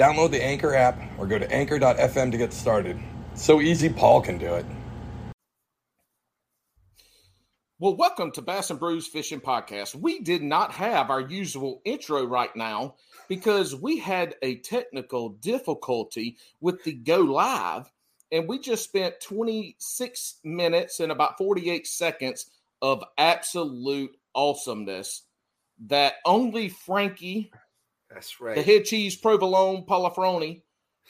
Download the Anchor app or go to anchor.fm to get started. So easy, Paul can do it. Well, welcome to Bass and Brews Fishing Podcast. We did not have our usual intro right now because we had a technical difficulty with the go live, and we just spent 26 minutes and about 48 seconds of absolute awesomeness that only Frankie That's right. the head cheese provolone palafroni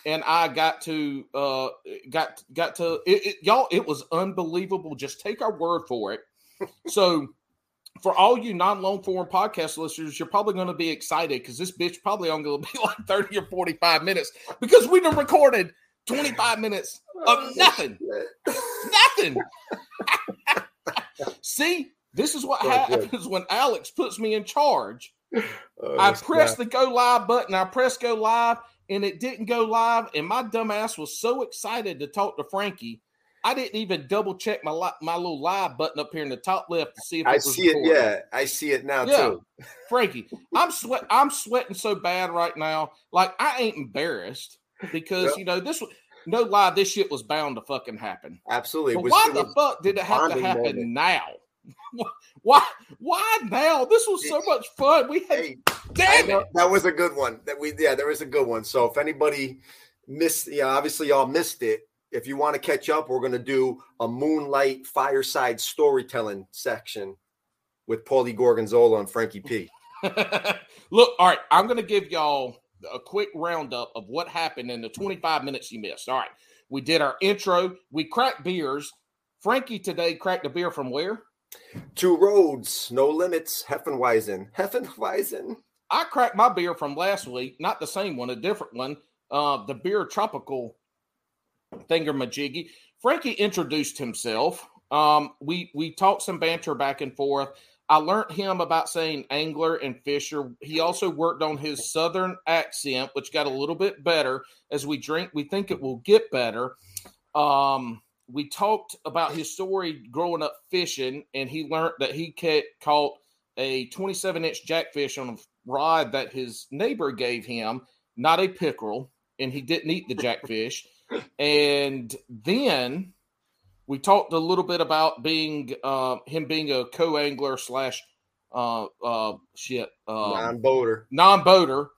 and i got to uh got got to it, it, y'all it was unbelievable. Just take our word for it. So for all you non-long form podcast listeners you're probably going to be excited because this bitch probably only going to be like 30 or 45 minutes because we done recorded 25 minutes of nothing. nothing. See this is what happens when alex puts me in charge Oh, I pressed guy. the go live button. I pressed go live, and it didn't go live. And my dumbass was so excited to talk to Frankie, I didn't even double check my li- my little live button up here in the top left to see if it I see it. Yeah, I see it now Yeah. too. Frankie, I'm sweat. I'm sweating so bad right now. Like I ain't embarrassed because you know this. was No lie, this shit was bound to fucking happen. Absolutely. But why the fuck did it have to happen moment. now? Why? Why now? This was so much fun. We had. Hey, damn it! that was a good one. That we yeah, there was a good one. So if anybody missed, yeah, obviously y'all missed it. If you want to catch up, we're gonna do a moonlight fireside storytelling section with Paulie Gorgonzola and Frankie P. Look, all right, I'm going to give y'all a quick roundup of what happened in the 25 minutes you missed. All right, we did our intro, we cracked beers. Frankie today cracked a beer from where? Two roads, no limits. Heffenweisen, Heffenweisen. I cracked my beer from last week, not the same one, a different one. Uh, the beer tropical thinger majiggy. Frankie introduced himself. Um, we we talked some banter back and forth. I learned him about saying angler and fisher. He also worked on his southern accent, which got a little bit better as we drink. We think it will get better. Um, we talked about his story growing up fishing, and he learned that he caught a 27 inch jackfish on a rod that his neighbor gave him, not a pickerel, and he didn't eat the jackfish. and then we talked a little bit about being uh, him being a co-angler slash uh, uh, shit um, non-boater, non-boater.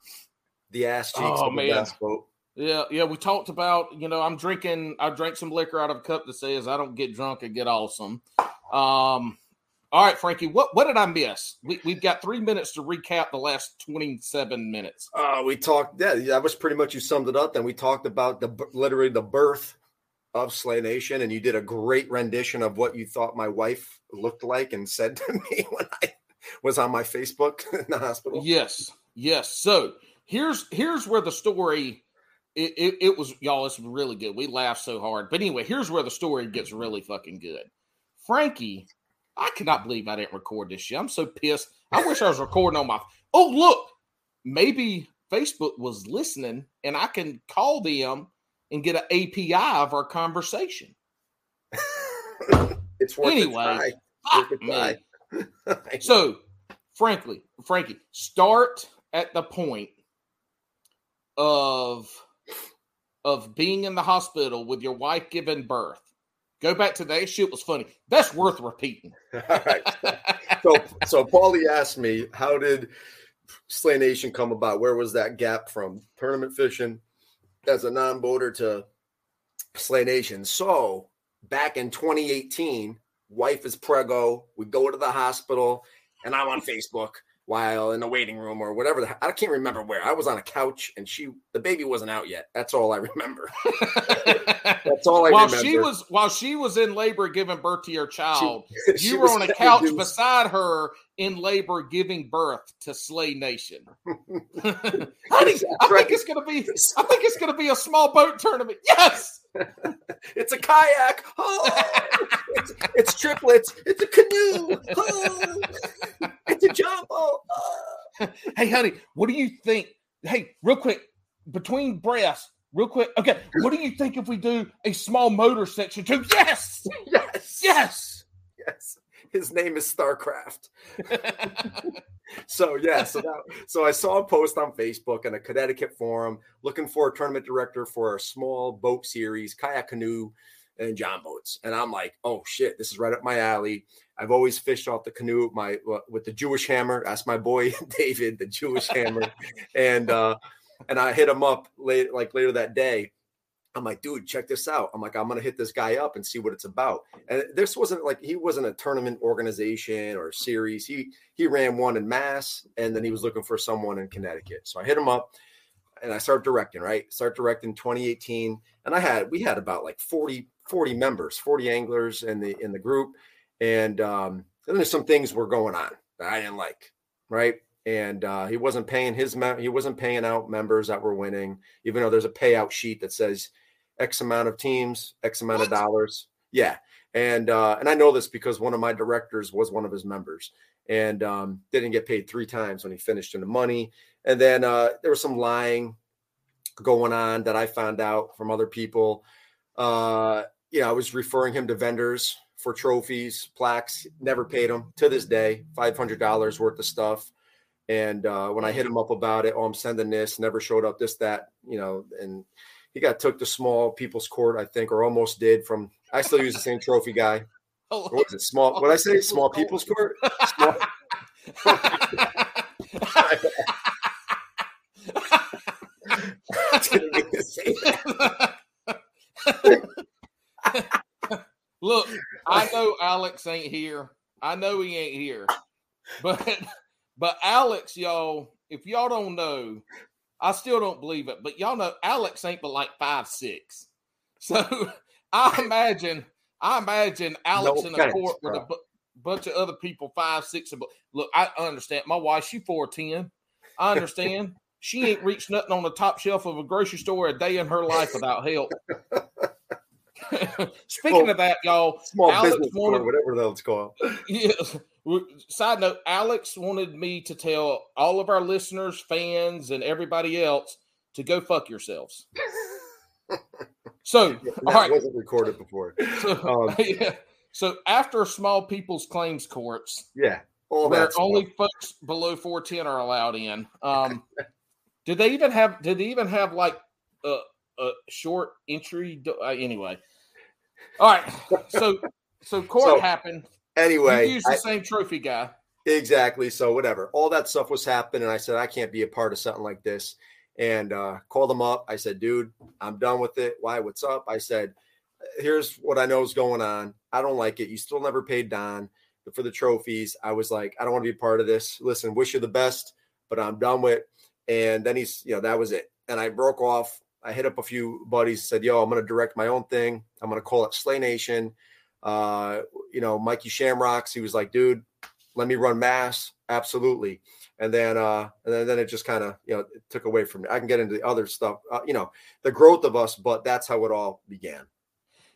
the ass cheeks Oh, of the man. best boat. Yeah, yeah. We talked about you know I'm drinking. I drank some liquor out of a cup that says I don't get drunk and get awesome. Um, all right, Frankie. What what did I miss? We, we've got three minutes to recap the last 27 minutes. Uh, we talked. Yeah, that was pretty much you summed it up. Then we talked about the literally the birth of Slay Nation, and you did a great rendition of what you thought my wife looked like and said to me when I was on my Facebook in the hospital. Yes, yes. So here's here's where the story. It, it, it was y'all. It's really good. We laughed so hard. But anyway, here's where the story gets really fucking good. Frankie, I cannot believe I didn't record this shit. I'm so pissed. I wish I was recording on my. Oh look, maybe Facebook was listening, and I can call them and get an API of our conversation. it's worth Anyway, a try. Fuck Worth a me. try. So, frankly, Frankie, start at the point of of being in the hospital with your wife giving birth. Go back to that shit was funny. That's worth repeating. All right. So, so Paulie asked me, how did Slay Nation come about? Where was that gap from tournament fishing as a non-boater to Slay Nation? So, back in 2018, wife is prego. We go to the hospital, and I'm on Facebook. While in the waiting room or whatever. The, I can't remember where. I was on a couch and she, the baby wasn't out yet. That's all I remember. That's all I while remember. she was while she was in labor giving birth to your child, She- she you were on a couch beside her in labor giving birth to Slay Nation. Honey, I think it's gonna be I think it's gonna be a small boat tournament. Yes. It's a kayak. Oh, it's, it's triplets. It's a canoe. Oh, a jumbo. Oh. Hey, honey, what do you think? Hey, real quick, between breaths, real quick. Okay, what do you think if we do a small motor section too? Yes, Yes. yes. Yes. His name is Starcraft. So yeah, so that, so I saw a post on Facebook in a Connecticut forum looking for a tournament director for a small boat series, kayak canoe, and john boats. And I'm like, oh shit, this is right up my alley. I've always fished off the canoe my with the Jewish hammer. That's my boy David, the Jewish hammer. And uh and I hit him up late like later that day. I'm like, dude, check this out. I'm like, I'm gonna hit this guy up and see what it's about. And this wasn't like he wasn't a tournament organization or series. He he ran one in Mass, and then he was looking for someone in Connecticut. So I hit him up, and I started directing. Right, start directing 2018, and I had we had about like 40 40 members, 40 anglers in the in the group, and um, then there's some things were going on that I didn't like. Right. And uh, he wasn't paying his mem- he wasn't paying out members that were winning, even though there's a payout sheet that says X amount of teams, X amount of dollars. Yeah, and uh, and I know this because one of my directors was one of his members, and um, didn't get paid three times when he finished in the money. And then uh, there was some lying going on that I found out from other people. Uh, you know, I was referring him to vendors for trophies, plaques. Never paid him to this day. Five hundred dollars worth of stuff. And uh, when I hit him up about it, oh, I'm sending this. Never showed up. This, that, you know, and he got took to small people's court, I think, or almost did. From I still use the same trophy guy. Oh, What was it? Small. What I say? Small people's court. Small, didn't mean to say that. Look, I know Alex ain't here. I know he ain't here. But but Alex, y'all, if y'all don't know, I still don't believe it, but y'all know Alex ain't but like five six. So I imagine I imagine Alex No in a court with a bu- bunch of other people five six. and Look, I understand. My wife, she four ten. I understand. She ain't reached nothing on the top shelf of a grocery store a day in her life without help. Speaking Well, of that, y'all, Small Alex business wanted- or whatever the hell it's called. Yes. Side note: Alex wanted me to tell all of our listeners, fans, and everybody else to go fuck yourselves. so, That all right. wasn't recorded before. So, Um, yeah. so after small people's claims courts, Yeah, all where only folks below four ten are allowed in, um, did they even have? Did they even have like a, a short entry? do- Uh, anyway, all right. So, so court So, happened. Anyway, you used the I- same trophy guy. Exactly. So whatever. All that stuff was happening. And I said, I can't be a part of something like this. And uh called him up. I said, dude, I'm done with it. Why? What's up? I said, here's what I know is going on. I don't like it. You still never paid Don for the trophies. I was like, I don't want to be a part of this. Listen, wish you the best, but I'm done with. And then he's, you know, that was it. And I broke off. I hit up a few buddies, said, Yo, I'm gonna direct my own thing. I'm gonna call it Slay Nation. Uh, you know, Mikey Shamrocks, he was like, dude, let me run mass absolutely and then uh and then, then it just kind of you know took away from me i can get into the other stuff uh, you know the growth of us but that's how it all began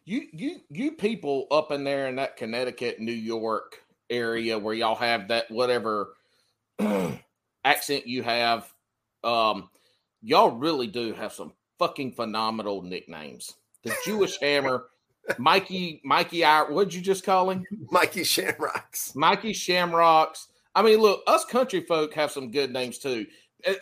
You you you people up in there in that Connecticut, New York area where y'all have that whatever accent you have, um, y'all really do have some fucking phenomenal nicknames. The Jewish Hammer, Mikey, Mikey, what'd you just call him? mikey shamrocks Mikey Shamrocks. I mean, look, us country folk have some good names too.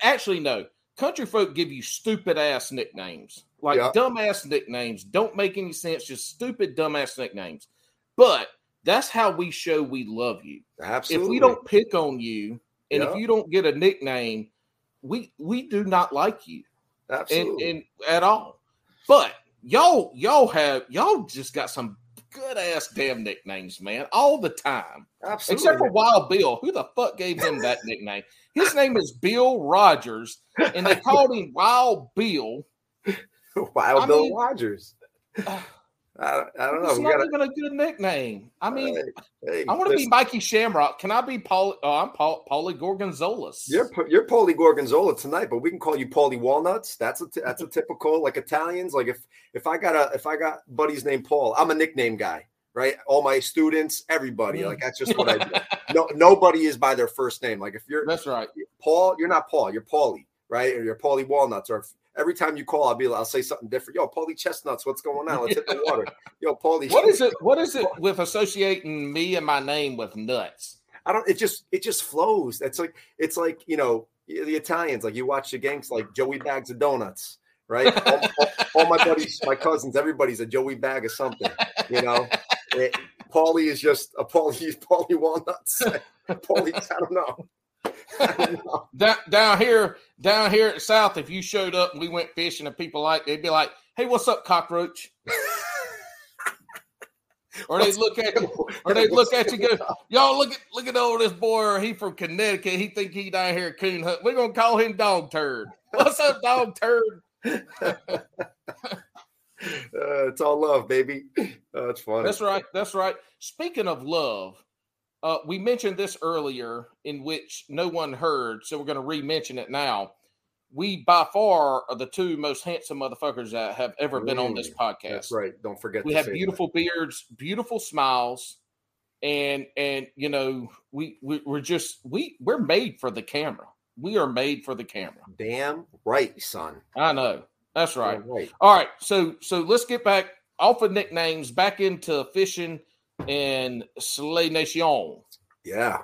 Actually, no, country folk give you stupid ass nicknames, like Yeah. dumbass nicknames. Don't make any sense, just stupid dumbass nicknames. But that's how we show we love you. absolutely If we don't pick on you, and Yeah. if you don't get a nickname, we we do not like you and, absolutely and at all. But y'all y'all have y'all just got some good ass damn nicknames, man, all the time. Absolutely. Except for Wild Bill. Who the fuck gave him that nickname? His name is Bill Rogers, and they called him Wild Bill. Wild I Bill mean- Rogers. Uh, I, don't- I don't know. It's We not gotta, even a good nickname. I mean, hey, hey, I want to be Mikey Shamrock. Can I be Paul? Oh, I'm Paul, Paulie Gorgonzolas. You're you're Paulie Gorgonzola tonight, but we can call you Paulie Walnuts. That's a that's a typical like Italians. Like if if I got a if I got buddies named Paul, I'm a nickname guy, right? All my students, everybody, Mm. like that's just what I do. No, nobody is by their first name. Like if you're That's right. Paul, you're not Paul, you're Paulie, right? Or you're Paulie Walnuts. Or if, every time you call, I'll be like I'll say something different. Yo, Paulie Chestnuts, what's going on? Let's hit the water. Yo, Paulie. What is it? What is it with associating me and my name with nuts? I don't. It just it just flows. It's like it's like you know the Italians. Like you watch the gangs like Joey Bags of Donuts, right? all, all- all my buddies, my cousins, everybody's a Joey Bag of something. You know, it, Paulie is just a Paulie. Paulie walnuts. Paulie. I don't know. Down, down here, down here at the South, if you showed up and we went fishing and people like they'd be like, "Hey, what's up, cockroach?" or they'd look at you, or they'd look at you, go, "Y'all look at look at all this boy. He from Connecticut. He think he down here coon hunt. We're gonna call him Dog Turd. What's up, Dog Turd?" Uh, it's all love, baby. Uh, it's funny. That's right. That's right. Speaking of love, uh, we mentioned this earlier, in which no one heard, so we're going to re-mention it now. We by far are the two most handsome motherfuckers that have ever been on this podcast. That's right. Don't forget. We to have say that. beautiful beards, beautiful smiles, and and you know we, we we're just we we're made for the camera. We are made for the camera. Damn right, son. I know. That's right. Right. All right, so so let's get back off of nicknames back into fishing and Slay Nation. Yeah.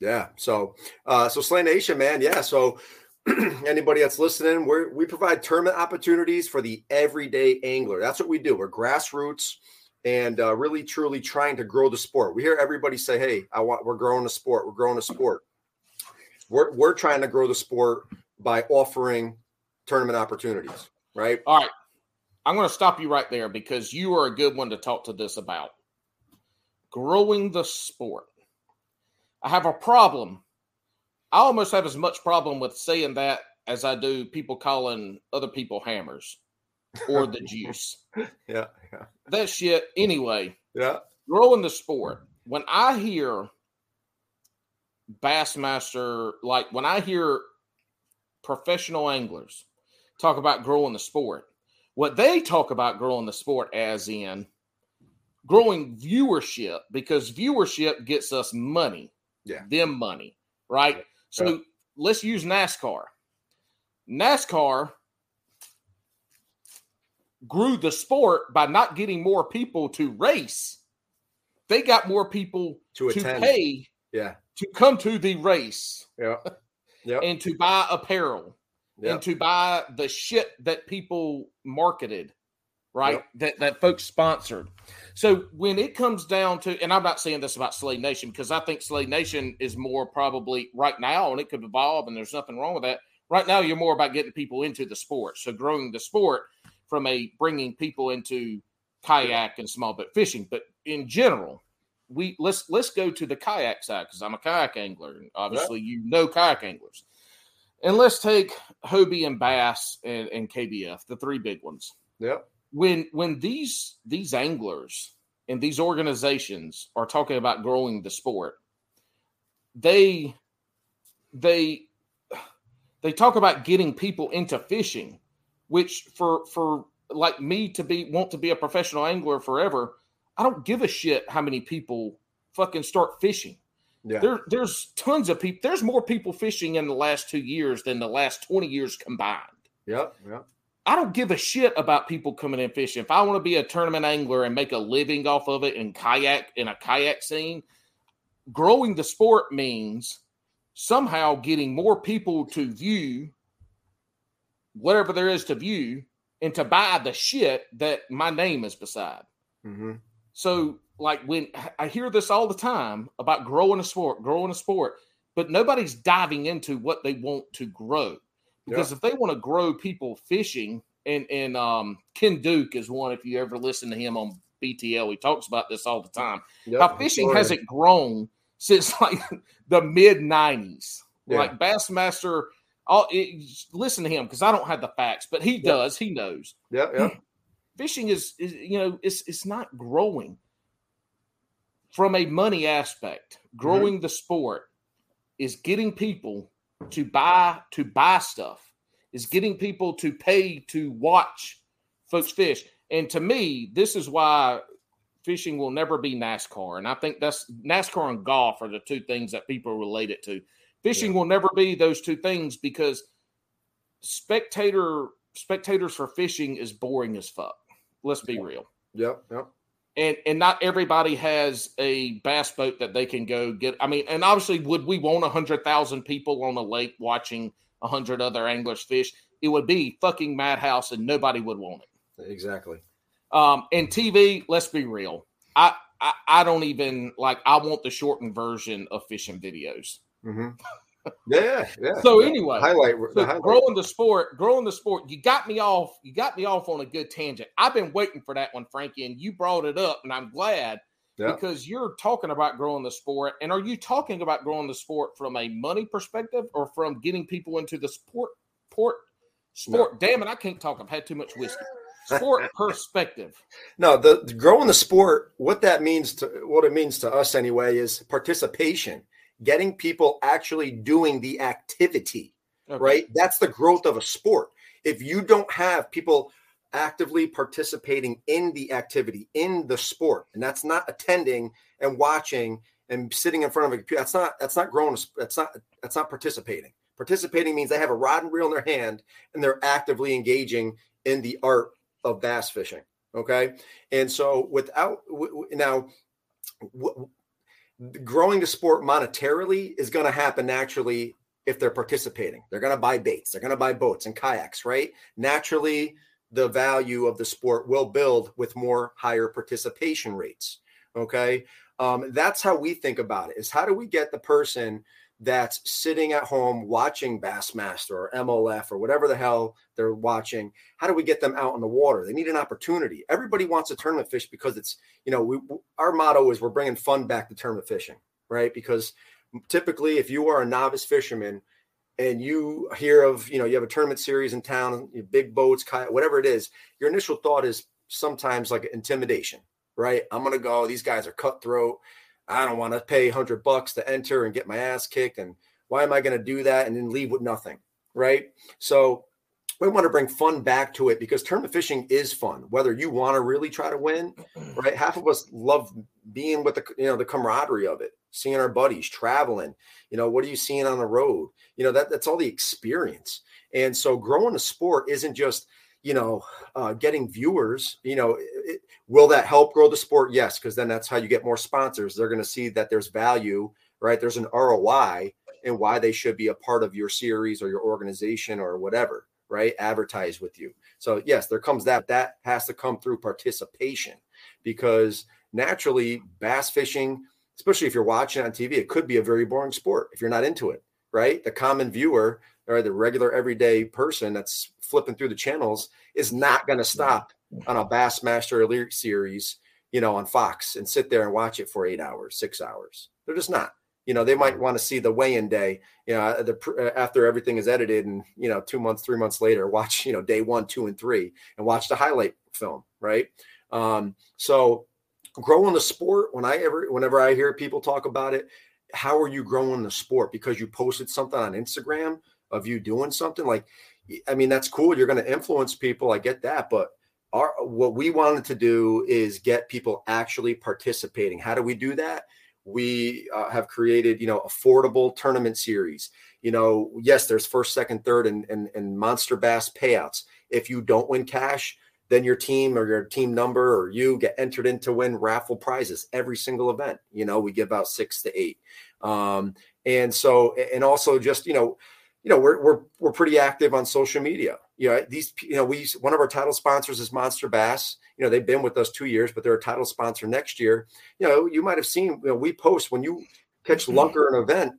Yeah. So uh so Slay Nation, man. Yeah. So anybody that's listening, we we provide tournament opportunities for the everyday angler. That's what we do. We're grassroots and uh, really truly trying to grow the sport. We hear everybody say, "Hey, I want we're growing the sport. We're growing the sport." We're we're trying to grow the sport by offering tournament opportunities, right? All right, I'm going to stop you right there because you are a good one to talk to this about. Growing the sport. I have a problem. I almost have as much problem with saying that as I do people calling other people hammers or the juice. Yeah. Yeah. That shit, anyway. Yeah. growing the sport. When I hear Bassmaster, like when I hear professional anglers talk about growing the sport, what they talk about growing the sport as in growing viewership because viewership gets us money. Yeah. Them money, right? So Yeah. let's use NASCAR. NASCAR grew the sport by not getting more people to race. They got more people To to attend. pay Yeah. to come to the race Yeah. Yeah. and to buy apparel Yeah. and to buy the shit that people marketed, right? Yep. That that folks sponsored. So when it comes down to, and I'm not saying this about Slay Nation because I think Slay Nation is more probably right now, and it could evolve, and there's nothing wrong with that. Right now, you're more about getting people into the sport, so growing the sport from a bringing people into kayak and small boat fishing. But in general, we let's let's go to the kayak side because I'm a kayak angler, and obviously you know kayak anglers. And let's take Hobie and Bass and, and KBF, the three big ones. Yeah. When when these these anglers and these organizations are talking about growing the sport, they they they talk about getting people into fishing, which for for like me to be want to be a professional angler forever, I don't give a shit how many people fucking start fishing. Yeah. There, there's tons of people. There's more people fishing in the last two years than the last 20 years combined. Yeah. Yeah. I don't give a shit about people coming in fishing. If I want to be a tournament angler and make a living off of it in kayak in a kayak scene, growing the sport means somehow getting more people to view whatever there is to view and to buy the shit that my name is beside. Mm-hmm. So, like when I hear this all the time about growing a sport, growing a sport, but nobody's diving into what they want to grow. Because if they want to grow people fishing, and and um, Ken Duke is one. If you ever listen to him on BTL. He talks about this all the time. Yep, How fishing hasn't grown since like the mid '90s. Yeah. Like Bassmaster, all it, listen to him because I don't have the facts, but he does. He knows Yeah, yeah. fishing is, is you know it's it's not growing from a money aspect growing the sport is getting people to buy to buy stuff is getting people to pay to watch folks fish. And to me this is why fishing will never be nascar. And i think that's nascar and golf are the two things that people relate it to. Fishing will never be those two things because spectator spectators for fishing is boring as fuck. Let's be real. Yep, yep. And and not everybody has a bass boat that they can go get. I mean, and obviously, would we want a hundred thousand people on a lake watching a hundred other anglers fish? It would be fucking madhouse, and nobody would want it. Exactly. Um, and TV, let's be real. I, I I don't even like. I want the shortened version of fishing videos. hmm Yeah, yeah. So anyway, highlight, So the highlight. growing the sport, growing the sport. You got me off. You got me off on a good tangent. I've been waiting for that one, Frankie, and you brought it up, and I'm glad Yeah. because you're talking about growing the sport. And are you talking about growing the sport from a money perspective or from getting people into the sport? Port sport. Damn it, I can't talk. I've had too much whiskey. Sport perspective. No, the, the growing the sport, what that means to what it means to us anyway is participation, getting people actually doing the activity, Okay. right? That's the growth of a sport. If you don't have people actively participating in the activity, in the sport, and that's not attending and watching and sitting in front of a computer, that's not that's not growing. That's not that's not participating. Participating means they have a rod and reel in their hand and they're actively engaging in the art of bass fishing. Okay. And so without now, growing the sport monetarily is going to happen naturally if they're participating. They're going to buy baits, they're going to buy boats and kayaks, right? Naturally, the value of the sport will build with more higher participation rates. Okay. Um, that's how we think about it is how do we get the person that's sitting at home watching Bassmaster or MLF or whatever the hell they're watching. How do we get them out in the water? They need an opportunity. Everybody wants a tournament fish because it's, you know, we, our motto is we're bringing fun back to tournament fishing, right? Because typically, if you are a novice fisherman and you hear of, you know, you have a tournament series in town, big boats, kayak, whatever it is, your initial thought is sometimes like intimidation, right? I'm going to go, these guys are cutthroat. I don't want to pay 100 bucks to enter and get my ass kicked. And why am I going to do that and then leave with nothing? Right. So we want to bring fun back to it because tournament fishing is fun, whether you want to really try to win, right? Half of us love being with the, you know, the camaraderie of it, seeing our buddies traveling, you know, what are you seeing on the road? You know, that that's all the experience. And so growing a sport isn't just, you know, uh, getting viewers, you know, it, will that help grow the sport? Yes, because then that's how you get more sponsors. They're going to see that there's value, right? There's an ROI and why they should be a part of your series or your organization or whatever, right? Advertise with you. So yes, there comes that. That has to come through participation because naturally, bass fishing, especially if you're watching on TV, it could be a very boring sport if you're not into it, right? The common viewer or the regular everyday person that's flipping through the channels is not going to stop on a Bassmaster Elite series, you know, on Fox and sit there and watch it for eight hours, six hours. They're just not. You know, they might want to see the weigh-in day, you know, the after everything is edited, and you know, two months, three months later, watch you know day one, two, and three, and watch the highlight film, right? Um, so, growing the sport. When I ever, whenever I hear people talk about it, how are you growing the sport? Because you posted something on Instagram of you doing something like I mean, that's cool. You're going to influence people. I get that. But our, what we wanted to do is get people actually participating. How do we do that? We uh, have created, you know, affordable tournament series. You know, yes, there's first, second, third, and, and, and monster bass payouts. If you don't win cash, then your team or your team number or you get entered in to win raffle prizes every single event. You know, we give out six to eight. Um, and so, and also just, you know, you know we're we're we're pretty active on social media. You know these you know we one of our title sponsors is Monster Bass. You know they've been with us two years, but they're a title sponsor next year. You know you might have seen you know we post when you catch mm-hmm. lunker an event.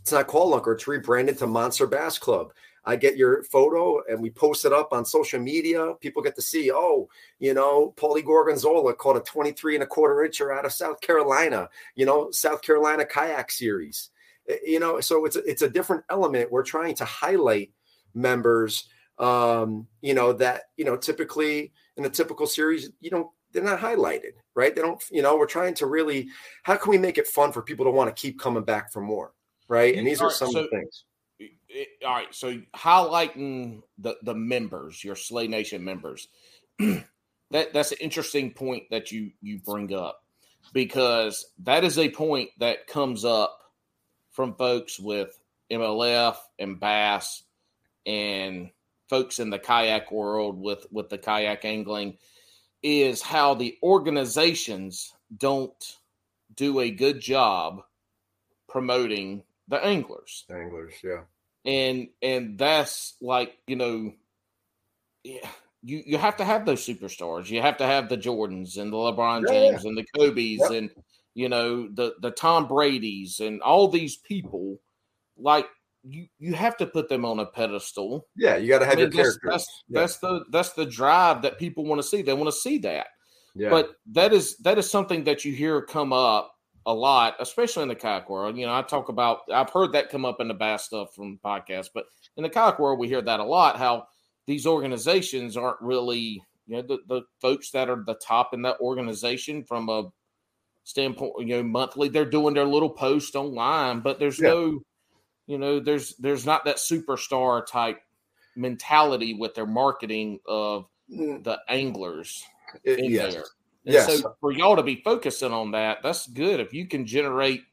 It's not called lunker; it's rebranded to Monster Bass Club. I get your photo and we post it up on social media. People get to see, oh, you know, Paulie Gorgonzola caught a 23 and a quarter incher out of South Carolina, you know, South Carolina kayak series. Eh, you know, so it's a, it's a different element. We're trying to highlight members um, you know, that, you know, typically in a typical series, you don't they're not highlighted, right? They don't, you know, we're trying to really how can we make it fun for people to want to keep coming back for more, right? And these are some so, of the things. It, all right, so highlighting the the members, your Slay Nation members. that that's an interesting point that you you bring up because that is a point that comes up from folks with MLF and Bass and folks in the kayak world with with the kayak angling is how the organizations don't do a good job promoting the anglers. Anglers, yeah. And and that's like, you know, yeah, you you have to have those superstars. You have to have the Jordans and the LeBron James yeah. and the Kobe's yep. and you know the the Tom Brady's and all these people like you you have to put them on a pedestal. Yeah, you got to have I mean, your that's, characters. That's, yeah. that's the that's the drive that people want to see. They want to see that. Yeah. But that is that is something that you hear come up a lot, especially in the kayak world. You know, I talk about I've heard that come up in the bass stuff from podcasts, but in the kayak world, we hear that a lot. How these organizations aren't really, you know, the, the folks that are the top in that organization from a standpoint, you know, monthly, they're doing their little post online, but there's yeah. no you know, there's there's not that superstar type mentality with their marketing of mm. the anglers in yes. there. And yes. so for y'all to be focusing on that, that's good. If you can generate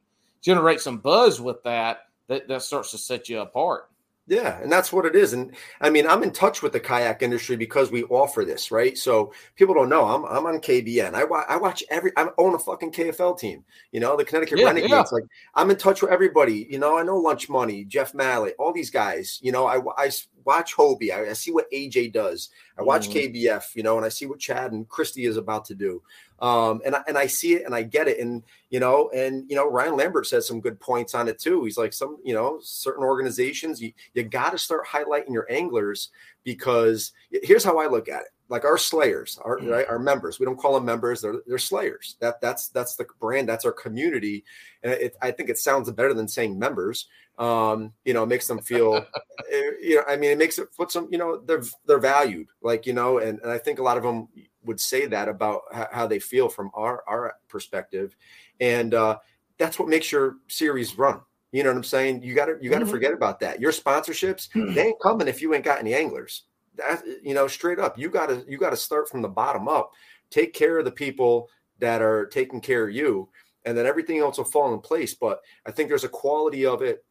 generate some buzz with that, that, that starts to set you apart. Yeah, and that's what it is. And I mean, I'm in touch with the kayak industry because we offer this, right? So people don't know I'm I'm on KBN. I, I watch every I own a fucking KFL team. You know, the Connecticut yeah, Renegades. Yeah. Like I'm in touch with everybody. You know, I know Lunch Money, Jeff Malley, all these guys. You know, I I watch Hobie. I, I see what AJ does. I watch mm. KBF. You know, and I see what Chad and Christy is about to do. Um, and I, and I see it and I get it. And you know, and you know, Ryan Lambert says some good points on it too. He's like some, you know, certain organizations you you got to start highlighting your anglers because here's how I look at it. Like our slayers, our mm. right, our members. We don't call them members; they're they're slayers. That that's that's the brand. That's our community, and it, I think it sounds better than saying members. Um, you know, it makes them feel, eh, you know, I mean, it makes it puts them, you know, they're they're valued, like you know, and, and I think a lot of them would say that about how they feel from our our perspective, and uh, that's what makes your series run. You know what I'm saying? You got to you got to mm-hmm. forget about that. Your sponsorships mm-hmm. they ain't coming if you ain't got any anglers. That you know, straight up, you got to you got to start from the bottom up. Take care of the people that are taking care of you, and then everything else will fall in place. But I think there's a quality of it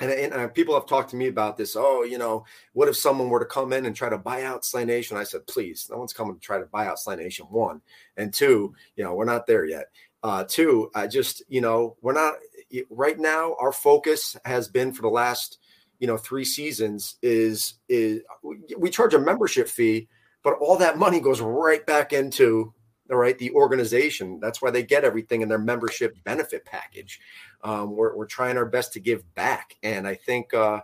and, and, and, people have talked to me about this. Oh, you know, what if someone were to come in and try to buy out Slay Nation? I said, please, no one's coming to try to buy out Slay Nation. One and two, you know, we're not there yet. Uh, two, I just, you know, we're not right now. Our focus has been for the last, you know, three seasons is is we charge a membership fee, but all that money goes right back into all right the organization that's why they get everything in their membership benefit package. Um, we're, we're trying our best to give back. And i think uh,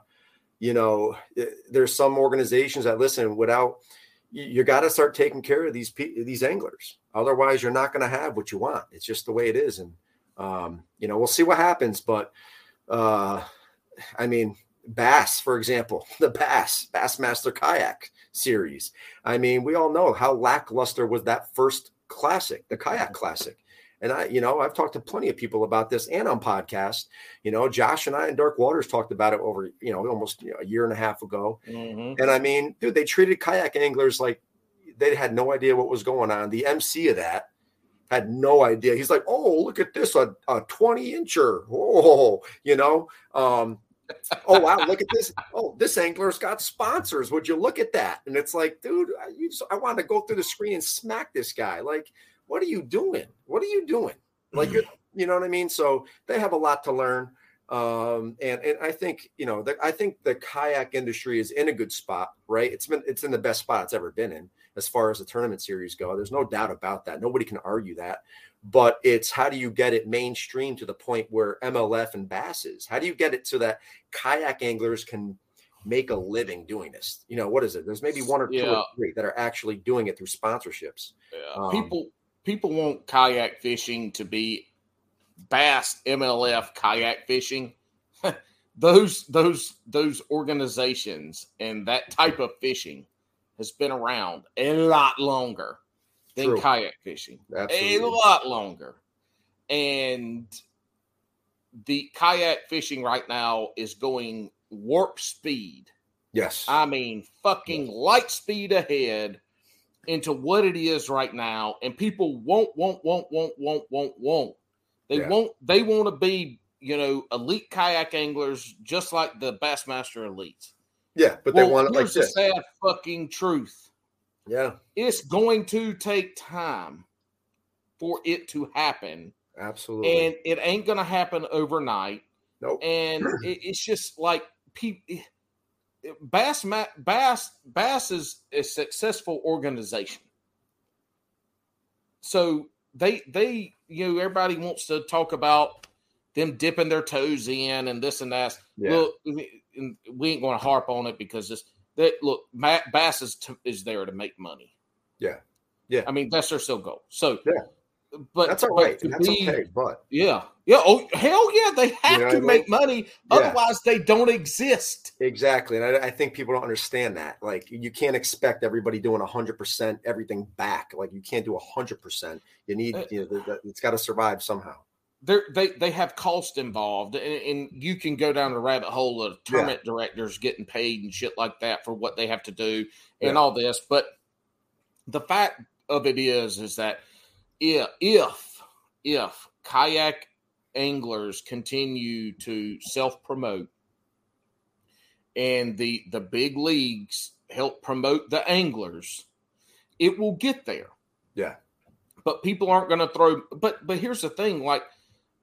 you know eh, there's some organizations that listen without you, you got to start taking care of these these anglers. Otherwise you're not going to have what you want. It's just the way it is. And um, you know we'll see what happens. But uh, i mean bass for example the bass bassmaster kayak series. I mean we all know how lackluster was that first classic, the kayak classic. And I, you know, I've talked to plenty of people about this and on podcast. You know, Josh and I and Dark Waters talked about it over, you know, almost you know, a year and a half ago. Mm-hmm. And I mean, dude, they treated kayak anglers like they had no idea what was going on. The MC of that had no idea. He's like, oh, look at this, a, a 20 incher. Oh, you know, um, oh wow, look at this. Oh, this angler's got sponsors. Would you look at that? And it's like, dude, I, just, I want to go through the screen and smack this guy. Like, what are you doing? What are you doing? Like, you're, you know what I mean? So they have a lot to learn. Um, and and I think you know, the, I think the kayak industry is in a good spot, right? It's been it's in the best spot it's ever been in as far as the tournament series go. There's no doubt about that. Nobody can argue that but it's how do you get it mainstream to the point where MLF and Bass is? How do you get it so that kayak anglers can make a living doing this. You know, what is it? There's maybe one or two Yeah. or three that are actually doing it through sponsorships. Yeah. Um, people people want kayak fishing to be bass MLF kayak fishing. those those those organizations and that type of fishing has been around a lot longer than True. kayak fishing. Absolutely. A lot longer. And the kayak fishing right now is going warp speed. Yes. I mean, fucking light speed ahead into what it is right now, and people won't, won't, won't, won't, won't, won't, won't. They Yeah. won't. They want to be, you know, elite kayak anglers, just like the Bassmaster elites. yeah, but they want it like here's the this. sad fucking truth. Yeah, It's going to take time for it to happen, absolutely. and it ain't going to happen overnight. nope. and it, it's just like people bass bass bass is a successful organization so they they you know everybody wants to talk about them dipping their toes in and this and that Yeah. and we ain't going to harp on it because it's that look Ma- bass is to, is there to make money Yeah. Yeah. i mean that's their sole goal so Yeah. but That's all but That's be- okay. But yeah. Yeah. Oh, hell yeah. They have know to I mean? make money. Yeah. Otherwise, they don't exist. exactly. And I, I think people don't understand that. Like you can't expect everybody doing hundred percent everything back. Like you can't do hundred percent. You need Uh, you know, the, the, it's got to survive somehow. They're, they they have cost involved, and, and you can go down the rabbit hole of tournament directors getting paid and shit like that for what they have to do and Yeah. all this. But the fact of it is, is that if if if kayak anglers continue to self promote and the the big leagues help promote the anglers, it will get there. Yeah. But people aren't going to throw. But but here's the thing: like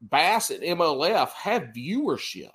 Bass and MLF have viewership.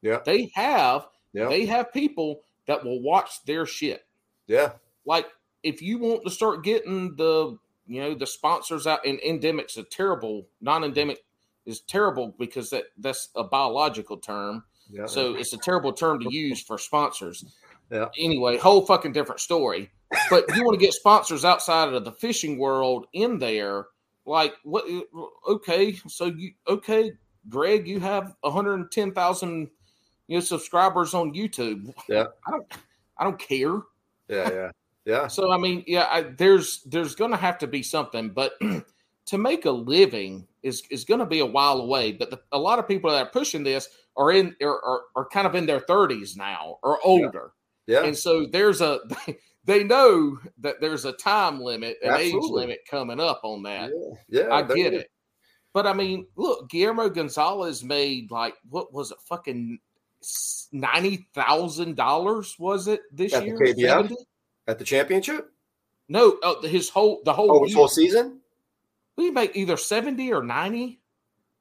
Yeah. They have Yeah. they have people that will watch their shit. yeah. Like if you want to start getting the you know the sponsors out and endemic's a terrible non-endemic is terrible because that that's a biological term Yeah. so it's a terrible term to use for sponsors Yeah. anyway whole fucking different story but you want to get sponsors outside of the fishing world in there like what uh, okay so you okay greg you have 110000 you know subscribers on youtube Yeah. i don't i don't care yeah. Yeah. Yeah. so I mean, yeah, I, there's there's going to have to be something, but to make a living is is going to be a while away. But the, a lot of people that are pushing this are in are, are, are kind of in their 30s now or older, Yeah. and so there's a they know that there's a time limit, an age limit coming up on that. Yeah. yeah I get it, but I mean, look, Guillermo Gonzalez made like what was it, fucking ninety thousand dollars? Was it this At the year? KBF? 70? At the championship? No, oh, his whole the whole Oh, his whole season? we make either 70 or 90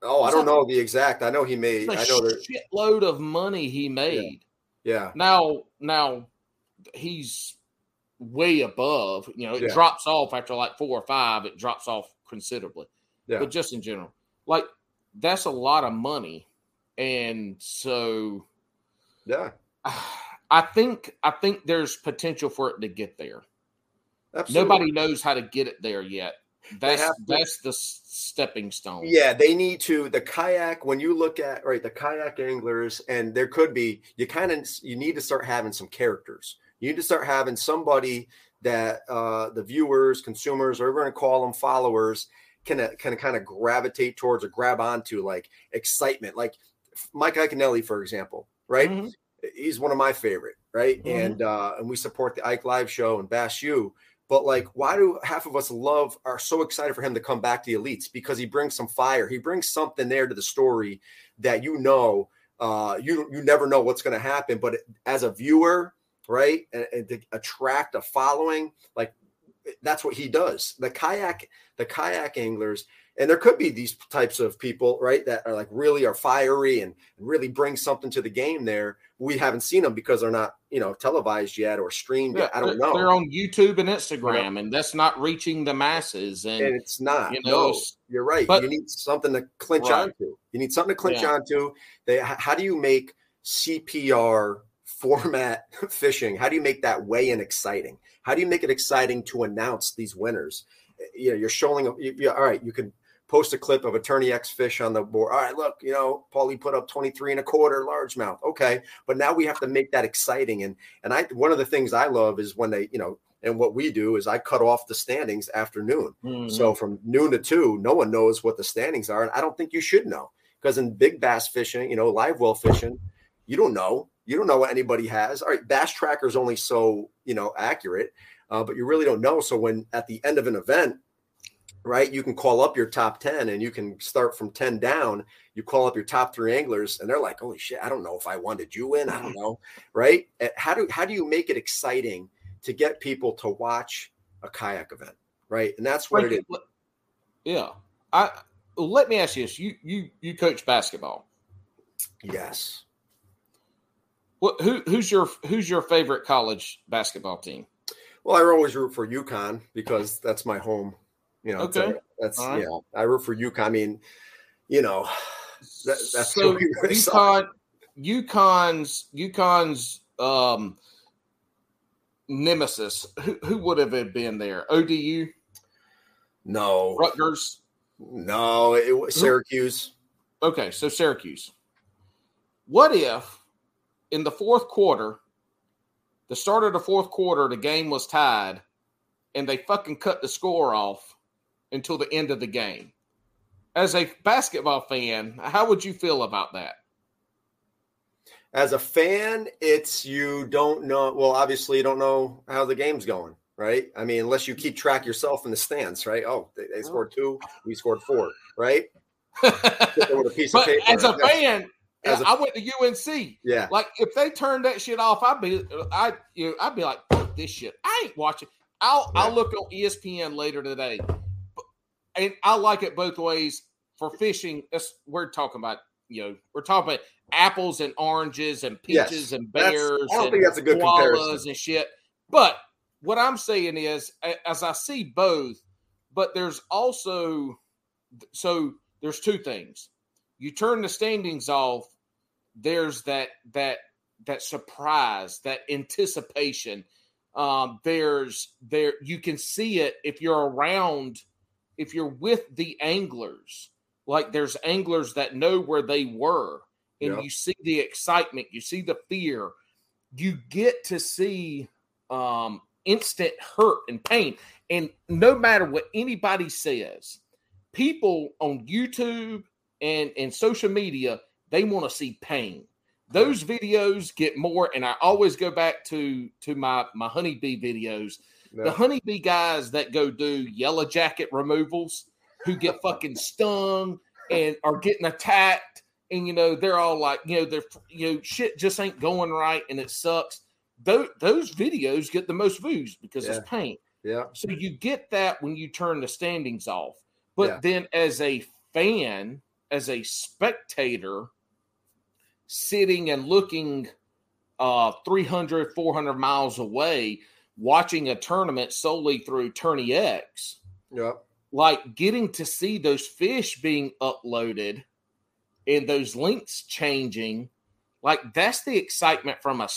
Oh, I don't know the exact. I know he made. I know shitload of money he made Yeah. now now he's way above you know it Yeah. drops off after like four or five it drops off considerably Yeah. but just in general like that's a lot of money and so Yeah. i think i think there's potential for it to get there Absolutely. nobody knows how to get it there yet that's to- that's the stepping stone Yeah, they need to the kayak. When you look at right the kayak anglers, and there could be you kind of you need to start having some characters. You need to start having somebody that uh, the viewers, consumers, or we're going to call them followers, can uh, can kind of gravitate towards or grab onto, like excitement. Like Mike Iaconelli, for example, right? Mhm. he's one of my favorite, right? Mhm. And uh, and we support the Ike Live show and Bash U. But like, why do half of us love are so excited for him to come back to the elites? Because he brings some fire. He brings something there to the story that you know, uh, you you never know what's going to happen. But as a viewer, right, and, and to attract a following, like that's what he does. The kayak, the kayak anglers, and there could be these types of people, right, that are like really are fiery and really bring something to the game. There, we haven't seen them because they're not, you know, televised yet or streamed Yeah, yet. I don't know. They're on YouTube and Instagram, and that's not reaching the masses. And, and it's not. You know, no, you're right. but- you need something to clinch Right. onto. You need something to clinch Yeah. onto. They, how do you make CPR format fishing, how do you make that weigh in exciting? How do you make it exciting to announce these winners? You know, you're showing, you, you, all right, you can post a clip of attorney X fish on the board. All right, look, you know, Paulie put up 23 and a quarter largemouth. Okay. But now we have to make that exciting. And, and I, one of the things I love is when they, you know, and what we do is I cut off the standings after noon. Mm-hmm. So from noon to two, no one knows what the standings are. And I don't think you should know because in big bass fishing, you know, live well fishing, you don't know. You don't know what anybody has. All right, Bass Tracker is only so you know accurate, uh, but you really don't know. So when at the end of an event, right, you can call up your top ten and you can start from ten down. You call up your top three anglers, and they're like, "Holy shit! I don't know if I wanted you in. I don't know." Right? Eh, how do how do you make it exciting to get people to watch a kayak event? Right, and that's what like, it is. Yeah, I let me ask you this: you you you coach basketball? Yes. What who who's your who's your favorite college basketball team? Well, I always root for UConn because that's my home. You know, okay. that's right. yeah. I root for UConn. I mean, you know, that, that's so UConn. UConn's UConn's um, nemesis. Who, who would have been there? ODU. No. Rutgers. No, it was Syracuse. Okay, so Syracuse. What if in the fourth quarter, the start of the fourth quarter, the game was tied, and they fucking cut the score off until the end of the game? As a basketball fan, how would you feel about that? As a fan, it's you don't know. Well, obviously, you don't know how the game's going right? I mean, unless you keep track yourself in the stands, right? Oh, they, they scored two, we scored four, right? a piece but of paper. As a fan, as a, I went to UNC. Yeah, like if they turned that shit off, I'd be, I, you know, I'd be like, fuck this shit. I ain't watching. I'll, yeah. I'll look on ESPN later today, and I like it both ways. For fishing, we're talking about, you know, we're talking about apples and oranges and peaches yes. and bears. That's, I don't and think that's a good comparison and shit. But what I'm saying is, as I see both, but there's also so there's two things. You turn the standings off. There's that that that surprise, that anticipation. Um, there's there you can see it if you're around, if you're with the anglers. Like there's anglers that know where they were, and yeah. you see the excitement, you see the fear. You get to see um, instant hurt and pain. And no matter what anybody says, people on YouTube and, and social media, they want to see pain. Those videos get more, and I always go back to to my my honeybee videos. No. The honeybee guys that go do yellow jacket removals, who get fucking stung and are getting attacked, and you know they're all like, you know, they're you know shit just ain't going right, and it sucks those, those videos get the most views because yeah. it's pain. Yeah. So you get that when you turn the standings off. But yeah. then as a fan, as a spectator, sitting and looking uh 300 400 miles away watching a tournament solely through tourney x yeah like getting to see those fish being uploaded and those links changing like that's the excitement from a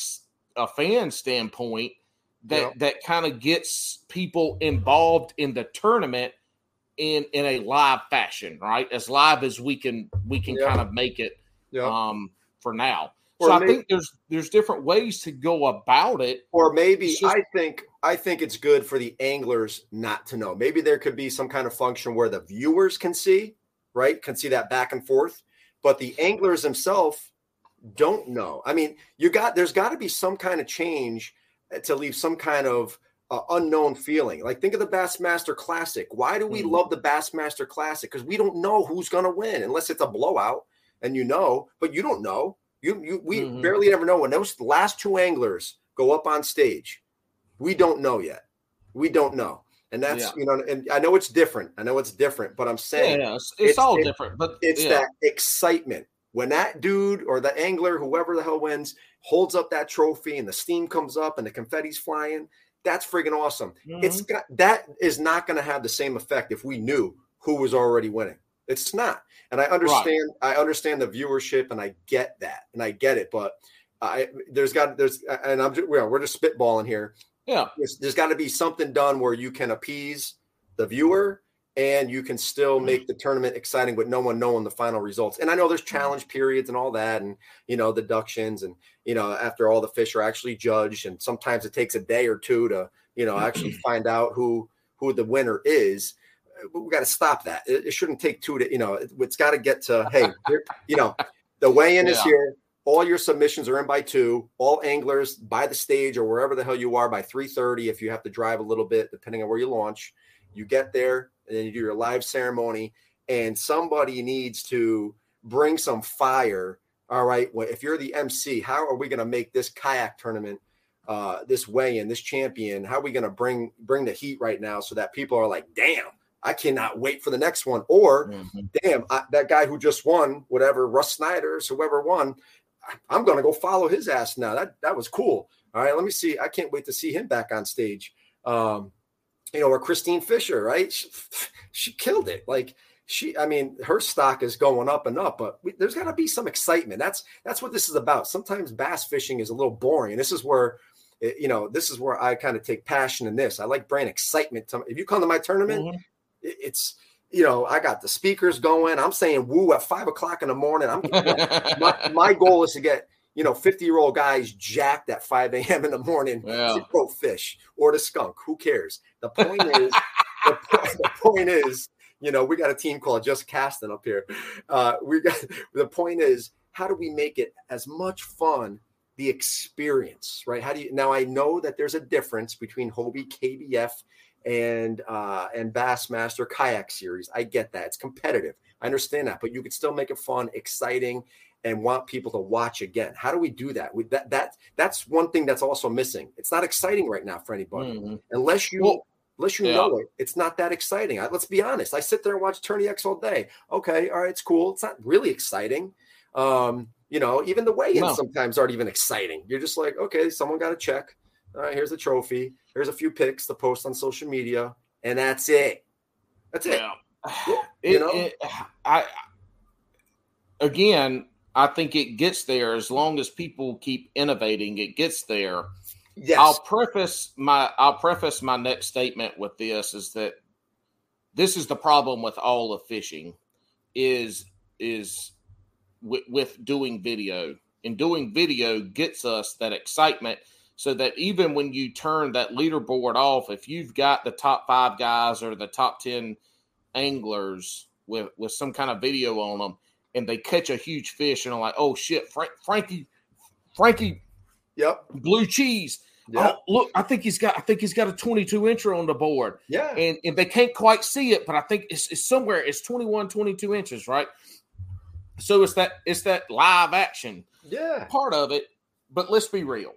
a fan standpoint that that kind of gets people involved in the tournament in in a live fashion, right? As live as we can we can yep. kind of make it yep. um for now. Or so maybe, I think there's there's different ways to go about it. Or maybe just, I think I think it's good for the anglers not to know. Maybe there could be some kind of function where the viewers can see, right? Can see that back and forth, but the anglers themselves don't know. I mean, you got there's got to be some kind of change to leave some kind of uh, unknown feeling. Like think of the Bassmaster Classic. Why do we mm love the Bassmaster Classic? Because we don't know who's going to win unless it's a blowout, and you know, but you don't know. You you we mm-hmm. barely ever know when those last two anglers go up on stage. We don't know yet. We don't know. And that's yeah. you know, and I know it's different. I know it's different, but I'm saying yeah, yeah. It's, it's, it's, all it, different. But it's that excitement when that dude or the angler, whoever the hell wins, holds up that trophy and the steam comes up and the confetti's flying, that's friggin' awesome. Mm-hmm. It's got that is not going to have the same effect if we knew who was already winning. It's not. And I understand, right. I understand the viewership and I get that and I get it. But I there's got there's and I'm just, we're just spitballing here. Yeah, there's, there's got to be something done where you can appease the viewer and you can still Mm-hmm. make the tournament exciting with no one knowing the final results. And I know there's challenge periods and all that, and you know deductions, and you know after all the fish are actually judged, and sometimes it takes a day or two to you know actually find out who who the winner is. But we got to stop that. It, it shouldn't take two to you know. It, has got to get to hey, here, you know, the weigh-in is here. All your submissions are in by two. All anglers by the stage or wherever the hell you are by three thirty. If you have to drive a little bit, depending on where you launch, you get there and then you do your live ceremony. And somebody needs to bring some fire. All right. Well, if you're the MC, how are we going to make this kayak tournament, uh, this weigh-in, this champion? How are we going to bring bring the heat right now so that people are like, damn, I cannot wait for the next one, or Mhm. damn, I, that guy who just won, whatever, Russ Snyder's, whoever won, I- I'm going to go follow his ass now. That that was cool. All right, let me see. I can't wait to see him back on stage. Um, you know, or Christine Fisher, right? She, she killed it. Like she, I mean, her stock is going up and up, but we, there's got to be some excitement. That's that's what this is about. Sometimes bass fishing is a little boring, and this is where. eh, You know, this is where I kind of take passion in this. I like bringing excitement. To, if you come to my tournament, Mhm. it- it's you know i got the speakers going i'm saying woo at five o'clock in the morning i'm my, my goal is to get you know 50 year old guys jacked at 5 a.m in the morning Yeah. to go fish or to skunk. Who cares? The point is the, point, the point is you know we got a team called just casting up here. Uh we got the point is how do we make it as much fun the experience right? How do you now i know that there's a difference between hobie kbf and uh and bassmaster kayak series. I get that. It's competitive. I understand that but you could still make it fun exciting and want people to watch again. How do we do that? We, that that that's one thing that's also missing. It's not exciting right now for anybody. Mhm. unless you Well, unless you yeah. know it it's not that exciting. I, let's be honest. I sit there and watch tourney x all day. Okay all right it's cool. It's not really exciting. Um you know even the weigh-ins No. sometimes aren't even exciting. You're just like okay someone got a check. All right here's a trophy. Here's a few pics to post on social media and that's it. That's it. Yeah. Yeah, It, you know? it- I again, I think it gets there as long as people keep innovating. It gets there. yes I'll preface my I'll preface my next statement with this is that this is the problem with all of fishing is is with, with doing video and doing video gets us that excitement so that even when you turn that leaderboard off if you've got the top five guys or the top 10 anglers with with some kind of video on them and they catch a huge fish and are like oh shit Frank, frankie frankie yep blue cheese yeah Oh, look, I think he's got I think he's got a 22 incher on the board. yeah And and they can't quite see it, but I think it's, it's somewhere it's 21, 22 inches, right? So it's that it's that live action yeah part of it. But let's be real.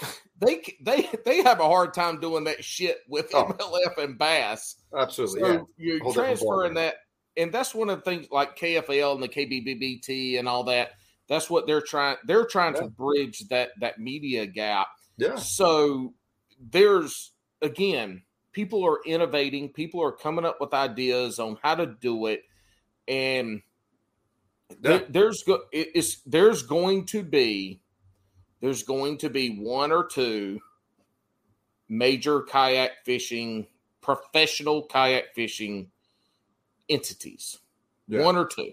They they they have a hard time doing that shit with Oh. MLF and Bass. absolutely So yeah you're different transferring that, and that's one of the things like KFL and the KBBBT and all that. That's what they're trying. They're trying Yeah. to bridge that that media gap. yeah So there's again, people are innovating, people are coming up with ideas on how to do it, and Yeah. there's go it- it's there's going to be there's going to be one or two major kayak fishing professional kayak fishing entities Yeah. one or two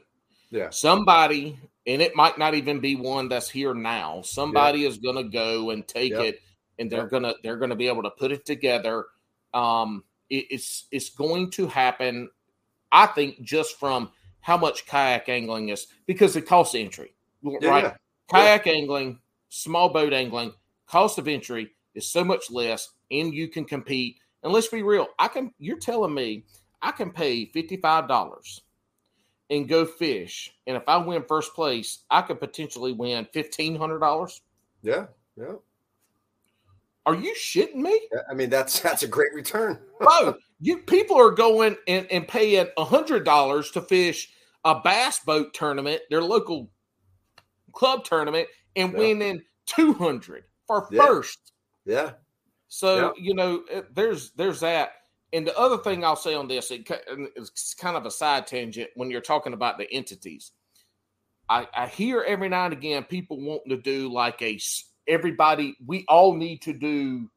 yeah somebody and it might not even be one that's here now somebody is going to go and take Yep. it and they're Yep. going to they're going to be able to put it together um it, it's it's going to happen i think just from how much kayak angling is because it costs entry Yeah, right yeah. kayak angling small boat angling cost of entry is so much less and you can compete and let's be real i can you're telling me i can pay $55 and go fish and if i win first place i could potentially win $1500 yeah yeah are you shitting me I mean that's that's a great return. bro you people are going and, and paying $100 to fish a bass boat tournament their local club tournament and Yeah. winning 200 for Yeah. first Yeah, So Yeah. you know, there's there's that. And the other thing I'll say on this, it, it's kind of a side tangent when you're talking about the entities. I, I hear every now and again people wanting to do like a everybody we all need to do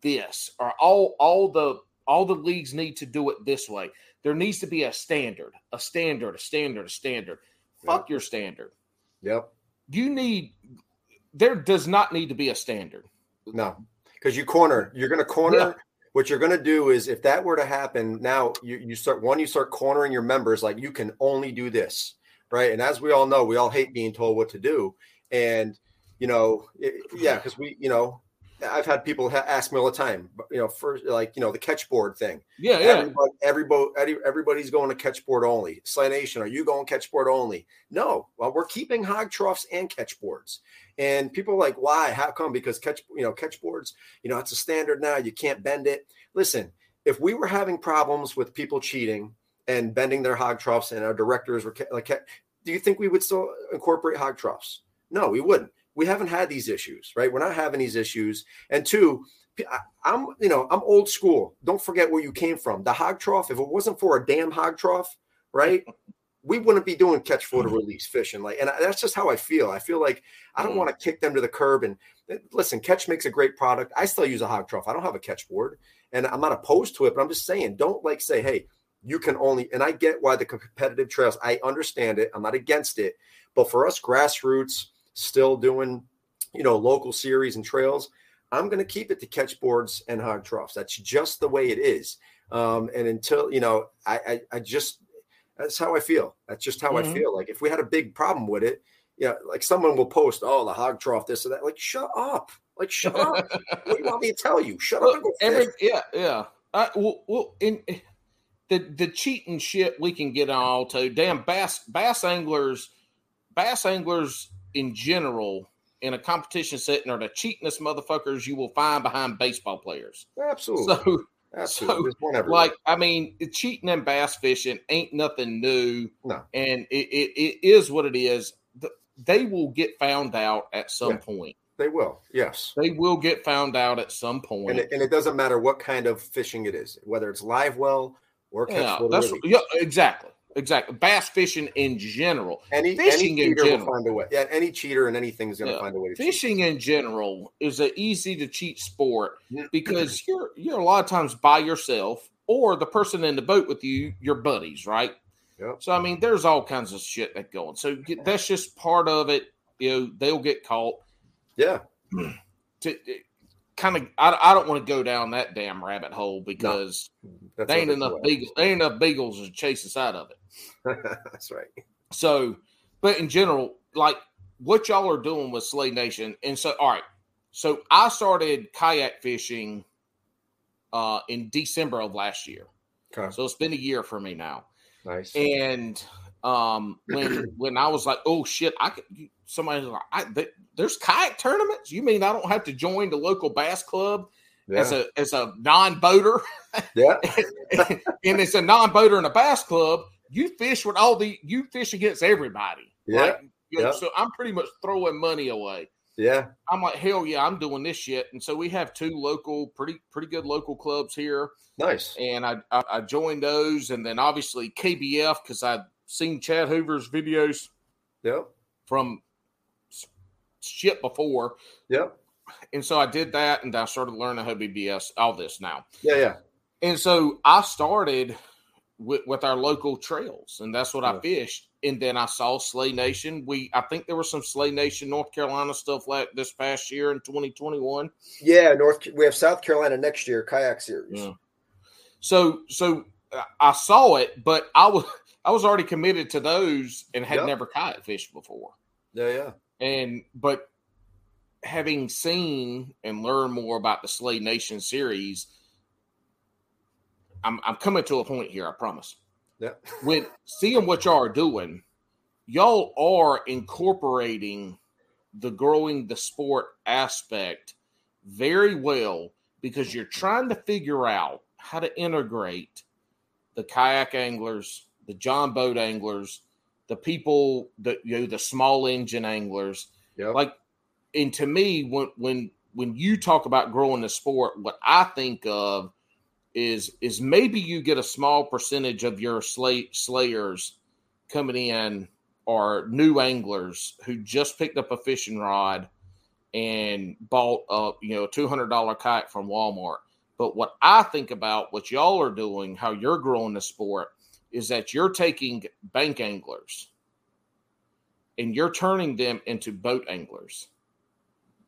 this or all all the all the leagues need to do it this way. There needs to be a standard, a standard, a standard, a standard. Yep. Fuck your standard. Yep. You need there does not need to be a standard. No. Because you corner, you're gonna corner yeah. What you're gonna do is if that were to happen, now you, you start one, you start cornering your members like you can only do this right? And as we all know, we all hate being told what to do. And you know, it, yeah, because we, you know, I've had people ha- ask me all the time, you know, first like you know the catch board thing. Yeah, yeah. Everybody, everybody, everybody's going to catch board only. Slay Nation, are you going catch board only? No, well, we're keeping hog troughs and catch boards. And people are like, why? How come? Because catch, you know, catch boards, you know, it's a standard now. You can't bend it. Listen, if we were having problems with people cheating and bending their hog troughs, and our directors were like, do you think we would still incorporate hog troughs? No, we wouldn't. We haven't had these issues, right? We're not having these issues. And two, I'm, you know, I'm old school. Don't forget where you came from. The hog trough, if it wasn't for a damn hog trough, right? we wouldn't be doing catch photo release fishing like and that's just how i feel i feel like i don't mm. want to kick them to the curb and eh, listen catch makes a great product i still use a hog trough i don't have a catch board and i'm not opposed to it but i'm just saying don't like say hey you can only and i get why the competitive trails i understand it i'm not against it but for us grassroots still doing you know local series and trails i'm going to keep it to catch boards and hog troughs that's just the way it is um, and until you know I, I, I just that's how i feel that's just how mm-hmm. i feel like if we had a big problem with it yeah, you know, like someone will post, "Oh, the hog trough, this or that." Like, shut up! Like, shut up! what do you want me to tell you? Shut well, up! Every, yeah, yeah. I, well, well, in the the cheating shit we can get on all to damn bass bass anglers bass anglers in general in a competition setting are the cheatingest motherfuckers you will find behind baseball players. Absolutely. So, Absolutely. So, like I mean, cheating and bass fishing ain't nothing new. No. And it, it, it is what it is. They will get found out at some yeah, point. They will. Yes. They will get found out at some point. And it, and it doesn't matter what kind of fishing it is, whether it's live well or yeah, that's yeah, exactly, exactly. Bass fishing in general, any fishing any in general, will find a way. Yeah, any cheater and anything is going to yeah. find a way. to fishing cheat. in general is an easy to cheat sport because you're you're a lot of times by yourself or the person in the boat with you, your buddies, right? Yep. So I mean, there's all kinds of shit that going. So that's just part of it. You know, they'll get caught. Yeah. To, kind of I, I don't want to go down that damn rabbit hole because no, there ain't enough beagles there ain't enough beagles to chase us out of it. that's right. So, but in general, like what y'all are doing with Slay Nation, and so all right, so I started kayak fishing uh in December of last year. Okay. So it's been a year for me now. Nice. And um when when I was like, oh shit, I could somebody's like, I, they, there's kayak tournaments. You mean I don't have to join the local bass club yeah. as a as a non boater? Yeah, and it's a non boater in a bass club. You fish with all the you fish against everybody. Yeah. Right? yeah. So I'm pretty much throwing money away. Yeah. I'm like, hell yeah, I'm doing this shit. And so we have two local, pretty pretty good local clubs here. Nice. And I I, I joined those, and then obviously KBF because I'd seen Chad Hoover's videos. Yep. From shit before. Yep. And so I did that and I started learning how BBS, all this now. Yeah, yeah. And so I started with, with our local trails, and that's what yeah. I fished. And then I saw Slay Nation. We I think there was some Slay Nation North Carolina stuff like this past year in 2021. Yeah, North we have South Carolina next year, kayak series. Yeah. So so uh, I saw it, but I was I was already committed to those and had yep. never kayak fished before. Yeah, yeah. And but having seen and learned more about the Slay Nation series, I'm I'm coming to a point here, I promise. Yeah. With seeing what y'all are doing, y'all are incorporating the growing the sport aspect very well because you're trying to figure out how to integrate the kayak anglers, the John boat anglers, the people that you know the small engine anglers yep. like and to me when when when you talk about growing the sport what i think of is is maybe you get a small percentage of your slay, slayers coming in are new anglers who just picked up a fishing rod and bought a you know a two hundred dollar kayak from Walmart. But what I think about what y'all are doing, how you're growing the sport, is that you're taking bank anglers and you're turning them into boat anglers,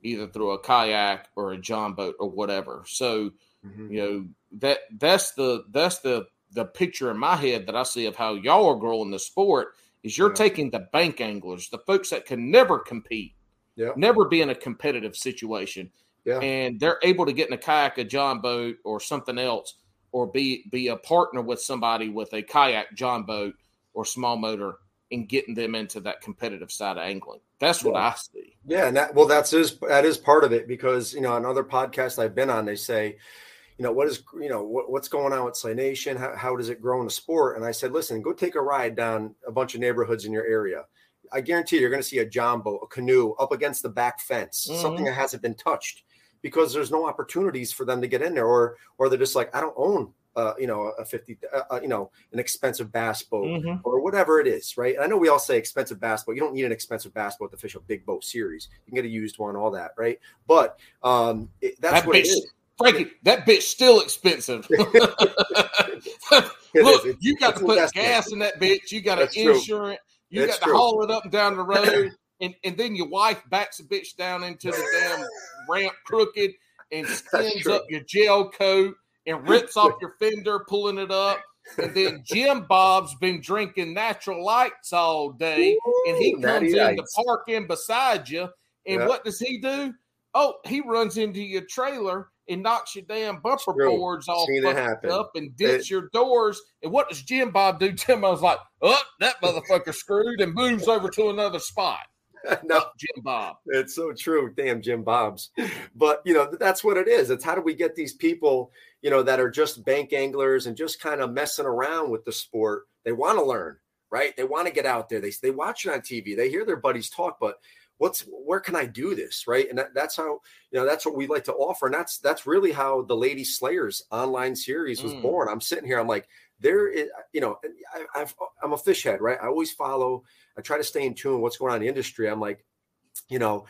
either through a kayak or a john boat or whatever. So, mm-hmm. you know that that's the that's the the picture in my head that I see of how y'all are growing the sport is you're yeah. taking the bank anglers, the folks that can never compete, yeah. never be in a competitive situation, yeah. and they're able to get in a kayak, a john boat, or something else, or be be a partner with somebody with a kayak, john boat, or small motor, and getting them into that competitive side of angling. That's what yeah. I see. Yeah, and that well, that's is that is part of it because you know on other podcasts I've been on, they say you know, what is, you know, what, what's going on with Slay Nation? How, how does it grow in the sport? And I said, listen, go take a ride down a bunch of neighborhoods in your area. I guarantee you're going to see a john boat, a canoe up against the back fence, mm-hmm. something that hasn't been touched because there's no opportunities for them to get in there or, or they're just like, I don't own uh, you know, a 50, uh, uh, you know, an expensive bass boat mm-hmm. or whatever it is, right? I know we all say expensive bass boat. You don't need an expensive bass boat to fish a big boat series. You can get a used one, all that, right? But um, it, that's that what it is. Frankie, that bitch still expensive. Look, you got to put gas in that bitch. You got to insure it. You That's got to true. haul it up and down the road. And, and then your wife backs a bitch down into the damn ramp crooked and skins up your gel coat and rips off your fender, pulling it up. And then Jim Bob's been drinking natural lights all day, and he comes in to park in beside you. And yep. what does he do? Oh, he runs into your trailer and knocks your damn bumper boards all up and dents your doors. And what does Jim Bob do? Tim I was like, oh, that motherfucker screwed and moves over to another spot. no, Jim Bob. It's so true. Damn Jim Bob's. But you know, that's what it is. It's how do we get these people, you know, that are just bank anglers and just kind of messing around with the sport. They want to learn, right? They want to get out there. They they watch it on TV. They hear their buddies talk, but what's where can I do this, right? And that, that's how you know that's what we like to offer, and that's that's really how the Lady Slayers online series was mm. born. I'm sitting here, I'm like, there is, you know, I, I've I'm a fish head, right? I always follow. I try to stay in tune with what's going on in the industry. I'm like, you know.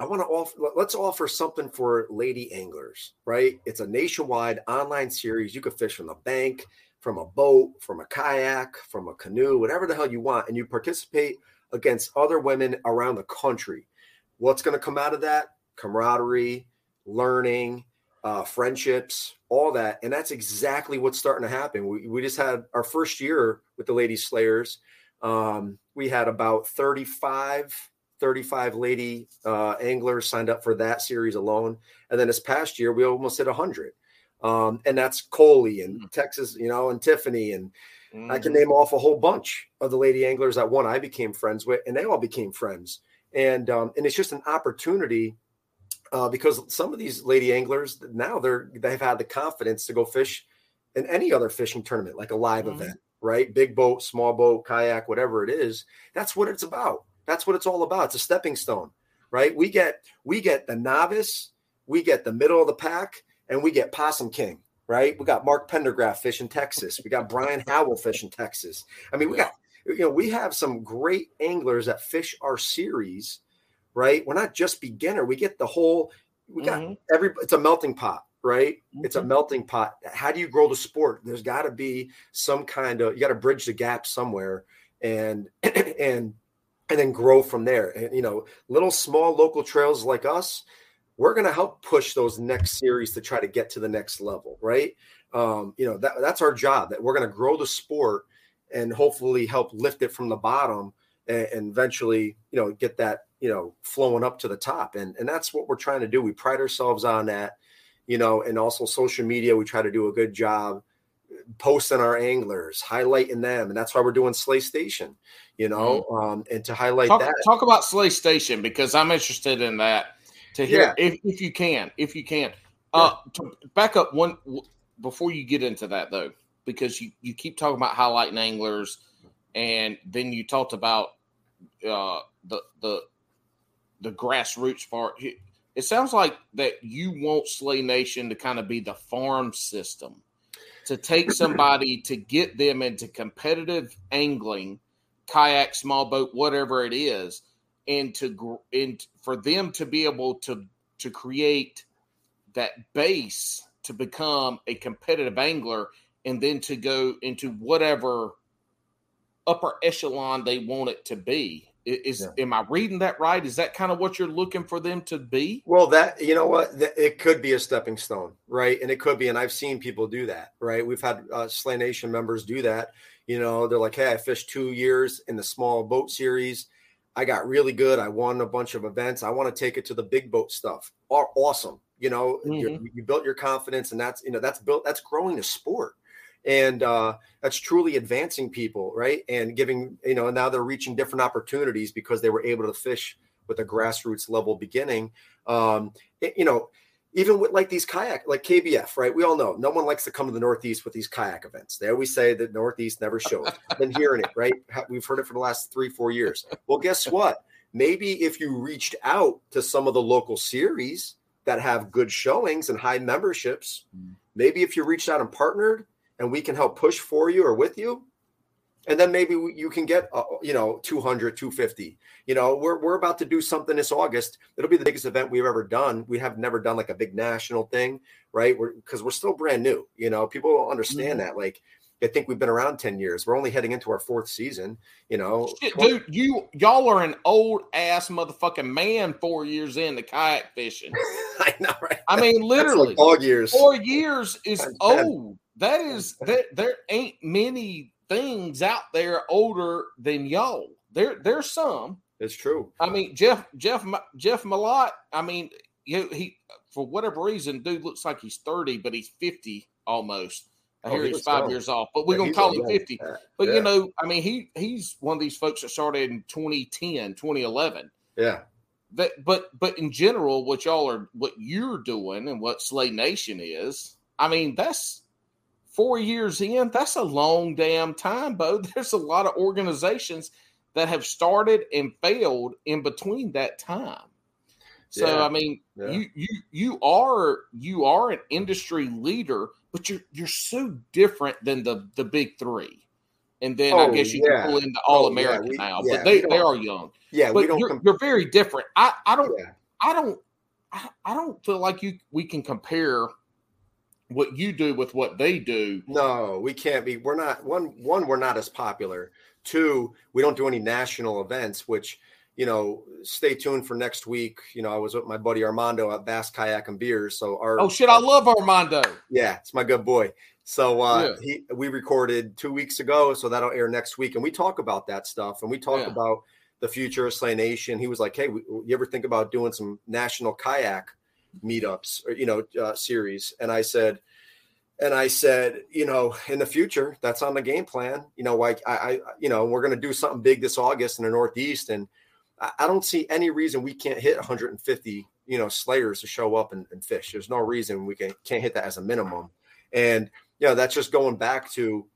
I want to offer let's offer something for lady anglers, right? It's a nationwide online series. You can fish from the bank, from a boat, from a kayak, from a canoe, whatever the hell you want, and you participate against other women around the country. What's going to come out of that? Camaraderie, learning, uh, friendships, all that. And that's exactly what's starting to happen. We, we just had our first year with the Lady Slayers. Um, we had about 35, 35 lady uh, anglers signed up for that series alone. And then this past year, we almost hit 100. Um, and that's Coley and mm. Texas, you know, and Tiffany and Mm-hmm. I can mm-hmm. name off a whole bunch of the lady anglers that one I became friends with, and they all became friends. And um, and it's just an opportunity uh, because some of these lady anglers now they're they've had the confidence to go fish in any other fishing tournament, like a live mm-hmm. event, right? Big boat, small boat, kayak, whatever it is. That's what it's about. That's what it's all about. It's a stepping stone, right? We get we get the novice, we get the middle of the pack, and we get possum king right? We got Mark Pendergraph fish in Texas. We got Brian Howell fish in Texas. I mean, we got you know we have some great anglers that fish our series, right? We're not just beginner. We get the whole. We got mm-hmm. every. It's a melting pot, right? Mm-hmm. It's a mm-hmm. melting pot. How do you grow the sport? There's got to be some kind of. You got to bridge the gap somewhere, and and and then grow from there. And you know, little small local trails like us we're going to help push those next series to try to get to the next level, right? Um, you know, that, that's our job. That we're going to grow the sport and hopefully help lift it from the bottom and, and, eventually, you know, get that you know flowing up to the top. And and that's what we're trying to do. We pride ourselves on that, you know, and also social media. We try to do a good job posting our anglers, highlighting them, and that's why we're doing Slay Station, you know, mm. um, and to highlight talk, that. Talk about Slay Station because I'm interested in that to hear yeah. if, if you can, if you can. Uh, to back up one before you get into that though, because you, you keep talking about highlighting anglers, and then you talked about uh, the the the grassroots part. It sounds like that you want Slay Nation to kind of be the farm system to take somebody to get them into competitive angling kayak, small boat, whatever it is, and to and for them to be able to to create that base to become a competitive angler and then to go into whatever upper echelon they want it to be is yeah. am i reading that right? Is that kind of what you're looking for them to be? Well that you know what? It could be a stepping stone right? And it could be and i've seen people do that right? We've had uh, slay nation members do that. You know they're like hey i fished two years in the small boat series. I got really good. I won a bunch of events. I want to take it to the big boat stuff. Are awesome. You know mm-hmm. you built your confidence and that's you know that's built that's growing the sport and uh, that's truly advancing people right? And giving you know now they're reaching different opportunities because they were able to fish with a grassroots level beginning. Um, it, you know even with like these kayak like kbf right? We all know no one likes to come to the northeast with these kayak events. They always say that northeast never shows. I've been hearing it right? We've heard it for the last three four years. Well guess what? Maybe if you reached out to some of the local series that have good showings and high memberships mm. maybe if you reached out and partnered and we can help push for you or with you and then maybe you can get uh, you know 200 250 you know we're, we're about to do something this august it'll be the biggest event we've ever done we have never done like a big national thing right we're because we're still brand new you know people don't understand mm-hmm. that like I think we've been around 10 years. We're only heading into our fourth season, you know. Shit, dude, you y'all are an old ass motherfucking man four years into kayak fishing. I know, right? I mean, literally like dog years. Four years is That's old. That is that there ain't many things out there older than y'all. There there's some. It's true. I mean, Jeff Jeff Jeff Malott, I mean, you he for whatever reason, dude looks like he's 30, but he's 50 almost. I oh, hear he's five years off, but we're yeah, gonna call him 50. But yeah. you know, I mean, he he's one of these folks that started in 2010, 2011. Yeah. That, but but in general, what y'all are what you're doing and what Slay Nation is, I mean, that's four years in. That's a long damn time, Bo. There's a lot of organizations that have started and failed in between that time. So yeah. I mean, yeah. you you you are you are an industry leader, but you're you're so different than the the big three. And then oh, I guess you yeah. can pull in the All American oh, now, but they, they are young. Yeah, but you're, comp- you're very different. I I don't I don't I, I don't feel like you we can compare what you do with what they do. No, we can't be. We're not one. One, we're not as popular. Two, we don't do any national events, which you know, stay tuned for next week. You know, I was with my buddy Armando at Bass Kayak and Beers. So our oh shit, I love Armando. Yeah, it's my good boy. So uh, yeah. he we recorded two weeks ago, so that'll air next week, and we talk about that stuff, and we talk yeah. about the future of Slay Nation. He was like, "Hey, you ever think about doing some national kayak meetups or you know uh, series?" And I said, and I said, you know, in the future, that's on the game plan. You know, like I, I you know, we're going to do something big this August in the Northeast, and I don't see any reason we can't hit 150, you know, slayers to show up and, and fish. There's no reason we can, can't hit that as a minimum. And, you know, that's just going back to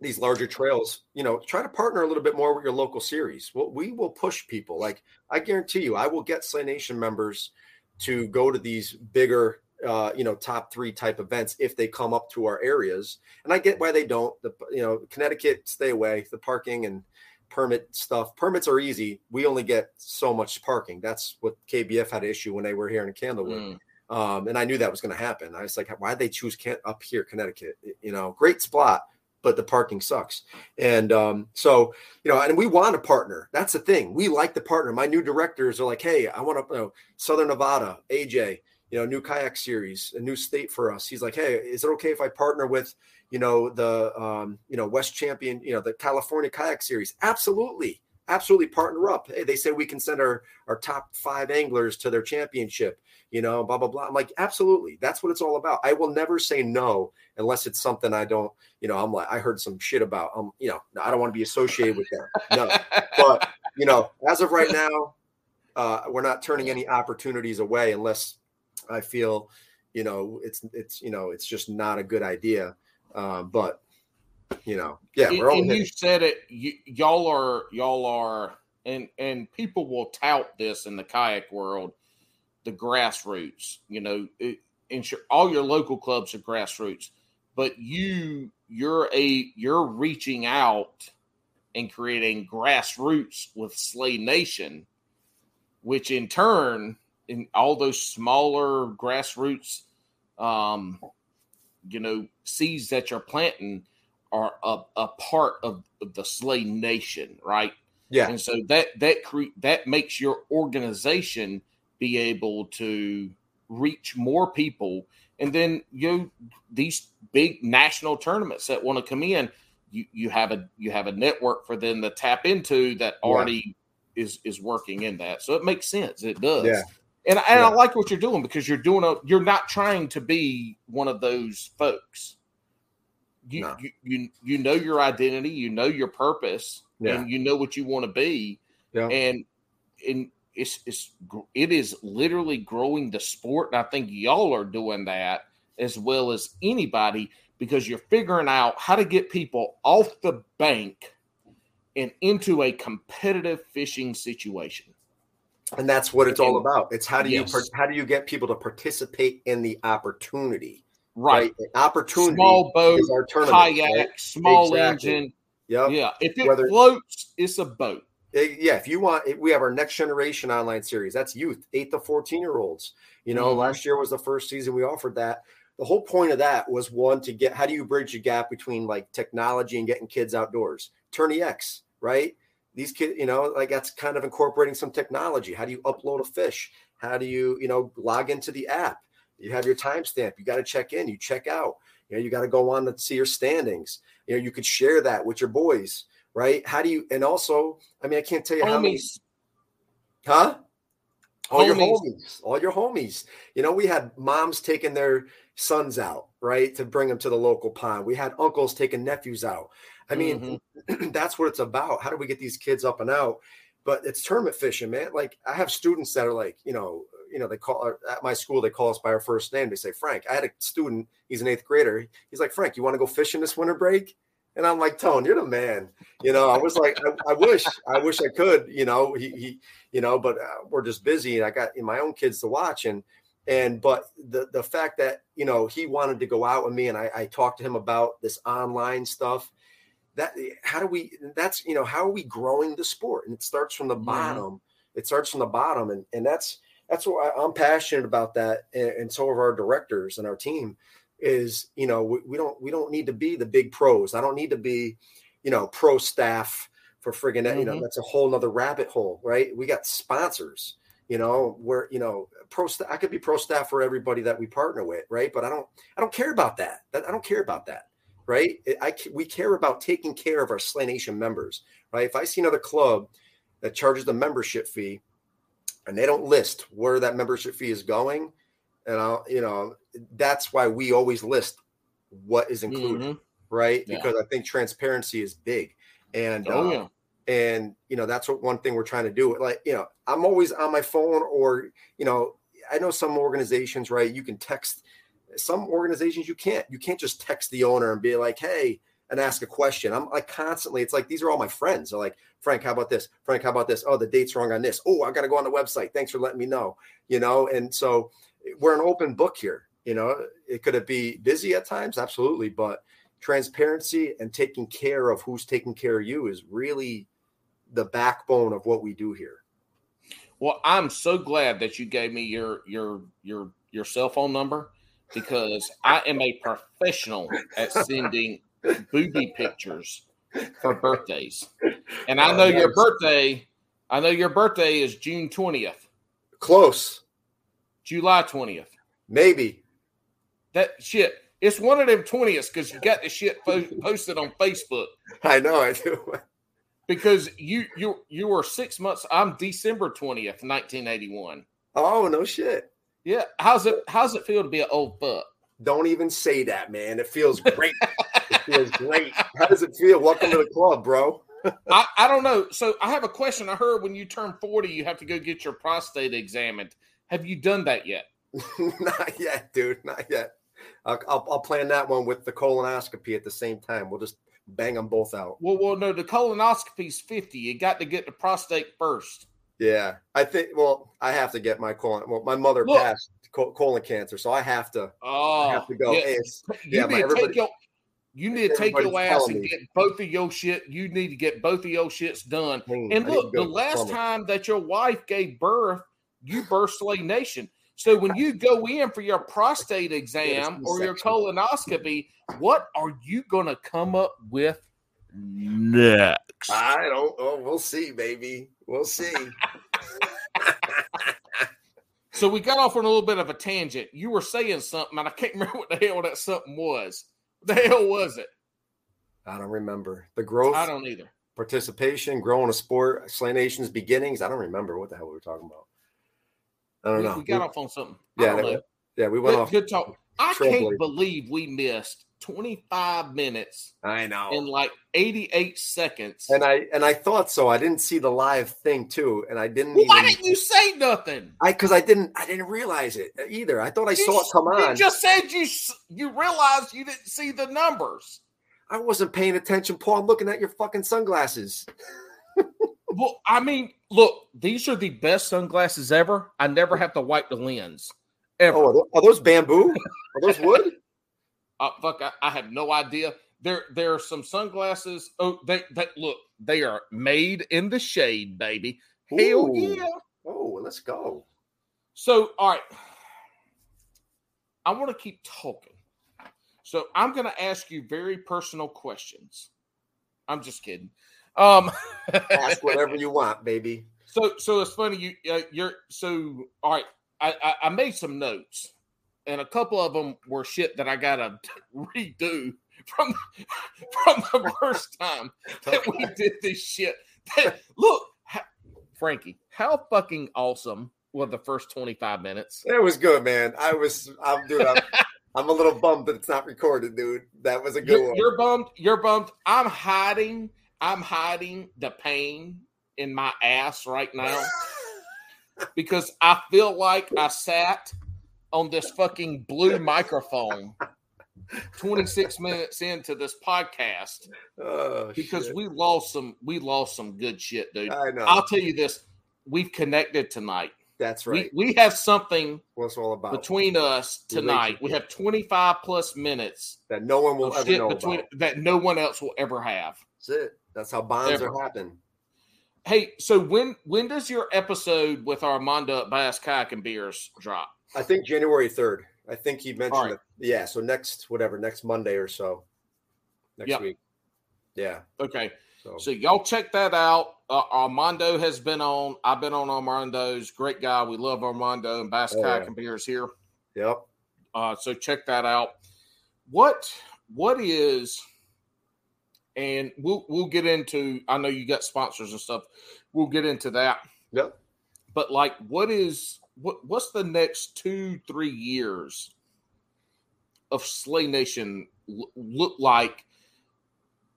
these larger trails, you know, try to partner a little bit more with your local series. Well, we will push people. Like I guarantee you, I will get Slay Nation members to go to these bigger, uh, you know, top three type events if they come up to our areas. And I get why they don't. The you know, Connecticut, stay away. The parking and permit stuff. Permits are easy. We only get so much parking. That's what KBF had an issue when they were here in Candlewood. Mm. Um, and I knew that was going to happen. I was like, why'd they choose Can- up here, Connecticut? You know, great spot, but the parking sucks. And um, so, you know, and we want a partner. That's the thing. We like the partner. My new directors are like, hey, I want to, you know, Southern Nevada, AJ, you know, new kayak series, a new state for us. He's like, hey, is it okay if I partner with, you know, the um, you know West Champion, you know, the California Kayak Series. Absolutely, absolutely partner up. Hey, they say we can send our our top five anglers to their championship. You know, blah blah blah. I'm like, absolutely. That's what it's all about. I will never say no unless it's something I don't. You know, I'm like, I heard some shit about. Um, you know, I don't want to be associated with them. No, but you know, as of right now, uh, we're not turning any opportunities away unless I feel, you know, it's it's you know, it's just not a good idea. Um, but you know, yeah, we're all. And you said it. You, y'all are y'all are, and and people will tout this in the kayak world, the grassroots. You know, it, and sure, all your local clubs are grassroots, but you you're a you're reaching out and creating grassroots with Slay Nation, which in turn, in all those smaller grassroots, um, you know, seeds that you're planting are a, a part of, the Slay Nation, right? Yeah. And so that that cre- that makes your organization be able to reach more people, and then you know, these big national tournaments that want to come in, you you have a you have a network for them to tap into that Yeah. already is is working in that. So it makes sense. It does. Yeah. And, and Yeah. I like what you're doing because you're doing a you're not trying to be one of those folks. You No. you, you you know your identity, you know your purpose, Yeah. and you know what you want to be. Yeah. And and it's it's it is literally growing the sport. And I think y'all are doing that as well as anybody because you're figuring out how to get people off the bank and into a competitive fishing situation. and that's what it's all about. It's how do you Yes. par- how do you get people to participate in the opportunity? Right. The opportunity Small boat, our tournament. kayak, right? small Exactly. engine. Yep. Yeah. If it Whether- floats, it's a boat. Eh, yeah, if you want, we have our next generation online series. That's youth, eight to 14 year olds. You know, Mhm. last year was the first season we offered that. The whole point of that was one to get how do you bridge the gap between like technology and getting kids outdoors? Tourney X, right? These kids, you know, like that's kind of incorporating some technology. How do you upload a fish? How do you, you know, log into the app? You have your timestamp. You got to check in. You check out. You know, you got to go on to see your standings. You know, you could share that with your boys, right? How do you? And also, I mean, I can't tell you how many. Huh? All your Homies. homies, all your homies. You know, we had moms taking their sons out, right, to bring them to the local pond. We had uncles taking nephews out. I mean, Mm-hmm. that's what it's about. How do we get these kids up and out? But it's tournament fishing, man. Like I have students that are like, you know, you know, they call at my school, they call us by our first name. They say, Frank. I had a student, he's an eighth grader. He's like, Frank, you want to go fishing this winter break? And I'm like, Tone, you're the man. You know, I was like, I, I wish, I wish I could, you know, he, he you know, but uh, we're just busy and I got my own kids to watch. And, and, but the, the fact that, you know, he wanted to go out with me and I, I talked to him about this online stuff that, how do we, that's, you know, how are we growing the sport? And it starts from the Mhm. bottom. It starts from the bottom. And, and that's, that's why I'm passionate about that. And, and so are our directors and our team is, you know, we, we don't, we don't need to be the big pros. I don't need to be, you know, pro staff for friggin' you know Mhm. that's a whole nother rabbit hole right we got sponsors you know where you know pro sta- i could be pro staff for everybody that we partner with right but i don't i don't care about that That- i don't care about that right i we care about taking care of our slay nation members right if i see another club that charges the membership fee and they don't list where that membership fee is going and i'll you know that's why we always list what is included Mhm. right Yeah. because i think transparency is big and Oh, uh, yeah. and you know that's what one thing we're trying to do like you know i'm always on my phone or you know i know some organizations right you can text some organizations you can't you can't just text the owner and be like hey and ask a question. I'm like constantly it's like these are all my friends. They're like frank how about this? Frank how about this? Oh the date's wrong on this. Oh i gotta go on the website. Thanks for letting me know you know? And so we're an open book here you know? It could it be busy at times? Absolutely but transparency and taking care of who's taking care of you is really the backbone of what we do here. Well, I'm so glad that you gave me your your your your cell phone number because I am a professional at sending booby pictures for birthdays. And I know oh, your birthday, I know your birthday is June 20th, Close, July 20th. maybe. That shit, it's one of them 20th because you got the shit po- posted on Facebook. I know I do. Because you you you were six months. I'm December 20th, 1981. Oh no shit! Yeah. How's it how's it feel to be an old fuck? Don't even say that, man. It feels great. it feels great. How does it feel? Welcome to the club, bro. I, I don't know. So I have a question. I heard when you turn 40, you have to go get your prostate examined. Have you done that yet? not yet, dude. Not yet. I'll, I'll, I'll plan that one with the colonoscopy at the same time. We'll just bang them both out. Well, well, no, the colonoscopy's 50. You got to get the prostate first. Yeah, I think. Well, I have to get my colon. Well, my mother Look. passed co- colon cancer, so I have to. Oh, I have oh, to go. yeah. Hey, it's, You yeah, need to take everybody- your You need to take your ass and me. get both of your shit. You need to get both of your shits done. And look, the last time that your wife gave birth, you birthed Slay Nation. So when you go in for your prostate exam or your colonoscopy, what are you going to come up with next? I don't. Oh, we'll see, baby. We'll see. So we got off on a little bit of a tangent. You were saying something, and I can't remember what the hell that something was. What the hell was it? I don't remember the growth, I don't either. participation, growing a sport, Slay Nation's beginnings. I don't remember what the hell we were talking about. I don't We, know. we got off on something. Yeah, that- yeah, we went Good, off. good talk. I can't believe we missed 25 minutes I know. in like 88 seconds. And I and I thought so. I didn't see the live thing too, and I didn't. Why even, didn't you say nothing? I because I didn't. I didn't realize it either. I thought I You saw it s- come You on. just said you you realized you didn't see the numbers. I wasn't paying attention, Paul. I'm looking at your fucking sunglasses. Well, I mean, look, these are the best sunglasses ever. I never have to wipe the lens. Ever. Oh, are those bamboo? Are those wood? Uh, fuck, I, I have no idea. There, there are some sunglasses. Oh, they, they look. They are made in the shade, baby. Hell Ooh. yeah! Oh, let's go. So, all right, I want to keep talking. So, I'm going to ask you very personal questions. I'm just kidding. Um, Ask whatever you want, baby. so, so it's funny. You, uh, you're so all right. I, I, I made some notes, and a couple of them were shit that I gotta redo from from the first time that we did this shit. Look, Frankie, how fucking awesome were the first 25 minutes? It was good, man. I was. I'm dude. I'm, I'm a little bummed that it's not recorded, dude. That was a good You're, one. you're bummed. You're bummed. I'm hiding. I'm hiding the pain in my ass right now because I feel like I sat on this fucking blue microphone 26 minutes into this podcast oh, because shit. we lost some we lost some good shit, dude. I know. I'll tell you this, we've connected tonight. That's right. We we have something What's all about? between us tonight. We have 25 plus minutes that no one will ever know between about. that no one else will ever have. That's it. That's how bonds Ever. are happening. Hey, so when when does your episode with Armando at Bass Kayak and Beers drop? I think January third. I think he mentioned right. it. Yeah. So next, whatever, next Monday or so. Next Yep. week. Yeah. Okay, So, so y'all check that out. Uh, Armando has been on. I've been on Armando's. Great guy. We love Armando and Bass Oh, Kayak yeah. and Beers here. yep. Uh, so check that out. What what is and we'll we'll get into I know you got sponsors and stuff. We'll get into that. Yep. But like what is what what's the next 2 3 years of Slay Nation look like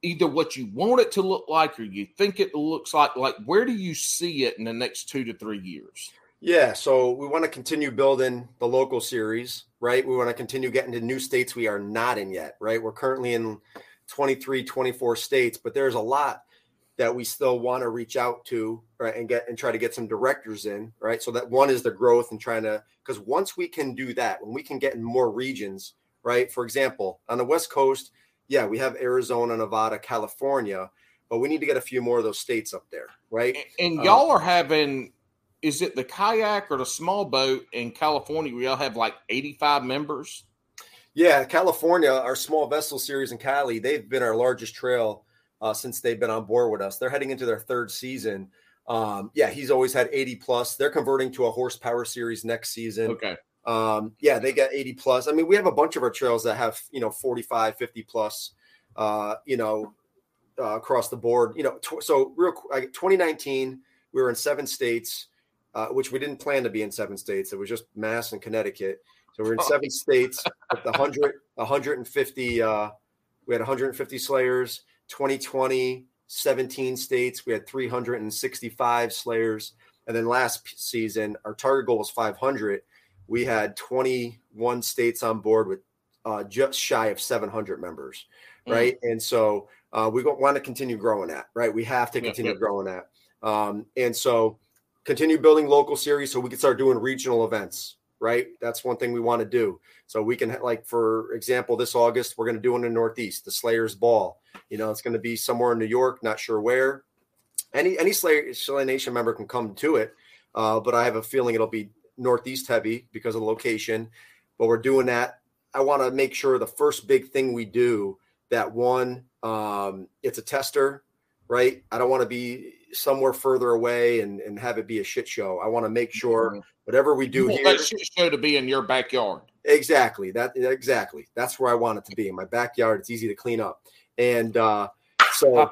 either what you want it to look like or you think it looks like like where do you see it in the next 2 to 3 years? Yeah, so we want to continue building the local series, right? We want to continue getting to new states we are not in yet, right? We're currently in 23, 24 states, but there's a lot that we still want to reach out to, right? And get and try to get some directors in, right? So that one is the growth and trying to because once we can do that, when we can get in more regions, right? For example, on the West Coast, yeah, we have Arizona, Nevada, California, but we need to get a few more of those states up there, right? And, and Uh, y'all are having, is it the kayak or the small boat in California where y'all have like 85 members? Yeah, California, our small vessel series in Cali, they've been our largest trail uh, since they've been on board with us. They're heading into their third season. Um, yeah, he's always had 80 plus. They're converting to a horsepower series next season. Okay. Um, yeah, they got 80 plus. I mean, we have a bunch of our trails that have, you know, 45, 50 plus, uh, you know, uh, across the board. You know, tw- so real qu- like 2019, we were in seven states, uh, which we didn't plan to be in seven states. It was just Mass and Connecticut. So we're in Oh. seven states with the 100, 150, uh, we had 150 slayers. 2020, 17 states, we had 365 slayers. And then last season, our target goal was 500 we had 21 states on board with uh, just shy of 700 members, Mm. right? And so uh, we want to continue growing that, right? We have to Yeah, continue yeah. growing that. Um, and so continue building local series so we can start doing regional events, right? That's one thing we want to do. So we can, like, for example, this August, we're going to do one in the Northeast, the Slayers Ball. You know, it's going to be somewhere in New York, not sure where. Any any Slayer, Slay Nation member can come to it, uh, but I have a feeling it'll be Northeast heavy because of the location. But we're doing that. I want to make sure the first big thing we do that one, um, it's a tester, right? I don't want to be somewhere further away and, and have it be a shit show. I want to make sure. Whatever we do You want here. that show to be in your backyard. Exactly. That exactly. That's where I want it to be in my backyard. It's easy to clean up. And uh so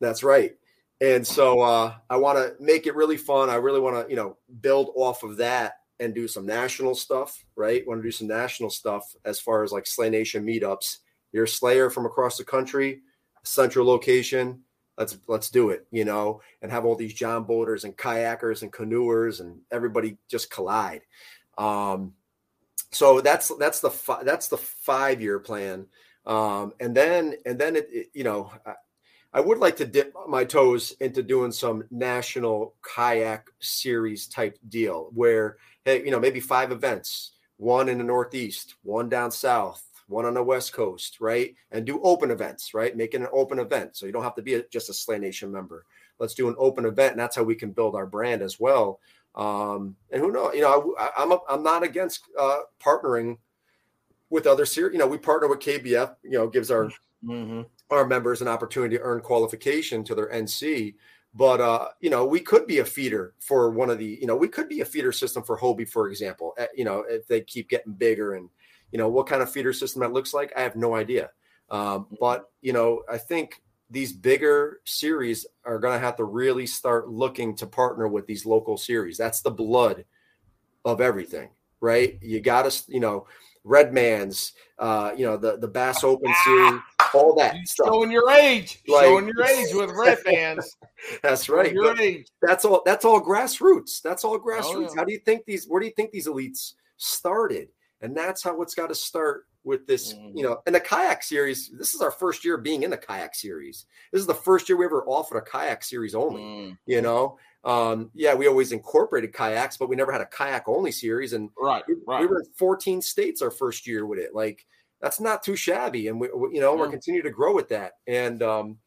that's right. And so uh I want to make it really fun. I really want to, you know, build off of that and do some national stuff, right? Want to do some national stuff as far as like Slay Nation meetups. You're a slayer from across the country, central location. Let's let's do it, you know, and have all these John boaters and kayakers and canoers and everybody just collide. Um, so that's that's the fi- that's the five year plan, um, and then and then it, it- you know I, I would like to dip my toes into doing some national kayak series type deal where hey you know maybe five events, one in the Northeast, one down south, one on the West Coast, right, and do open events, right, making an open event so you don't have to be a, just a Slay Nation member. Let's do an open event, and that's how we can build our brand as well. Um, and who knows? You know, I, I'm a, I'm not against uh, partnering with other series. You know, we partner with KBF. You know, gives our Mhm. our members an opportunity to earn qualification to their NC. But uh, you know, we could be a feeder for one of the. You know, we could be a feeder system for Hobie, for example. Uh, You know, if they keep getting bigger, and you know what kind of feeder system that looks like, I have no idea. Um, but you know, I think these bigger series are going to have to really start looking to partner with these local series. That's the blood of everything, right? You got to, you know, Redman's, uh, you know, the the Bass Open series, all that You stuff. showing your age. Like- showing your age with red fans. That's right. Your age. that's all. That's all grassroots. That's all grassroots. yeah. How do you think these? Where do you think these elites started? And that's how it's got to start with this. Mhm. You know, and the kayak series. This is our first year being in the kayak series. This is the first year we ever offered a kayak series only. Mm, You know, um, yeah, we always incorporated kayaks, but we never had a kayak only series. And right, we, right. we were in 14 states our first year with it. Like that's not too shabby, and we, we- you know we're continuing to grow with that. And um,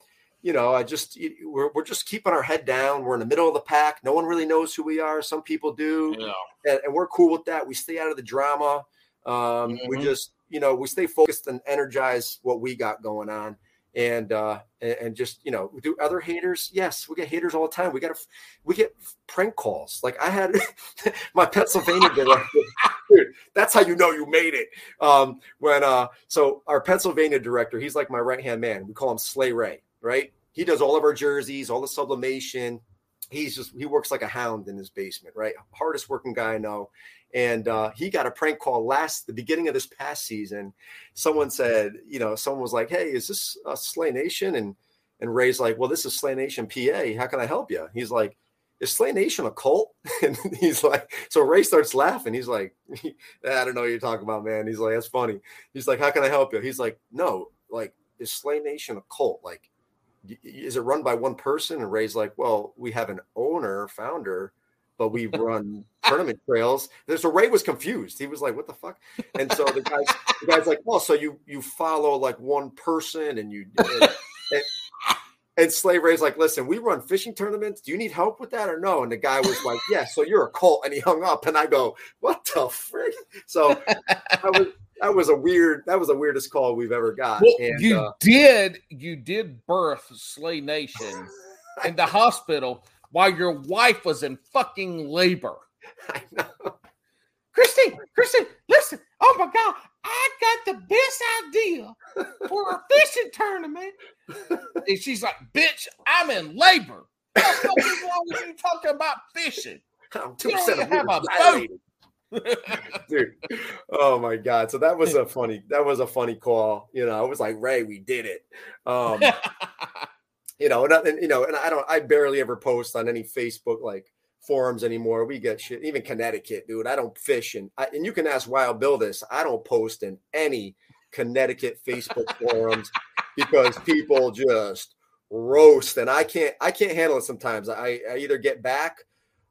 you know, I just we're, we're just keeping our head down. We're in the middle of the pack. No one really knows who we are. Some people do, yeah. and, and we're cool with that. We stay out of the drama. Um, We Mhm. just you know we stay focused and energize what we got going on. And uh and, just you know, do other haters? Yes, we get haters all the time. We got to we get prank calls. Like I had my Pennsylvania director, dude. That's how you know you made it. Um, when uh, so our Pennsylvania director, he's like my right hand man. We call him Slay Ray, right? He does all of our jerseys, all the sublimation. He's just he works like a hound in his basement, right? Hardest working guy I know. And uh, he got a prank call last the beginning of this past season. Someone said, you know, someone was like, "Hey, is this uh, Slay Nation?" And and Ray's like, "Well, this is Slay Nation PA. How can I help you?" He's like, "Is Slay Nation a cult?" And he's like, so Ray starts laughing. He's like, I don't know what you're talking about, man. He's like, that's funny. He's like, how can I help you? He's like, no, like, is Slay Nation a cult? Like, is it run by one person? And Ray's like, well, we have an owner, founder, but we run tournament trails. So Ray was confused. He was like, what the fuck? And so the guy's, the guy's like, well, so you you follow like one person and you and, and, Slay Ray's like, listen, we run fishing tournaments. Do you need help with that or no? And the guy was like, yeah, so you're a cult. And he hung up. And I go, what the frick? So that was that was a weird, that was the weirdest call we've ever got. Well, and you uh, did you did birth Slay Nation in the hospital while your wife was in fucking labor. I know. Christine, Christine, listen. Oh my God, I got the best idea for a fishing tournament. And she's like, bitch, I'm in labor. What the fuck is you talking about fishing? I'm You don't 2% even have a dilated. dude oh my god so that was a funny that was a funny call you know i was like ray we did it um you know and, I- and you know and i don't i barely ever post on any facebook like forums anymore we get shit even connecticut dude i don't fish and I, and you can ask wild bill this i don't post in any connecticut facebook forums because people just roast and i can't i can't handle it sometimes i, I either get back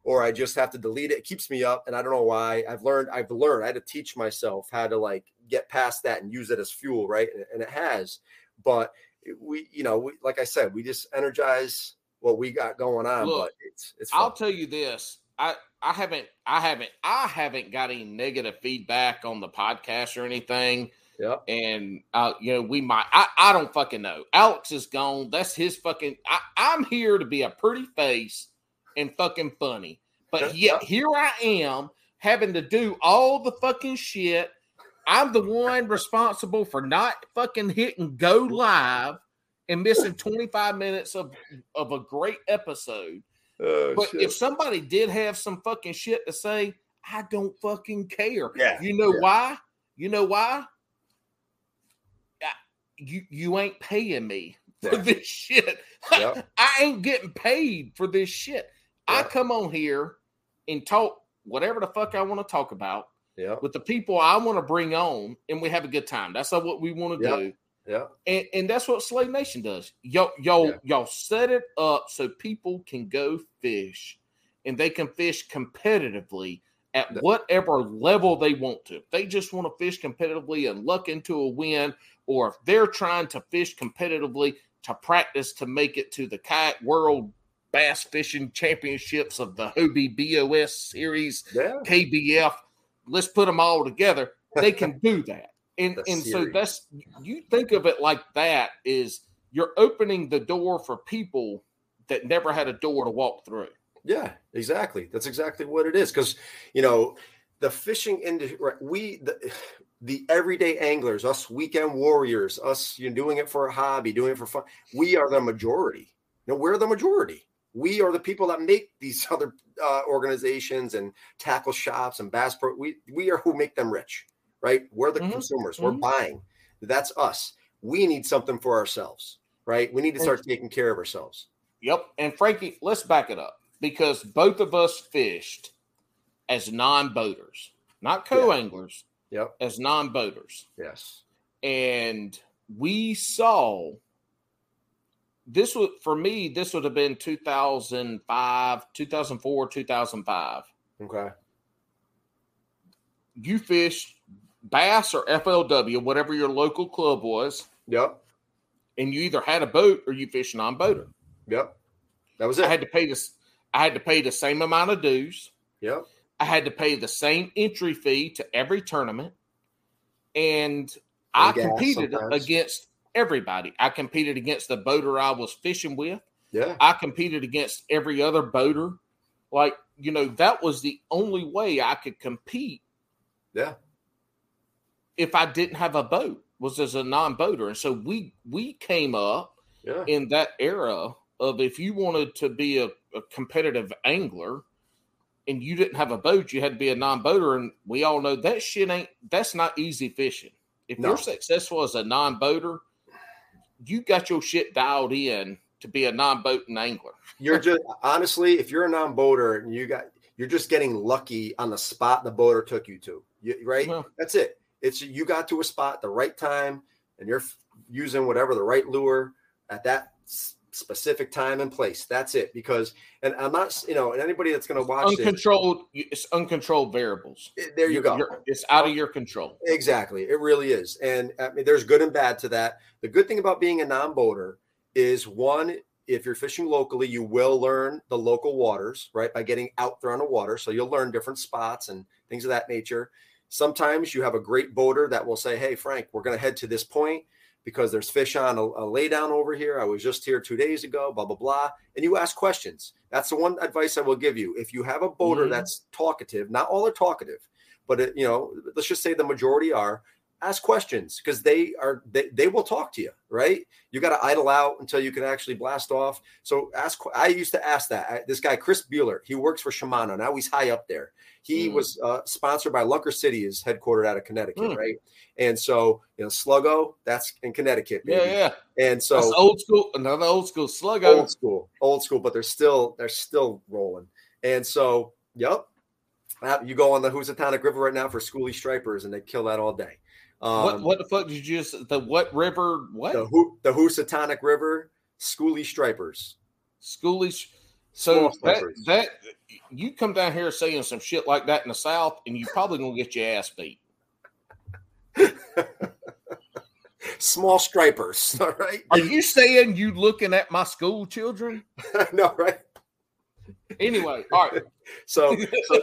or I just have to delete it. It keeps me up, and I don't know why. I've learned. I've learned. I had to teach myself how to like get past that and use it as fuel, right? And, and it has. But we, you know, we, like I said, we just energize what we got going on. Look, but it's it's. I'll tell you this. I I haven't I haven't I haven't got any negative feedback on the podcast or anything. Yeah. And uh, you know, we might I, I don't fucking know. Alex is gone. That's his fucking I, I'm here to be a pretty face and fucking funny. But Yeah. yet here I am having to do all the fucking shit. I'm the one responsible for not fucking hitting go live and missing 25 minutes of, of a great episode. Oh, But shit. if somebody did have some fucking shit to say, I don't fucking care. Yeah, You know yeah. why? You know why? I- You you ain't paying me for Yeah. this shit. Yeah. I ain't getting paid for this shit. I come on here and talk whatever the fuck I want to talk about yeah, with the people I want to bring on, and we have a good time. That's what we want to do. Yeah, And, and that's what Slay Nation does. Y'all, y'all, Yeah. y'all set it up so people can go fish and they can fish competitively at Yeah. whatever level they want to. If they just want to fish competitively and luck into a win, or if they're trying to fish competitively to practice to make it to the kayak world bass fishing championships of the Hobie BOS series yeah. KBF, let's put them all together. They can do that. And The and so that's you think of it like that is you're opening the door for people that never had a door to walk through. Yeah, exactly. That's exactly what it is. Because you know, the fishing industry, right, we the, the everyday anglers, us weekend warriors, us you know, doing it for a hobby, doing it for fun. We are the majority. You know, we're the majority. We are the people that make these other uh, organizations and tackle shops and bass pro. We we are who make them rich, right? We're the Mhm, consumers. We're mhm. buying. That's us. We need something for ourselves, right? We need to start taking care of ourselves. Yep. And Frankie, let's back it up because both of us fished as non-boaters, not co-anglers, Yep. as non-boaters. Yes. and we saw this would for me this would have been 2005 2004 2005 Okay. you fished bass or flw whatever your local club was Yep. and you either had a boat or you fished non-boater Yep. That was i had to pay this i had to pay the same amount of dues yep. I had to pay the same entry fee to every tournament, and I competed sometimes. against everybody. I competed against the boater I was fishing with. Yeah. I competed against every other boater. Like you know, that was the only way I could compete Yeah. If I didn't have a boat was as a non-boater. And so we we came up Yeah. in that era of if you wanted to be a, a competitive angler and you didn't have a boat, you had to be a non-boater. And we all know that shit ain't that's not easy fishing. If No. you're successful as a non-boater, you got your shit dialed in to be a non-boating angler. You're just honestly, if you're a non-boater and you got you're just getting lucky on the spot the boater took you to. You, right? Well- That's it. It's you got to a spot the right time and you're using whatever the right lure at that specific time and place. That's it. Because and I'm not, you know, and anybody that's going to watch this, Uncontrolled, it's uncontrolled variables. eh, there you You're- go. it's out of your control. Exactly. It really is. And I mean, there's good and bad to that. The good thing about being a non boater is one, if you're fishing locally, you will learn the local waters, right? By getting out there on the water. So you'll learn different spots and things of that nature. Sometimes you have a great boater that will say, Hey, Frank, we're going to head to this point because there's fish on a, a lay down over here. I was just here two days ago, blah, blah, blah. And you ask questions. That's the one advice I will give you. If you have a boater Mhm. that's talkative, not all are talkative, but it, you know, let's just say the majority are. Ask questions because they are they, they will talk to you, right? You got to idle out until you can actually blast off. So ask. I used to ask that. I, this guy Chris Bueller, he works for Shimano now. He's high up there. He Mm. was uh, sponsored by Lunker City, is headquartered out of Connecticut, Mm. right? And so you know, Sluggo, that's in Connecticut, Yeah, baby. yeah. And so That's old school. Another old school sluggo. old school, old school, but they're still they're still rolling. And so, yep, you go on the Housatonic River right now for schoolie stripers, and they kill that all day. Um, what what the fuck did you just the what river what the Hu- the Housatonic River schoolie stripers? schoolish So that, that you come down here saying some shit like that in the South, and you probably gonna get your ass beat. Small stripers. All right. Are you saying you looking at my school children? no, right. Anyway, all right. So, so,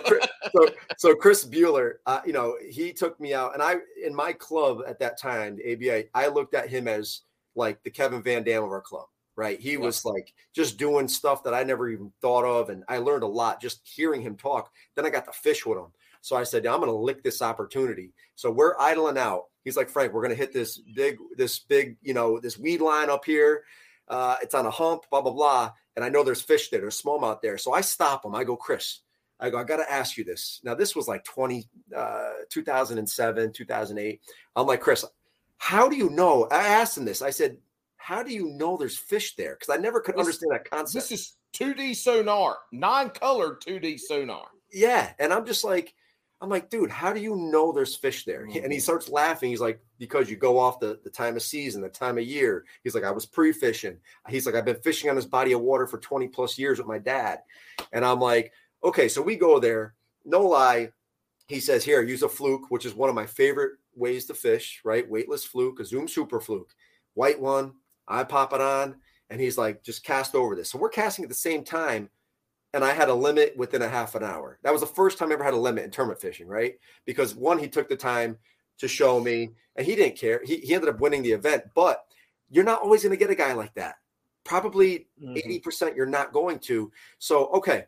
so, so Chris Bueller, uh, you know, he took me out, and I in my club at that time, the ABA, I looked at him as like the Kevin Van Dam of our club, right? He was like just doing stuff that I never even thought of, and I learned a lot just hearing him talk. Then I got to fish with him, so I said, I'm going to lick this opportunity. So we're idling out. He's like, Frank, we're going to hit this big, this big, you know, this weed line up here. Uh, it's on a hump, blah blah blah. And I know there's fish there, there's smallmouth there. So I stop him. I go, Chris, I go, I got to ask you this. Now, this was like 20, uh, 2007, 2008. I'm like, Chris, how do you know? I asked him this. I said, how do you know there's fish there? Because I never could This- understand that concept. This is 2D sonar, non-colored 2D sonar. yeah. And I'm just like, I'm like, dude, how do you know there's fish there? And he mm-hmm. starts laughing. He's like, because you go off the, the time of season, the time of year. He's like, I was pre fishing. He's like, I've been fishing on this body of water for 20 plus years with my dad. And I'm like, okay, so we go there. No lie. He says, here, use a fluke, which is one of my favorite ways to fish, right? Weightless fluke, a Zoom super fluke, white one. I pop it on. And he's like, just cast over this. So we're casting at the same time and I had a limit within a half an hour. That was the first time I ever had a limit in tournament fishing, right? Because one, he took the time to show me, and he didn't care. He, he ended up winning the event, but you're not always going to get a guy like that. Probably Mm-hmm. 80% you're not going to. So, okay.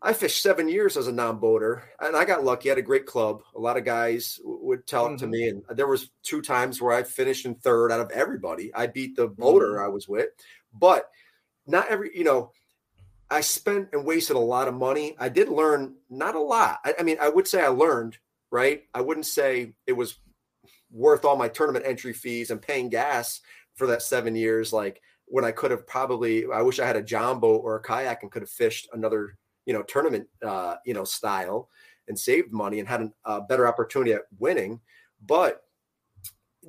I fished seven years as a non-boater, and I got lucky. I had a great club. A lot of guys would tell it to me, and there was two times where I finished in third out of everybody. I beat the boater I was with, but not every. You know, I spent and wasted a lot of money. I did learn not a lot. I, I mean, I would say I learned. Right? I wouldn't say it was worth all my tournament entry fees and paying gas for that seven years. Like when I could have probably, I wish I had a jumbo or a kayak and could have fished another, you know, tournament, uh, you know, style and saved money and had a better opportunity at winning. But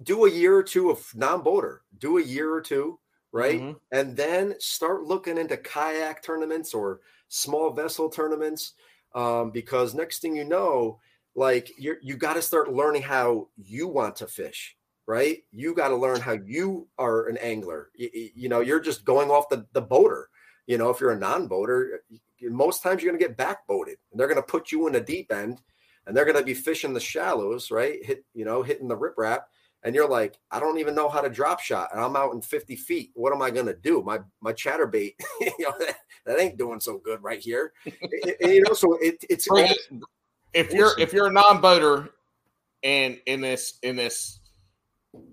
do a year or two of non-boater, do a year or two, right? Mhm. And then start looking into kayak tournaments or small vessel tournaments. Um, because next thing you know, like you're you got to start learning how you want to fish right you got to learn how you are an angler you, you know you're just going off the, the boater you know if you're a non-boater most times you're going to get backboated and they're going to put you in the deep end and they're going to be fishing the shallows right hit you know hitting the riprap and you're like i don't even know how to drop shot and i'm out in 50 feet what am i going to do my my chatterbait you know that, that ain't doing so good right here It- it- you know so it, it's Bring all- it- if you're if you're a non-boater and in this in this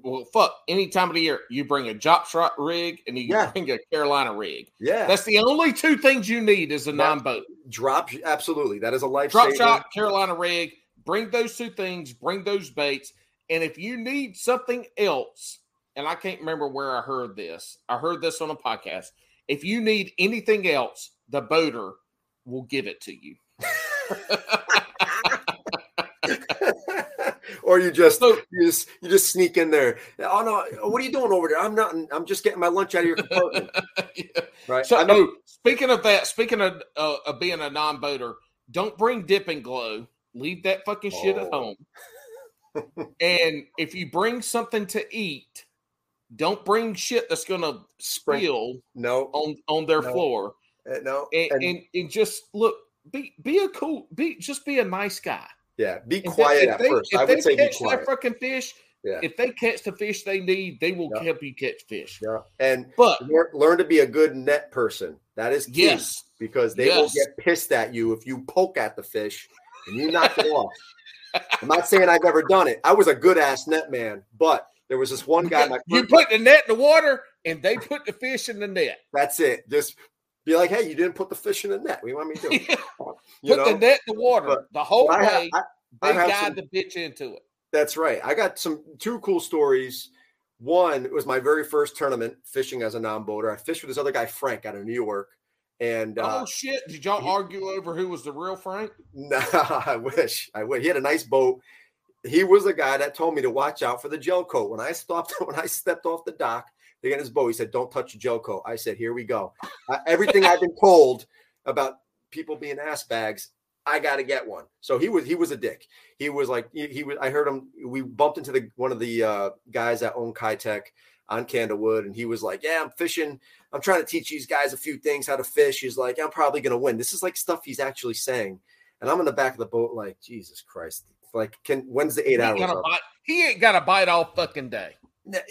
well fuck any time of the year you bring a drop shot rig and you Yeah. bring a Carolina rig. yeah That's the only two things you need as a That- non-boat. drop absolutely that is a life Drop shot, Carolina rig. Bring those two things. Bring those baits. And if you need something else, and I can't remember where I heard this, I heard this on a podcast. If you need anything else, the boater will give it to you. or you just So you just you just sneak in there oh no what are you doing over there i'm not i'm just getting my lunch out of your compartment right So, I know, oh, speaking of that, speaking of, uh, of being a non-boater, don't bring dip and glow. Leave that fucking shit at Oh. home. And if you bring something to eat, don't bring shit that's gonna spill no on on their No. floor. uh, no And, and, and and just look, be be a cool, be just be a nice guy. yeah be quiet if at they, first If i they would say be catch quiet that fucking fish, Yeah. if they catch the fish they need, they will Yeah. help you catch fish. yeah and But learn, learn to be a good net person that is key yes, because they Yes. will get pissed at you if you poke at the fish and you knock it off i'm not saying i've ever done it i was a good ass net man but there was this one guy my you put the net in the water and they put the fish in the net. That's it. Just be like, hey, you didn't put the fish in the net. What do you want me to do? Put You the net in the water But- the whole But I ha- way. I- I they have guide the bitch into it. that's right. I got some two cool stories. One was my very first tournament fishing as a non-boater. I fished with this other guy, Frank, out of New York. And uh, oh shit! Did y'all he- argue over who was the real Frank? no, I wish I would. He had a nice boat. He was the guy that told me to watch out for the gel coat. When I stopped, when I stepped off the dock They got his boat. He said, "Don't touch the gel coat." I said, "Here we go." Uh, everything I've been told about people being ass bags, I got to get one. So he was he was a dick. He was like he, he was. I heard him. We bumped into the one of the uh, guys that own Kietech on Candlewood, and he was like, "Yeah, I'm fishing. I'm trying to teach these guys a few things how to fish." He's like, "I'm probably gonna win." This is like stuff he's actually saying, and I'm in the back of the boat, like, Jesus Christ, like, can when's the eight He hours? bite, he ain't got to bite all fucking day.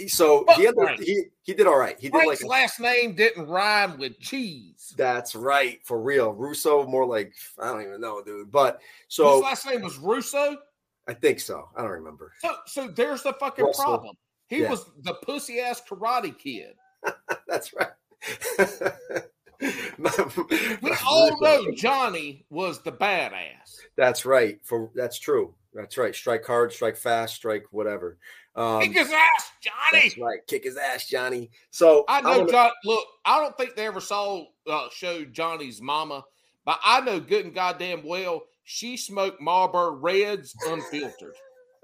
So Fuck he, he he did all right. He did Frank's like last name didn't rhyme with cheese. that's right for real. Russo more like I don't even know, dude. But His so last name was Russo. I think so. I don't remember. So, so there's the fucking Russell. problem. He Yeah. was the pussy ass karate kid. That's right. We all know Johnny was the badass. That's right. For that's true. That's right. Strike hard, strike fast, strike whatever. Um, Kick his ass, Johnny. that's right. Kick his ass, Johnny. So I know gonna- John. Look, I don't think they ever saw uh, showed Johnny's mama, but I know good and goddamn well she smoked Marlboro Reds unfiltered.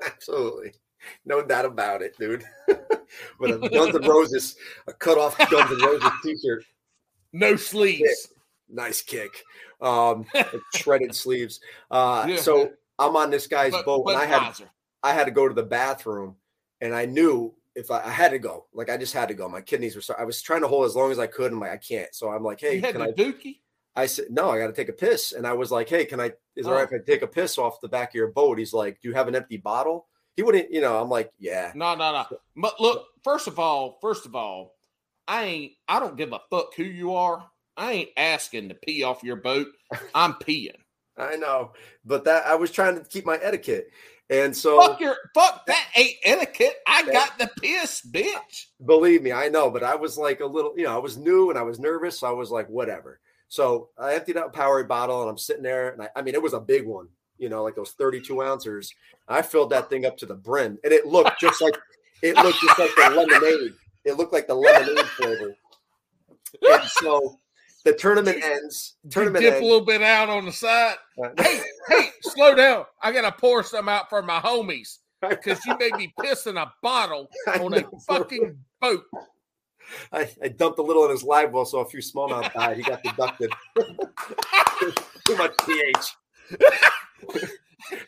Absolutely. No doubt about it, dude. With a Guns N' Roses, a cut off Guns N' Roses t shirt. No sleeves. Nice kick. Um, shredded sleeves. Uh, Yeah. So I'm on this guy's But, boat, but and I had. I had to go to the bathroom, and I knew if I, I had to go, like I just had to go. My kidneys were. So, I was trying to hold as long as I could, and like I can't. So I'm like, hey, you can I? dookie. I said, no, I got to take a piss. And I was like, hey, can I, is it all right Oh. if I take a piss off the back of your boat? He's like, do you have an empty bottle? He wouldn't, you know, I'm like, yeah. No, no, no. But look, first of all, first of all, I ain't. I don't give a fuck who you are. I ain't asking to pee off your boat. I'm peeing. I know. But that, I was trying to keep my etiquette. And so, fuck your fuck that ain't etiquette. I That- got the piss, bitch. believe me, I know, but I was like a little, you know, I was new and I was nervous. So I was like, whatever. So I emptied out a Powerade bottle and I'm sitting there. And I, I mean, it was a big one, you know, like those 32 ounces. I filled that thing up to the brim and it looked just like, it looked just like the lemonade. It looked like the lemonade flavor. And so the tournament ends. Tournament Dip a little bit out on the side. Uh, hey, hey, slow down. I gotta pour some out for my homies because you made me piss in a bottle on a fucking boat. I, I dumped a little in his live well, so a few smallmouth died. He got deducted. Too much pH.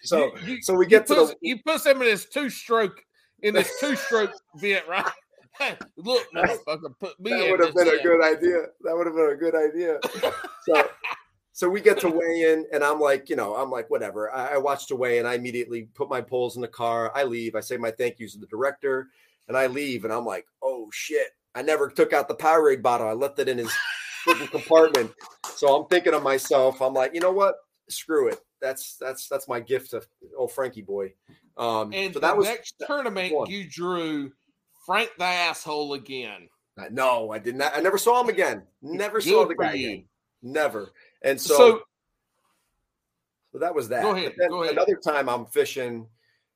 So You- you- so we get to put, the you put some in this two stroke in this two stroke bit, right? Hey, look, motherfucker, put me that would have been a good idea. That would have been a good idea. So so we get to weigh in, and I'm like, you know, I'm like, whatever. I, I watched the weigh. And I immediately put my poles in the car. I leave. I say my thank yous to the director, and I leave. And I'm like, oh shit! I never took out the Powerade bottle. I left it in his freaking compartment. So I'm thinking of myself. I'm like, you know what? Screw it. That's that's that's my gift to old Frankie boy. Um, And so the that was next tournament, one. you drew Frank the asshole again. no, I did not. I never saw him again. Never saw the guy you. again. Never. And so, So, so that was that. Go ahead, go ahead. Another time I'm fishing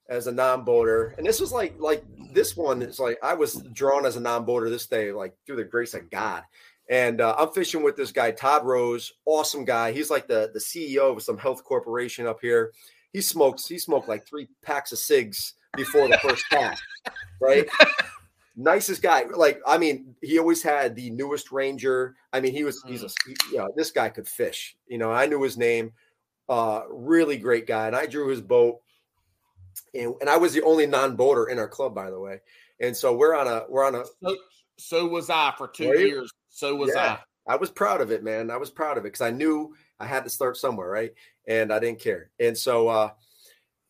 as a non-boater, and this was like like this one is like I was drawn as a non-boater this day, like through the grace of God. And uh, I'm fishing with this guy, Todd Rose, awesome guy. He's like the the CEO of some health corporation up here. He smokes. He smoked like three packs of cigs before the first cast, right? Nicest guy. Like, I mean, he always had the newest Ranger. I mean, he was, he's a, he- you know, this guy could fish. You know, I knew his name. Uh, really great guy. And I drew his boat. And, and I was the only non-boater in our club, by the way. And so we're on a, we're on a, so, so was I for two years. So was Yeah. I was proud of it, man. I was proud of it because I knew I had to start somewhere, right? And I didn't care. And so, uh,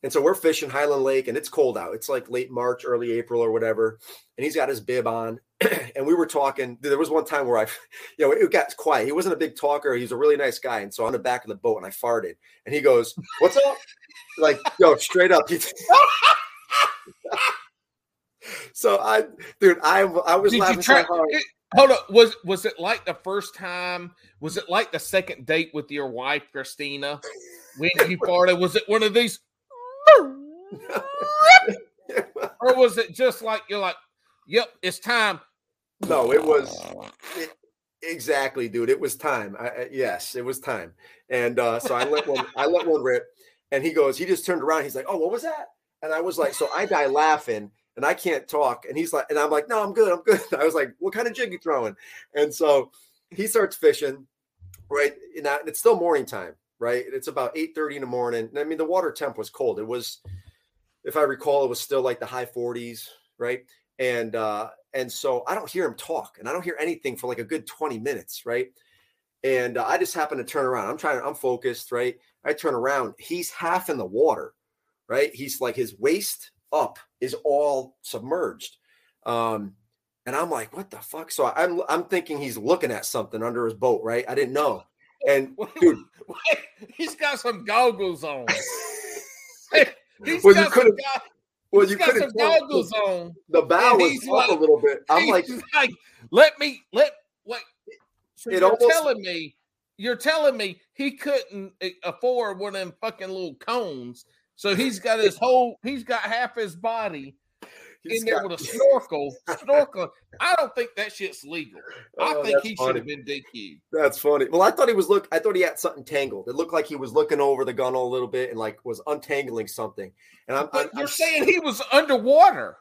and so we're fishing Highland Lake, and it's cold out. It's like late March, early April, or whatever. And he's got his bib on, and we were talking. There was one time where I, you know, it got quiet. He wasn't a big talker. He's a really nice guy. And so on the back of the boat, and I farted, and he goes, "What's up?" like, yo, straight up. so I, dude, I, I was Did laughing try? so hard. it- hold up. Was was it like the first time? Was it like the second date with your wife, Christina? When you farted, was it one of these, or was it just like you're like, "Yep, it's time." No, it was it, exactly, dude. It was time. I, I, yes, it was time. And uh, so I let one. I let one rip, and he goes. He just turned around. He's like, "Oh, what was that?" And I was like, so I die laughing, and I can't talk. And he's like, and I'm like, no, I'm good, I'm good. I was like, what kind of jig you throwing? And so he starts fishing, right? And it's still morning time, right? It's about 8:30 in the morning. I mean, the water temp was cold. It was, if I recall, it was still like the high 40s, right? And uh, and so I don't hear him talk, and I don't hear anything for like a good 20 minutes, right? And uh, I just happen to turn around. I'm trying, I'm focused, right? I turn around. He's half in the water, right? He's like his waist up is all submerged. Um, and I'm like, what the fuck? So I'm I'm thinking he's looking at something under his boat, right? I didn't know. And dude, he's got some goggles on. he's well, got some go- well, you could have goggles on. The bow was up a little bit. I'm like, like, let me let what So it you're almost, telling me you're telling me he couldn't eh, afford one of them fucking little cones so he's got his whole, he's got half his body he's in there got, with a snorkel. snorkel. I don't think that shit's legal. I oh, think he should have been DQ. That's funny. Well, I thought he was look. I thought he had something tangled. It looked like he was looking over the gunnel a little bit and like was untangling something. And I'm, but I'm, you're I'm, saying he was underwater.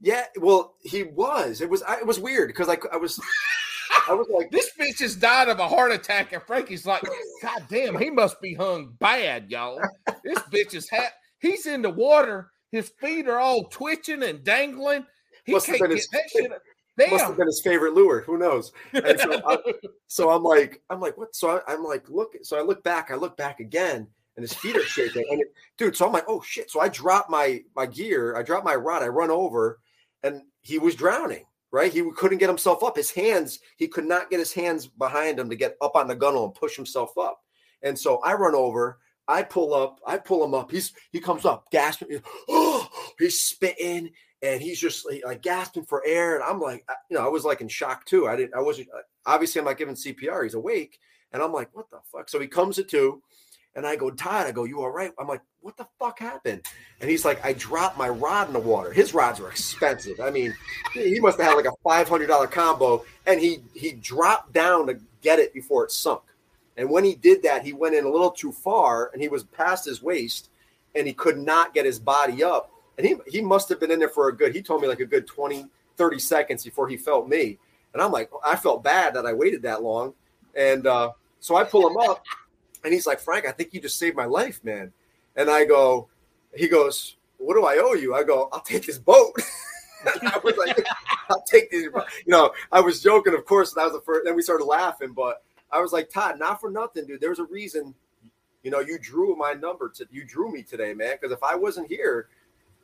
Yeah, well, he was. It was. I, it was weird because like I was. I was like, this bitch just died of a heart attack, and Frankie's like, God damn, he must be hung bad, y'all. This bitch is ha- he's in the water, his feet are all twitching and dangling. He must can't get his, that shit. Damn. Must have been his favorite lure. Who knows? And so, I, so I'm like, I'm like, what? So I, am like, look. So I look back. I look back again, and his feet are shaking. And it, dude, so I'm like, oh shit. So I drop my my gear. I drop my rod. I run over, and he was drowning right? He couldn't get himself up. His hands, he could not get his hands behind him to get up on the gunnel and push himself up. And so I run over, I pull up, I pull him up. He's he comes up, gasping, oh, he's spitting, and he's just like gasping for air. And I'm like, you know, I was like in shock too. I didn't, I wasn't obviously I'm not giving CPR. He's awake, and I'm like, what the fuck? So he comes to two. And I go, Todd, I go, you all right? I'm like, what the fuck happened? And he's like, I dropped my rod in the water. His rods were expensive. I mean, he must have had like a $500 combo. And he he dropped down to get it before it sunk. And when he did that, he went in a little too far and he was past his waist and he could not get his body up. And he, he must have been in there for a good, he told me like a good 20, 30 seconds before he felt me. And I'm like, I felt bad that I waited that long. And uh, so I pull him up and he's like, Frank, I think you just saved my life, man. And I go, he goes, What do I owe you? I go, I'll take this boat. I was like, I'll take these. You know, I was joking, of course. That was the first. Then we started laughing, but I was like, Todd, not for nothing, dude. There's a reason. You know, you drew my number to you drew me today, man. Because if I wasn't here,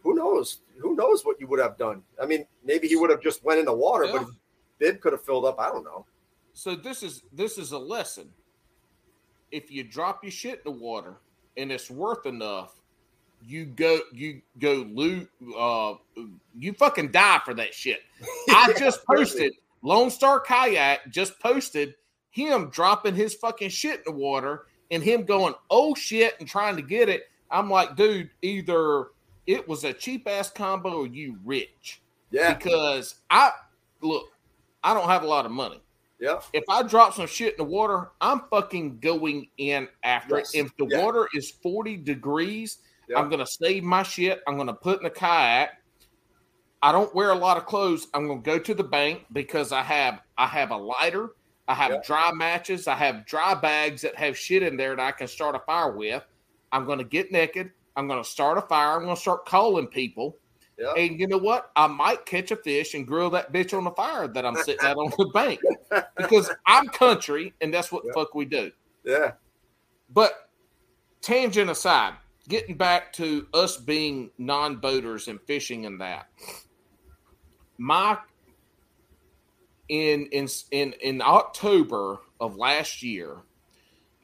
who knows? Who knows what you would have done? I mean, maybe he would have just went in the water, yeah. but bib could have filled up. I don't know. So this is this is a lesson if you drop your shit in the water and it's worth enough, you go you go loot uh you fucking die for that shit. I just posted Lone Star Kayak just posted him dropping his fucking shit in the water and him going, oh shit, and trying to get it. I'm like, dude, either it was a cheap ass combo or you rich. Yeah. Because I look, I don't have a lot of money. Yeah. If I drop some shit in the water, I'm fucking going in after yes. it. If the yeah. water is 40 degrees, yeah. I'm gonna save my shit. I'm gonna put in a kayak. I don't wear a lot of clothes. I'm gonna go to the bank because I have I have a lighter, I have yeah. dry matches, I have dry bags that have shit in there that I can start a fire with. I'm gonna get naked. I'm gonna start a fire. I'm gonna start calling people. Yeah. And you know what? I might catch a fish and grill that bitch on the fire that I'm sitting out on the bank because I'm country and that's what yeah. the fuck we do. Yeah. But tangent aside, getting back to us being non boaters and fishing and that, my in in in in October of last year,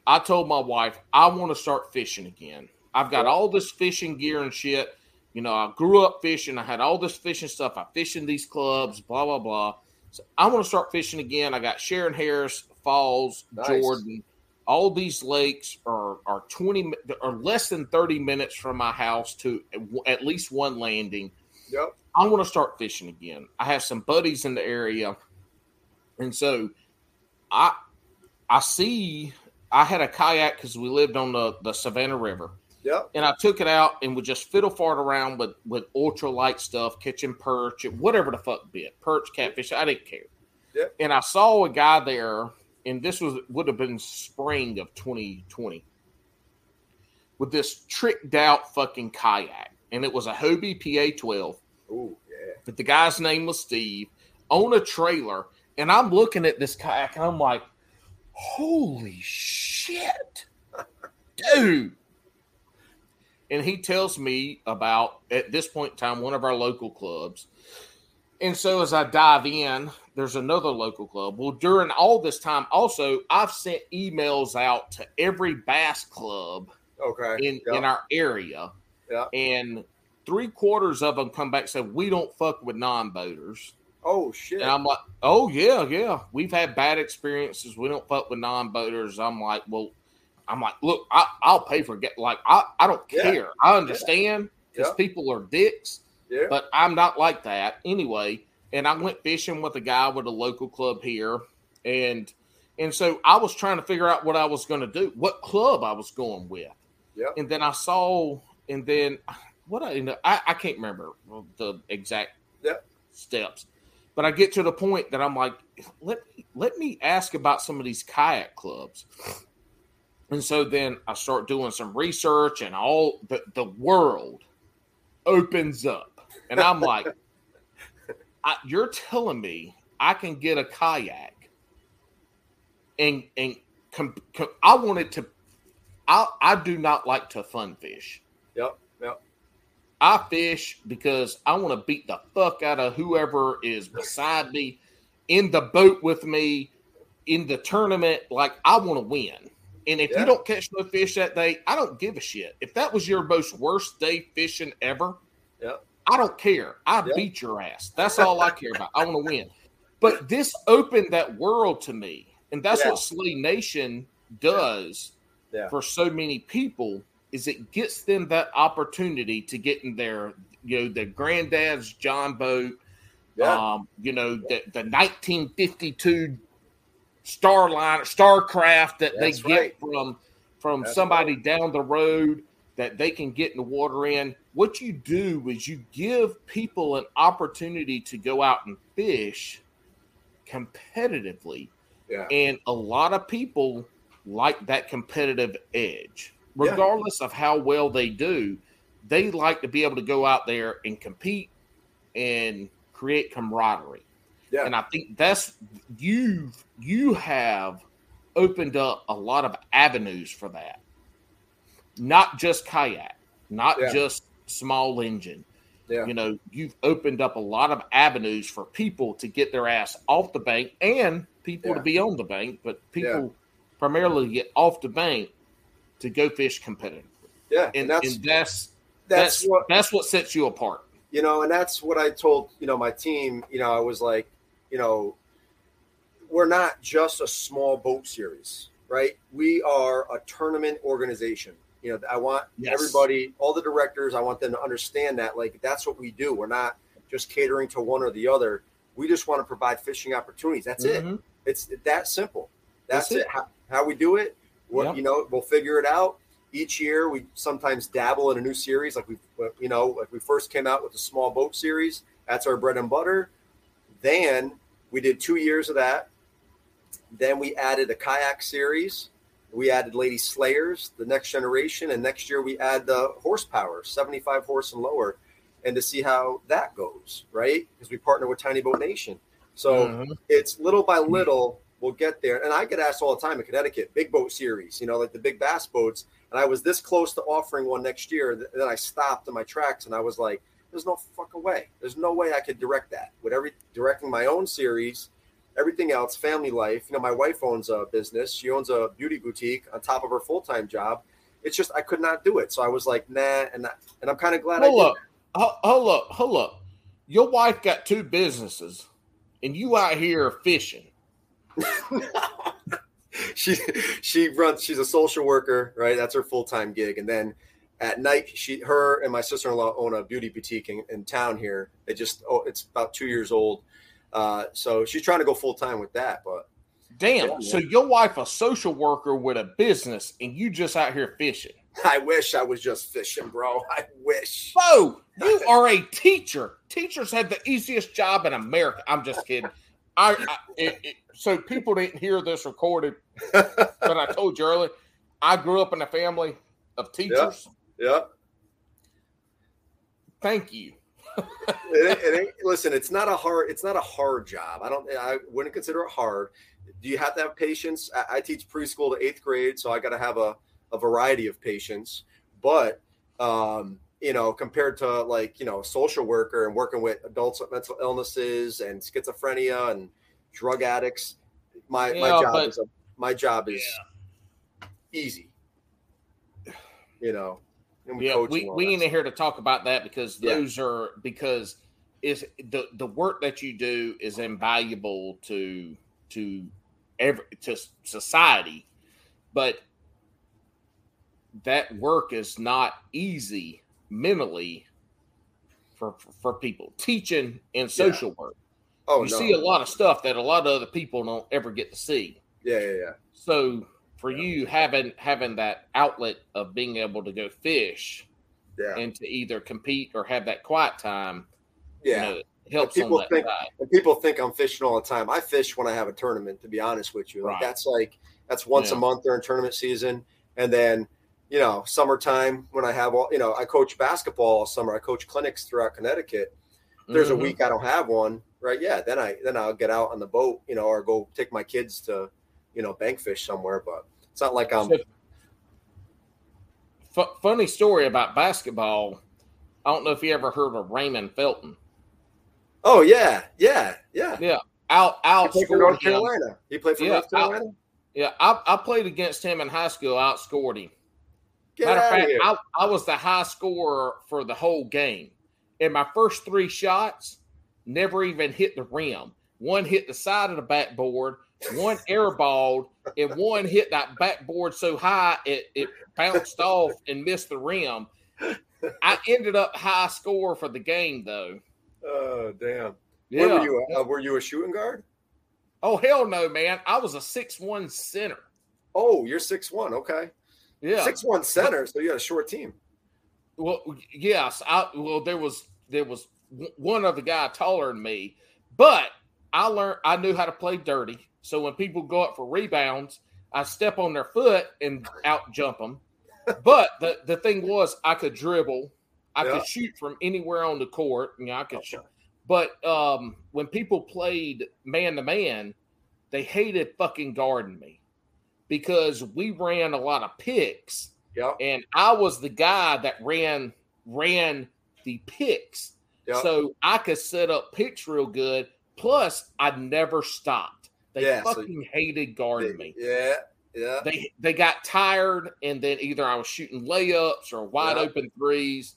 I told my wife I want to start fishing again. I've got all this fishing gear and shit. You know, I grew up fishing. I had all this fishing stuff. I fish in these clubs, blah, blah, blah. So I want to start fishing again. I got Shearon Harris, Falls, nice. Jordan. All these lakes are, are 20 or less than 30 minutes from my house to at least one landing. Yep. I want to start fishing again. I have some buddies in the area. And so I I see I had a kayak because we lived on the, the Savannah River. Yep. And I took it out and would just fiddle fart around with with ultralight stuff, catching perch, whatever the fuck bit, perch, catfish. I didn't care. Yep. And I saw a guy there, and this was would have been spring of 2020, with this tricked out fucking kayak, and it was a Hobie PA 12. Ooh, yeah. But the guy's name was Steve on a trailer, and I'm looking at this kayak, and I'm like, "Holy shit, dude!" And he tells me about at this point in time one of our local clubs. And so as I dive in, there's another local club. Well, during all this time, also I've sent emails out to every bass club Okay. in Yep. in our area, Yeah. and three quarters of them come back and say we don't fuck with non-boaters. Oh shit. And I'm like, oh yeah, yeah, we've had bad experiences. We don't fuck with non-boaters. I'm like, well, I'm like, look, I, I'll pay for get like I, I don't Yeah. care. I understand because Yeah. people are dicks, yeah. but I'm not like that anyway. And I went fishing with a guy with a local club here, and and so I was trying to figure out what I was going to do, what club I was going with. Yep. And then I saw, and then what I ended- I, I can't remember the exact Yep. steps, but I get to the point that I'm like, let let me ask about some of these kayak clubs. And so then I start doing some research, and all the the world opens up, and I'm like, I, you're telling me I can get a kayak and and com, com, I wanted to. I I do not like to fun fish. Yep. Yep. I fish because I want to beat the fuck out of whoever is beside me in the boat with me in the tournament. Like I want to win. And if Yeah. you don't catch no fish that day, I don't give a shit. If that was your most worst day fishing ever, Yep. I don't care. I Yeah. beat your ass. That's all I care about. I want to win. But this opened that world to me. And that's Yeah. what Slay Nation does Yeah. for so many people is it gets them that opportunity to get in their you know their granddad's John boat, Yeah. um, you know the the 1952 Starline Starcraft that That's they get right. from from That's somebody down the road that they can get in the water in. What you do is you give people an opportunity to go out and fish competitively yeah. and a lot of people like that competitive edge. Yeah. Regardless of how well they do, they like to be able to go out there and compete and create camaraderie. Yeah. And I think that's you you have opened up a lot of avenues for that. Not just kayak, not Yeah. just small engine Yeah. you know you've opened up a lot of avenues for people to get their ass off the bank and people to be on the bank but people Yeah. primarily get off the bank to go fish competitively Yeah. and, And that's and that's that's that's what that's what sets you apart you know, and that's what I told, you know, my team, you know, I was like, you know, we're not just a small boat series, right? We are a tournament organization. You know, I want Yes. everybody, all the directors, I want them to understand that like that's what we do. We're not just catering to one or the other. We just want to provide fishing opportunities. That's it. Mhm. It's that simple. That's, That's it. it. How, how we do it, what you know, we'll figure it out. Each year, we sometimes dabble in a new series. Like we, you know, like we first came out with the small boat series. That's our bread and butter. Then we did two years of that. Then we added a kayak series. We added Lady Slayers, the next generation, and next year we add the horsepower, seventy-five horse and lower, and to see how that goes, right? Because we partner with Tiny Boat Nation. So Mhm. it's little by little we'll get there. And I get asked all the time in Connecticut, big boat series, you know, like the big bass boats. And I was this close to offering one next year. Then I stopped in my tracks and I was like, there's no fucking way. There's no way I could direct that. With every directing my own series, everything else, family life. You know, my wife owns a business. She owns a beauty boutique on top of her full time job. It's just I could not do it. So I was like, nah, and I, and I'm kind of glad hold I up Ho- hold up hold up your wife got two businesses and you out here fishing she she runs. She's a social worker, right? That's her full time gig. And then at night, she her and my sister in law own a beauty boutique in, in town here. They just oh, it's about two years old. Uh, so she's trying to go full time with that, but damn Yeah, so your wife a social worker with a business and you just out here fishing I wish I was just fishing, bro. I wish. Bo, you are a teacher. Teachers have the easiest job in America. I'm just kidding. I, I it, it, so people didn't hear this recorded, but I told you earlier. I grew up in a family of teachers. Yeah. Yeah. Thank you. it, it listen, it's not a hard. It's not a hard job. I don't. I wouldn't consider it hard. Do you have to have patience? I, I teach preschool to eighth grade, so I got to have a, a variety of patience. But um, you know, compared to like, you know, social worker and working with adults with mental illnesses and schizophrenia and drug addicts, my, yeah, my job but, is a, my job is yeah. easy. You know, we yeah, we, we ain't here to talk about that because those yeah. are because is the the work that you do is invaluable to to every to society, but that work is not easy mentally for for people teaching and social yeah. work. Oh, you no. see a lot of stuff that a lot of other people don't ever get to see. Yeah, yeah, yeah. So for yeah. you having having that outlet of being able to go fish, yeah. and to either compete or have that quiet time, yeah, you know, helps. people think and people think I'm fishing all the time. I fish when I have a tournament. To be honest with you, like right. that's like that's once yeah. a month during tournament season, and then you know, summertime when I have all, you know, I coach basketball all summer. I coach clinics throughout Connecticut. there's mm-hmm. a week I don't have one, right? Yeah, then I then I'll get out on the boat, you know, or go take my kids to, you know, bank fish somewhere. But it's not like I'm. F- funny story about basketball. I don't know if you ever heard of Raymond Felton. Oh yeah, yeah, yeah, yeah. Out, out. He played for North Carolina. He played for yeah, North Carolina. Out, yeah, I, I played against him in high school. I Outscored him. Get Matter of fact, I, I was the high scorer for the whole game. And my first three shots, never even hit the rim. One hit the side of the backboard, one airballed, and one hit that backboard so high it, it bounced off and missed the rim. I ended up high score for the game though. Oh damn! Yeah. Were you? Uh, were you a shooting guard? Oh hell no, man! I was a six one center. Oh, you're six one. Okay. Yeah, six one center. So you had a short team. Well, yes. I well there was there was one other guy taller than me, but I learned I knew how to play dirty. So when people go up for rebounds, I step on their foot and out jump them. but the the thing was, I could dribble. I yeah. could shoot from anywhere on the court. You know, I could shoot. But um, when people played man to man, they hated fucking guarding me because we ran a lot of picks. Yep. And I was the guy that ran ran the picks. Yep. So I could set up picks real good. Plus, I never stopped. They yeah, fucking so hated guarding they, me. Yeah. Yeah. They they got tired and then either I was shooting layups or wide open threes.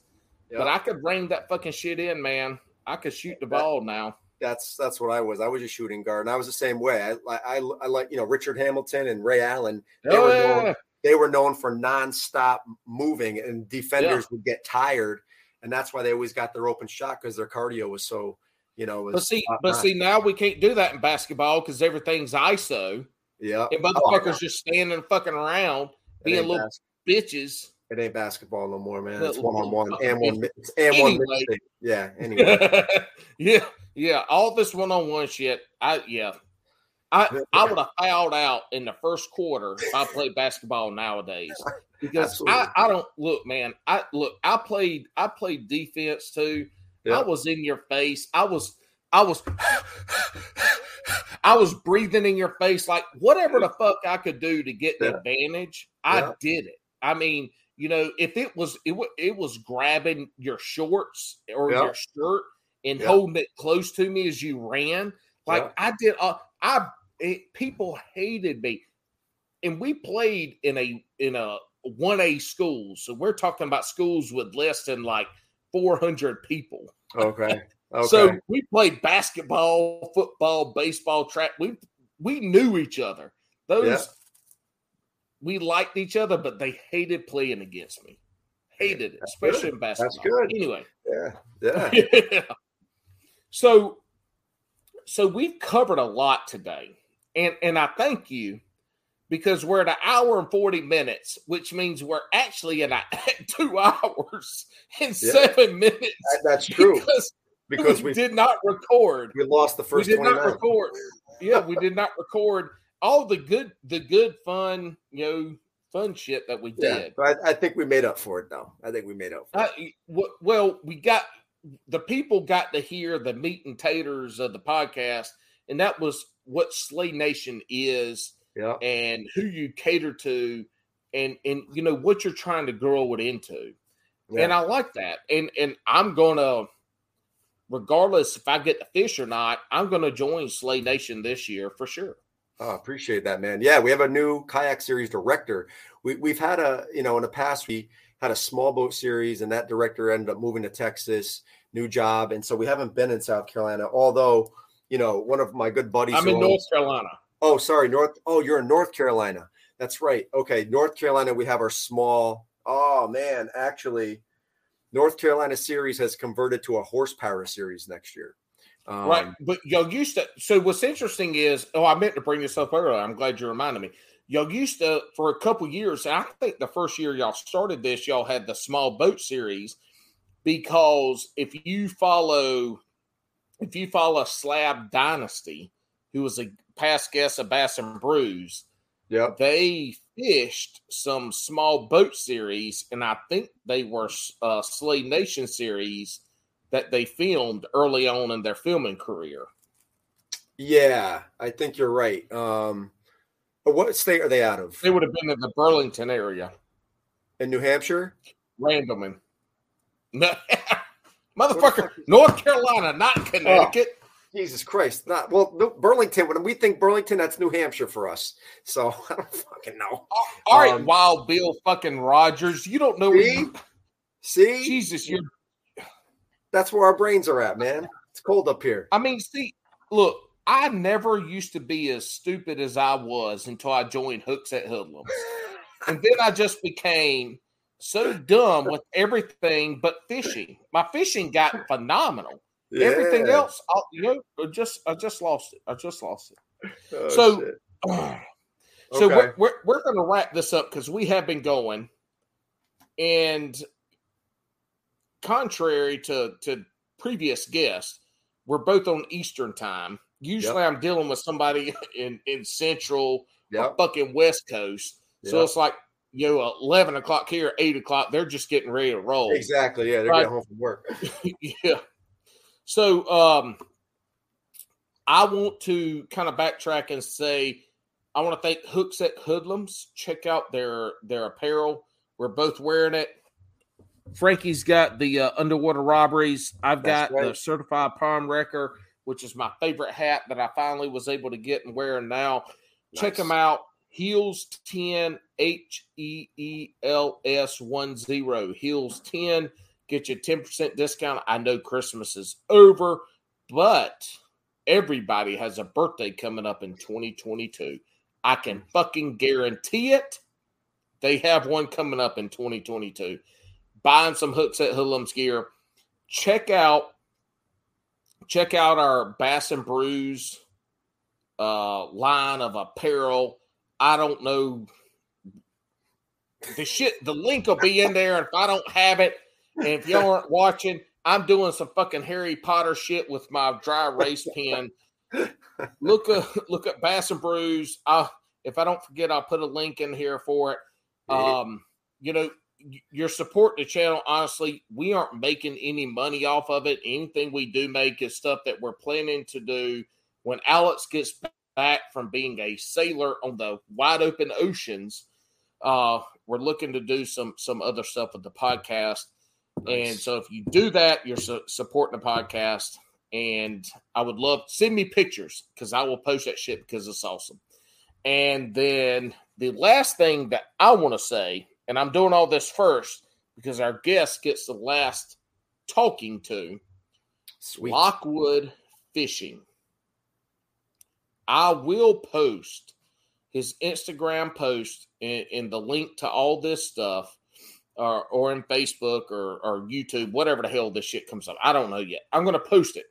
But I could bring that fucking shit in, man. I could shoot the ball now that's that's what I was. I was a shooting guard, and I was the same way. I I, I like you know Richard Hamilton and Ray Allen. They oh, were known, they were known for nonstop moving, and defenders would get tired, and that's why they always got their open shot because their cardio was so you know. but see, but see, now we can't do that in basketball because everything's ISO. Yeah, and oh, motherfuckers oh, just standing fucking around being little bitches. It ain't basketball no more, man. It's one on one and one it's and one. Yeah. Anyway. yeah. Yeah, all this one on one shit. I yeah. I, I would have fouled out in the first quarter if I played basketball nowadays. Because I, I don't look, man. I look, I played I played defense too. Yeah. I was in your face. I was I was I was breathing in your face like whatever the fuck I could do to get the yeah. advantage, I yeah. did it. I mean, you know, if it was it, it was grabbing your shorts or your shirt and holding it close to me as you ran. Like. I did, uh, I it, people hated me, and we played in a in a one A school. So we're talking about schools with less than like four hundred people. Okay. Okay. so we played basketball, football, baseball, track. We we knew each other. Those yeah. we liked each other, but they hated playing against me. Hated it, especially good. in basketball. That's good. Anyway. Yeah. Yeah. yeah. So, so we've covered a lot today, and and I thank you because we're at an hour and 40 minutes, which means we're actually in a, two hours and yeah. seven minutes. That, that's true. Because, because we, we, did not record. We lost the first we did not record. Yeah, we did not record all the good, the good, fun, you know, fun shit that we did. Yeah, I, I, think we made up for it, though. I think we made up. Uh, well, we got the people got to hear the meat and taters of the podcast, and that was what Slay Nation is, yeah. and who you cater to, and and you know what you're trying to grow it into. Yeah. And I like that. And and I'm gonna, regardless if I get the fish or not, I'm gonna join Slay Nation this year for sure. Oh, I appreciate that, man. Yeah, we have a new kayak series director. We, we've had a, you know, in the past, we had a small boat series, and that director ended up moving to Texas, new job. And so we haven't been in South Carolina, although, you know, one of my good buddies. I'm in owns, North Carolina. Oh, sorry, North. Oh, you're in North Carolina. That's right. Okay, North Carolina, we have our small. Oh, man, actually, North Carolina series has converted to a horsepower series next year. Um, right, but y'all used to. So what's interesting is, oh, I meant to bring this up earlier. I'm glad you reminded me. Y'all used to for a couple years. I think the first year y'all started this, y'all had the small boat series because if you follow, if you follow Slab Dynasty, who was a past guest of Bass and Brews, yeah, they fished some small boat series, and I think they were uh, Slay Nation series that they filmed early on in their filming career. Yeah, I think you're right. Um, what state are they out of? They would have been in the Burlington area. In New Hampshire? Randleman. Motherfucker, North Carolina, not Connecticut. Oh, Jesus Christ. Not well, no, Burlington. When we think Burlington, that's New Hampshire for us. So I don't fucking know. All right, um, Wild Bill fucking Rogers. You don't know see? see? Jesus, you're that's where our brains are at, man. It's cold up here. I mean, see, look, I never used to be as stupid as I was until I joined Hookset Hoodlums. and then I just became so dumb with everything but fishing. My fishing got phenomenal. Yeah. Everything else, I, you know, just I just lost it. I just lost it. Oh, so, so okay. we're we're, we're going to wrap this up because we have been going, and contrary to to previous guests, we're both on Eastern time. Usually, yep. I'm dealing with somebody in in Central yep. or fucking West Coast, yep. so it's like you know, eleven o'clock here, eight o'clock. They're just getting ready to roll. Exactly. Yeah, they're right? getting home from work. yeah. So, um, I want to kind of backtrack and say, I want to thank Hookset Hoodlums. Check out their their apparel. We're both wearing it. Frankie's got the uh, underwater robberies. I've That's got right. the certified palm wrecker, which is my favorite hat that I finally was able to get and wear now. Nice. Check them out. Heels 10 H E E L S 10. Heels 10 get you 10% discount. I know Christmas is over, but everybody has a birthday coming up in 2022. I can fucking guarantee it. They have one coming up in 2022 buying some Hookset Hoodlums gear. Check out check out our Bass and Brews uh, line of apparel. I don't know the shit. The link will be in there, if I don't have it, and if y'all aren't watching, I'm doing some fucking Harry Potter shit with my dry erase pen. Look at look at Bass and Brews. I, if I don't forget, I'll put a link in here for it. Um, you know, your support the channel honestly we aren't making any money off of it anything we do make is stuff that we're planning to do when alex gets back from being a sailor on the wide open oceans uh we're looking to do some some other stuff with the podcast nice. and so if you do that you're su- supporting the podcast and i would love send me pictures because i will post that shit because it's awesome and then the last thing that i want to say and I'm doing all this first because our guest gets the last talking to. Sweet. Lockwood Fishing. I will post his Instagram post and, the link to all this stuff, or or in Facebook or or YouTube, whatever the hell this shit comes up. I don't know yet. I'm going to post it.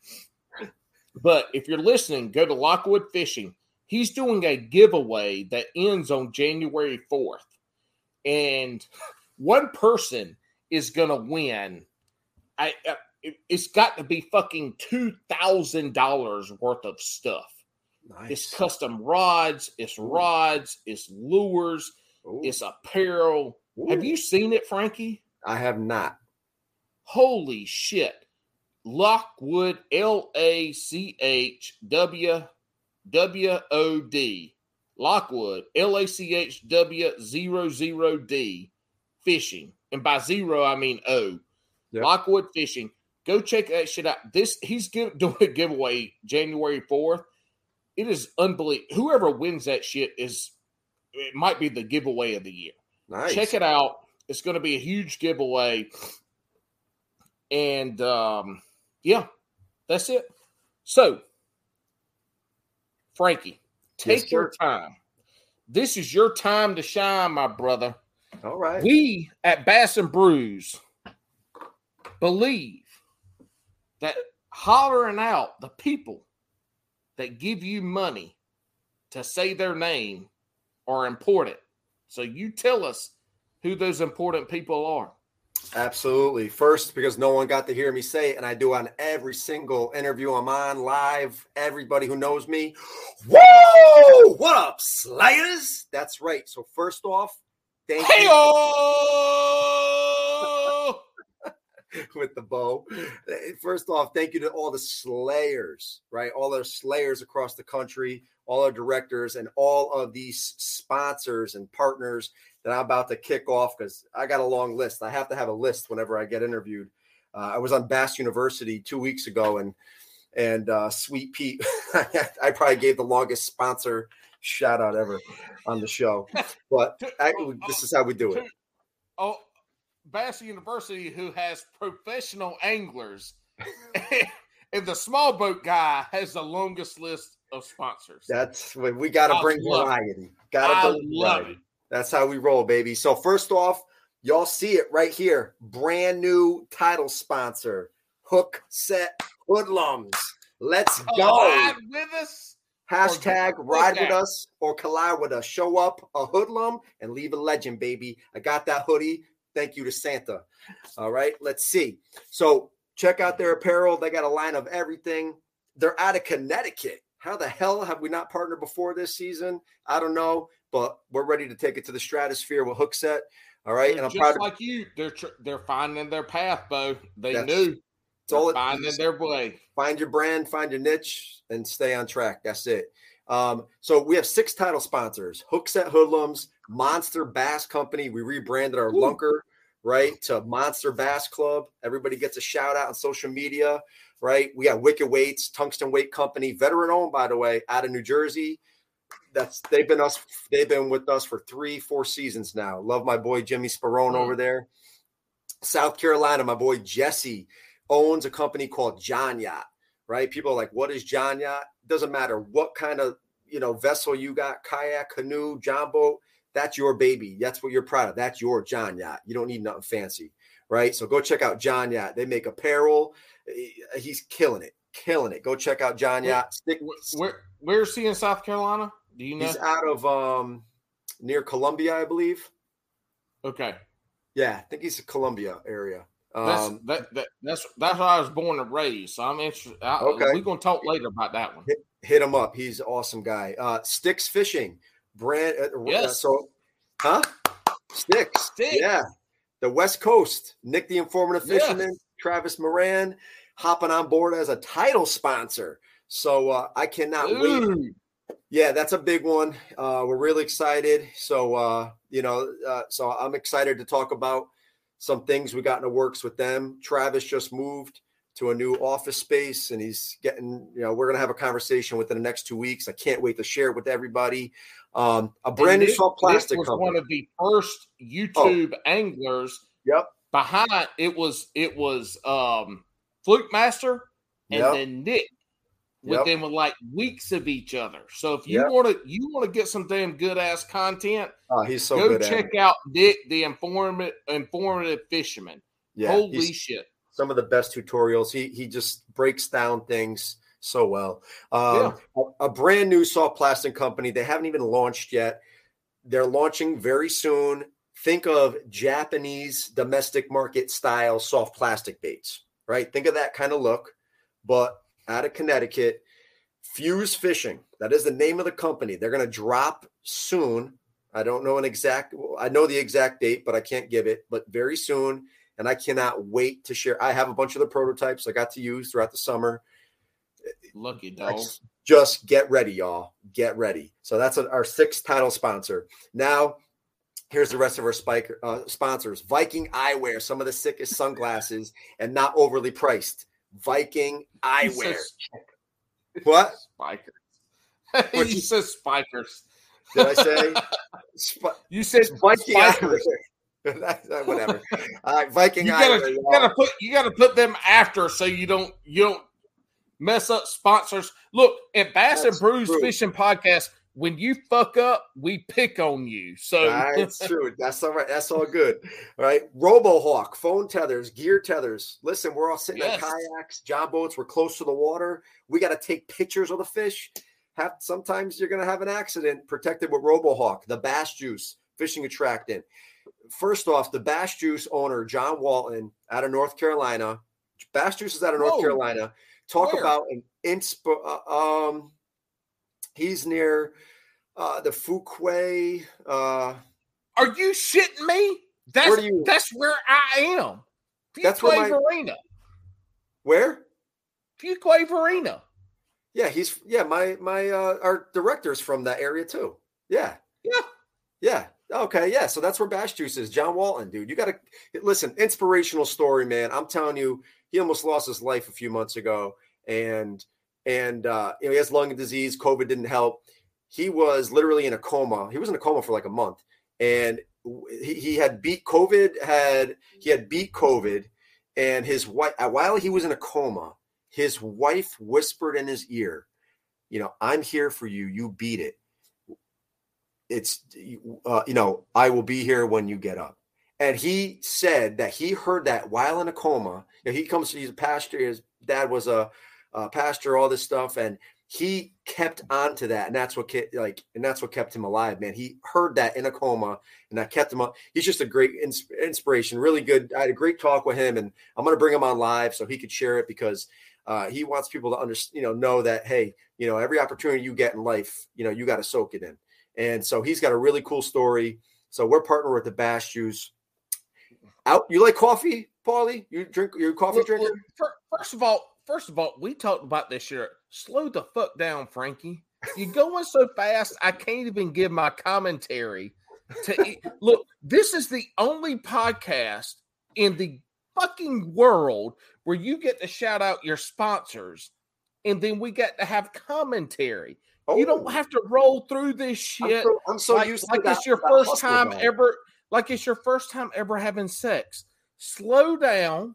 But if you're listening, go to Lockwood Fishing. he's doing a giveaway that ends on January 4th. And one person is going to win. I, uh, I it's got to be fucking $2,000 worth of stuff. Nice. It's custom rods, it's rods, it's lures, Ooh. it's apparel. Ooh. Have you seen it, Frankie? I have not. Holy shit. Lockwood, L A C H W W O D. Lockwood, L A C H W 00 D. Fishing. And by zero, I mean O. Yep. Lockwood Fishing. Go check that shit out. This he's give, doing a giveaway January 4th. It is unbelievable. Whoever wins that shit is it might be the giveaway of the year. Nice. Check it out. It's going to be a huge giveaway. And um, yeah, that's it. So, Frankie, take yes, your time. This is your time to shine, my brother. All right. We at Bass and Brews believe that hollering out the people that give you money to say their name are important. So you tell us who those important people are. Absolutely. First, because no one got to hear me say it, and I do on every single interview I'm on live. Everybody who knows me, whoa, what up, Slayers? That's right. So first off, thank hey you. with the bow. First off, thank you to all the slayers, right? All our slayers across the country, all our directors, and all of these sponsors and partners that I'm about to kick off because I got a long list. I have to have a list whenever I get interviewed. Uh, I was on Bass University two weeks ago, and and uh, Sweet Pete, I probably gave the longest sponsor shout out ever on the show. But I, this is how we do it. Oh, Bass University, who has professional anglers, and the small boat guy has the longest list of sponsors. That's when we got to bring variety. Got to bring variety. It. That's how we roll, baby. So first off, y'all see it right here. Brand new title sponsor, Hook Set Hoodlums. Let's oh, go. Ride with us. Hashtag ride with us or collide with us. Show up a hoodlum and leave a legend, baby. I got that hoodie. Thank you to Santa. All right, let's see. So check out their apparel. They got a line of everything. They're out of Connecticut. How the hell have we not partnered before this season? I don't know, but we're ready to take it to the stratosphere with Hookset. All right, they're and I'm just proud like to- you. They're tr- they're finding their path, Bo. They That's, knew. It's all finding their way. Find your brand, find your niche, and stay on track. That's it. Um, so we have six title sponsors: Hookset Hoodlums, Monster Bass Company. We rebranded our Ooh. lunker right to Monster Bass Club. Everybody gets a shout out on social media, right? We got Wicked Weights, Tungsten Weight Company, veteran owned by the way, out of New Jersey. That's they've been us. They've been with us for three, four seasons now. Love my boy Jimmy Sperone over mm-hmm. there. South Carolina, my boy Jesse owns a company called John Yacht. Right? People are like, "What is John Yacht?" Doesn't matter what kind of you know vessel you got, kayak, canoe, john boat that's your baby. That's what you're proud of. That's your John Yacht. You don't need nothing fancy, right? So go check out John Yacht. They make apparel. He's killing it, killing it. Go check out John Yacht. Stick, where where's he in South Carolina? Do you know? He's out of um near Columbia, I believe. Okay. Yeah, I think he's a Columbia area. That's um, that, that, that's that's where I was born and raised. So I'm interested. okay, we're gonna talk later about that one. Hit, hit him up. He's an awesome guy. Uh, Sticks Fishing brand. Uh, uh, yes. so, huh? Sticks. Sticks. Yeah. The West Coast. Nick the Informative Fisherman, yes. Travis Moran, hopping on board as a title sponsor. So uh, I cannot Ooh. wait. Yeah, that's a big one. Uh, we're really excited. So uh, you know, uh, so I'm excited to talk about some things we got in the works with them. Travis just moved to a new office space and he's getting you know we're going to have a conversation within the next two weeks i can't wait to share it with everybody um, a brand new salt plastic this was company. one of the first oh. YouTube oh. anglers. Yep. Behind it was it was um Fluke Master and yep. then Nick within yep. with like weeks of each other. So if you yep. want to you want to get some damn good ass content, oh, he's so go check out Nick the informative informative fisherman. Yeah, Holy shit. Some of the best tutorials. He he just breaks down things so well. Um, yeah. a, a brand new soft plastic company. They haven't even launched yet. They're launching very soon. Think of Japanese domestic market style soft plastic baits, right? Think of that kind of look, but out of Connecticut. Fuse Fishing, that is the name of the company. They're going to drop soon. I don't know an exact, I know the exact date, but I can't give it, but very soon. And I cannot wait to share. I have a bunch of the prototypes I got to use throughout the summer. Lucky dog. Just get ready, y'all. Get ready. So that's our sixth title sponsor. Now, here's the rest of our spike, uh, sponsors Viking Eyewear, some of the sickest sunglasses and not overly priced. Viking Eyewear. What? Spikers. he you, says spikers. Did I say? Sp- you said Viking spikers. Whatever. All right, Viking. You gotta, you gotta put you gotta put them after so you don't you don't mess up sponsors. Look at Bass That's and Brews. Fishing Podcast. When you fuck up, we pick on you. So that's true. That's all right. That's all good. All right. RoboHawk, phone tethers, gear tethers. Listen, we're all sitting yes. in kayaks, john boats. We're close to the water. We got to take pictures of the fish. Have sometimes you're going to have an accident. Protected with RoboHawk, the Bass Juice fishing attractant. First off, the Bass Juice owner John Walton out of North Carolina. Bass Juice is out of North Whoa. Carolina. Talk Where? about an inspo. Uh, um, he's near uh, the Fuquay. Uh, Are you shitting me? That's where you, that's where I am. Fuquay that's where my, Varina. Where? Fuquay Varina. Yeah, he's yeah. My my uh, our director's from that area too. Yeah. Yeah. Yeah. Okay. Yeah. So that's where Bass Juice is. John Walton, dude. You got to listen. Inspirational story, man. I'm telling you, he almost lost his life a few months ago, and and uh, you know he has lung disease. COVID didn't help. He was literally in a coma. He was in a coma for like a month, and he, he had beat COVID. Had he had beat COVID, and his wife uh, while he was in a coma, his wife whispered in his ear, "You know, I'm here for you. You beat it. It's uh, you know, I will be here when you get up." And he said that he heard that while in a coma. You know, he comes, he's a pastor. His dad was a, a, pastor, all this stuff, and he kept on to that, and that's what kept, like, and that's what kept him alive, man. He heard that in a coma, and that kept him up. He's just a great ins- inspiration, really good. I had a great talk with him, and I'm going to bring him on live so he could share it because uh, he wants people to understand, you know, know that hey, you know, every opportunity you get in life, you know, you got to soak it in. And so he's got a really cool story. So we're partnered with the Bass Juice out. You like coffee, Paulie? You drink? You coffee drinker? First of all, first of all, we talked about this year. Slow the fuck down, Frankie. You're going so fast. I can't even give my commentary. To look, this is the only podcast in the fucking world where you get to shout out your sponsors, and then we get to have commentary. Oh. You don't oh. have to roll through this shit. I'm so, I'm so like, used like it's your first time ever like it's your first time ever having sex. Slow down.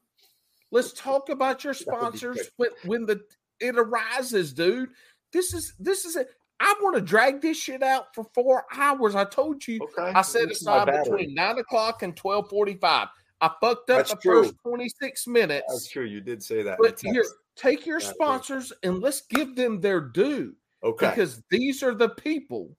Let's talk about your sponsors when, when the it arises, dude. This is this is it. I want to drag this shit out for four hours. I told you. Okay. I set aside between nine o'clock and twelve forty-five. I fucked up That's the true. first twenty-six minutes. That's true. You did say that. But here, take your sponsors and let's give them their due. Okay. Because these are the people.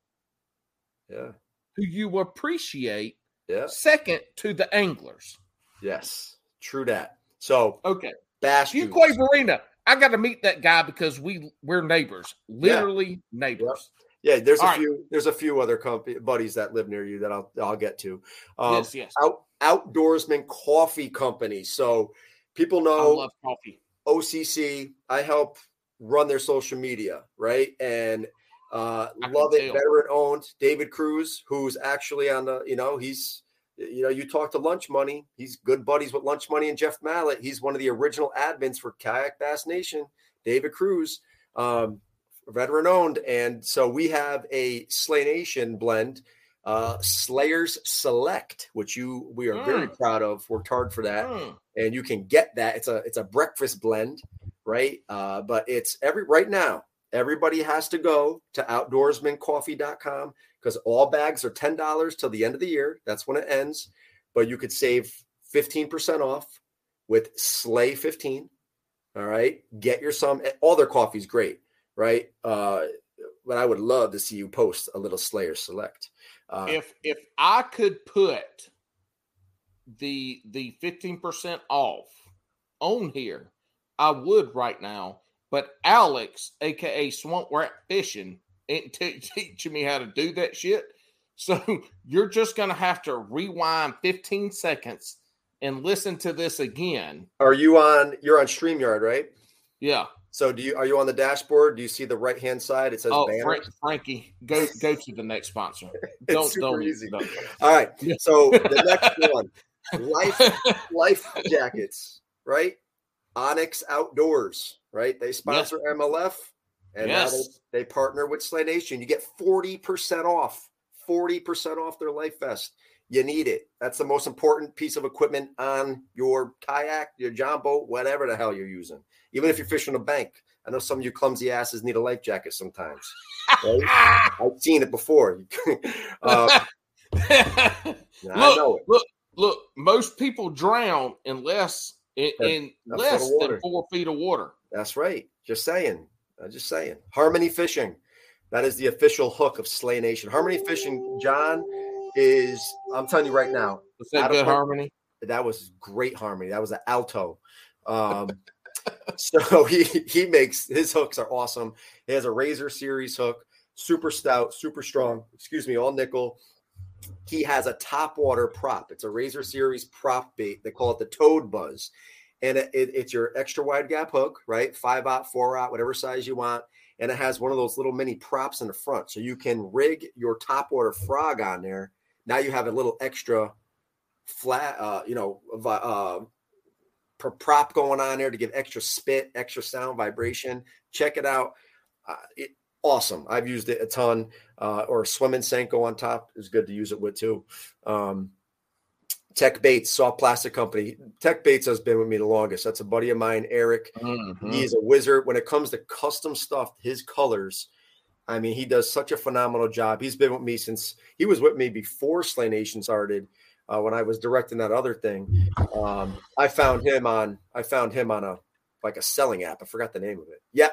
Yeah. Who you appreciate yeah. Second to the anglers. Yes, true that. So okay, Bass. Fuquay Varina. I got to meet that guy because we we're neighbors, literally yeah. neighbors. Yeah, there's All a right. few. There's a few other company buddies that live near you that I'll I'll get to. Um, yes, yes. Out, outdoorsman coffee company. So people know I love coffee. OCC. I help run their social media, right? And uh, love it, veteran owned. David Cruz, who's actually on the, you know, he's, you know, you talk to Lunch Money. He's good buddies with Lunch Money and Jeff Mallett. He's one of the original admins for Kayak Bass Nation. David Cruz, um, veteran owned, and so we have a Slay Nation blend, uh, Slayers Select, which you we are mm. very proud of. Worked hard for that, mm. and you can get that. It's a it's a breakfast blend, right? Uh, but it's every right now Everybody has to go to outdoorsmancoffee.com because all bags are $10 till the end of the year. That's when it ends. But you could save 15% off with Slay 15. All right. Get your some. All their coffee's great, right? Uh, but I would love to see you post a little Slayer Select. Uh, if if I could put the the fifteen percent off on here, I would right now. But Alex, aka Swamp Rat Fishing, ain't t- teaching me how to do that shit. So you're just gonna have to rewind 15 seconds and listen to this again. Are you on? You're on Streamyard, right? Yeah. So do you? Are you on the dashboard? Do you see the right hand side? It says oh, Frank, Frankie, go go to the next sponsor. Don't don't easy. Don't. All right. So the next one, life life jackets, right? Onyx Outdoors, right? They sponsor yes. MLF, and yes. now they, they partner with Slay Nation. You get forty percent off. Forty percent off their life vest you need it. That's the most important piece of equipment on your kayak, your john boat, whatever the hell you're using. Even if you're fishing a bank. I know some of you clumsy asses need a life jacket sometimes. Right? I've seen it before. uh, look, look, look. Most people drown in less in, in less than four feet of water. That's right. Just saying. I'm just saying. Harmony Fishing. That is the official hook of Slay Nation. Harmony Fishing, John is I'm telling you right now. Was that good harmony? That was great harmony. That was an alto. Um, so he he makes his hooks are awesome. He has a Razor Series hook, super stout, super strong. Excuse me, all nickel. He has a top water prop. It's a Razor Series prop bait. They call it the Toad Buzz, and it, it, it's your extra wide gap hook, right? Five out, four out, whatever size you want. And it has one of those little mini props in the front, so you can rig your top water frog on there now you have a little extra flat, uh, you know, uh, prop going on there to give extra spit, extra sound, vibration. Check it out. Uh, it, awesome. I've used it a ton. Uh, or a swimming Senko on top is good to use it with too. Um, Tech Bates, soft plastic company. Tech Bates has been with me the longest. That's a buddy of mine, Eric. Mm-hmm. He's a wizard when it comes to custom stuff. His colors I mean, he does such a phenomenal job. He's been with me since he was with me before Slay Nation started. Uh, when I was directing that other thing, um, I found him on. I found him on a like a selling app. I forgot the name of it. Yeah,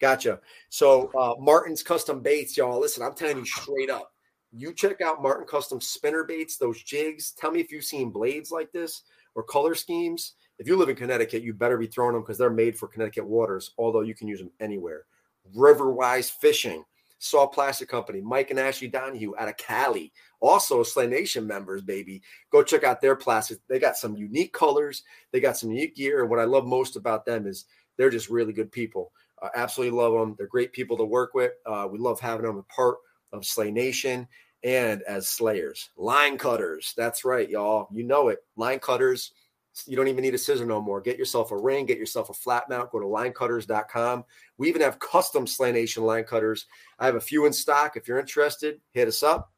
gotcha. So uh, Martin's Custom Baits, y'all. Listen, I'm telling you straight up. You check out Martin Custom spinner baits, those jigs. Tell me if you've seen blades like this or color schemes. If you live in Connecticut, you better be throwing them because they're made for Connecticut waters. Although you can use them anywhere. Riverwise Fishing, Soft Plastic Company, Mike and Ashley Donahue out of Cali, also Slay Nation members, baby. Go check out their plastics. They got some unique colors, they got some unique gear. And what I love most about them is they're just really good people. Uh, absolutely love them. They're great people to work with. Uh, we love having them a part of Slay Nation and as Slayers. Line cutters. That's right, y'all. You know it. Line cutters you don't even need a scissor no more. Get yourself a ring, get yourself a flat mount, go to linecutters.com. We even have custom Slay Nation line cutters. I have a few in stock. If you're interested, hit us up.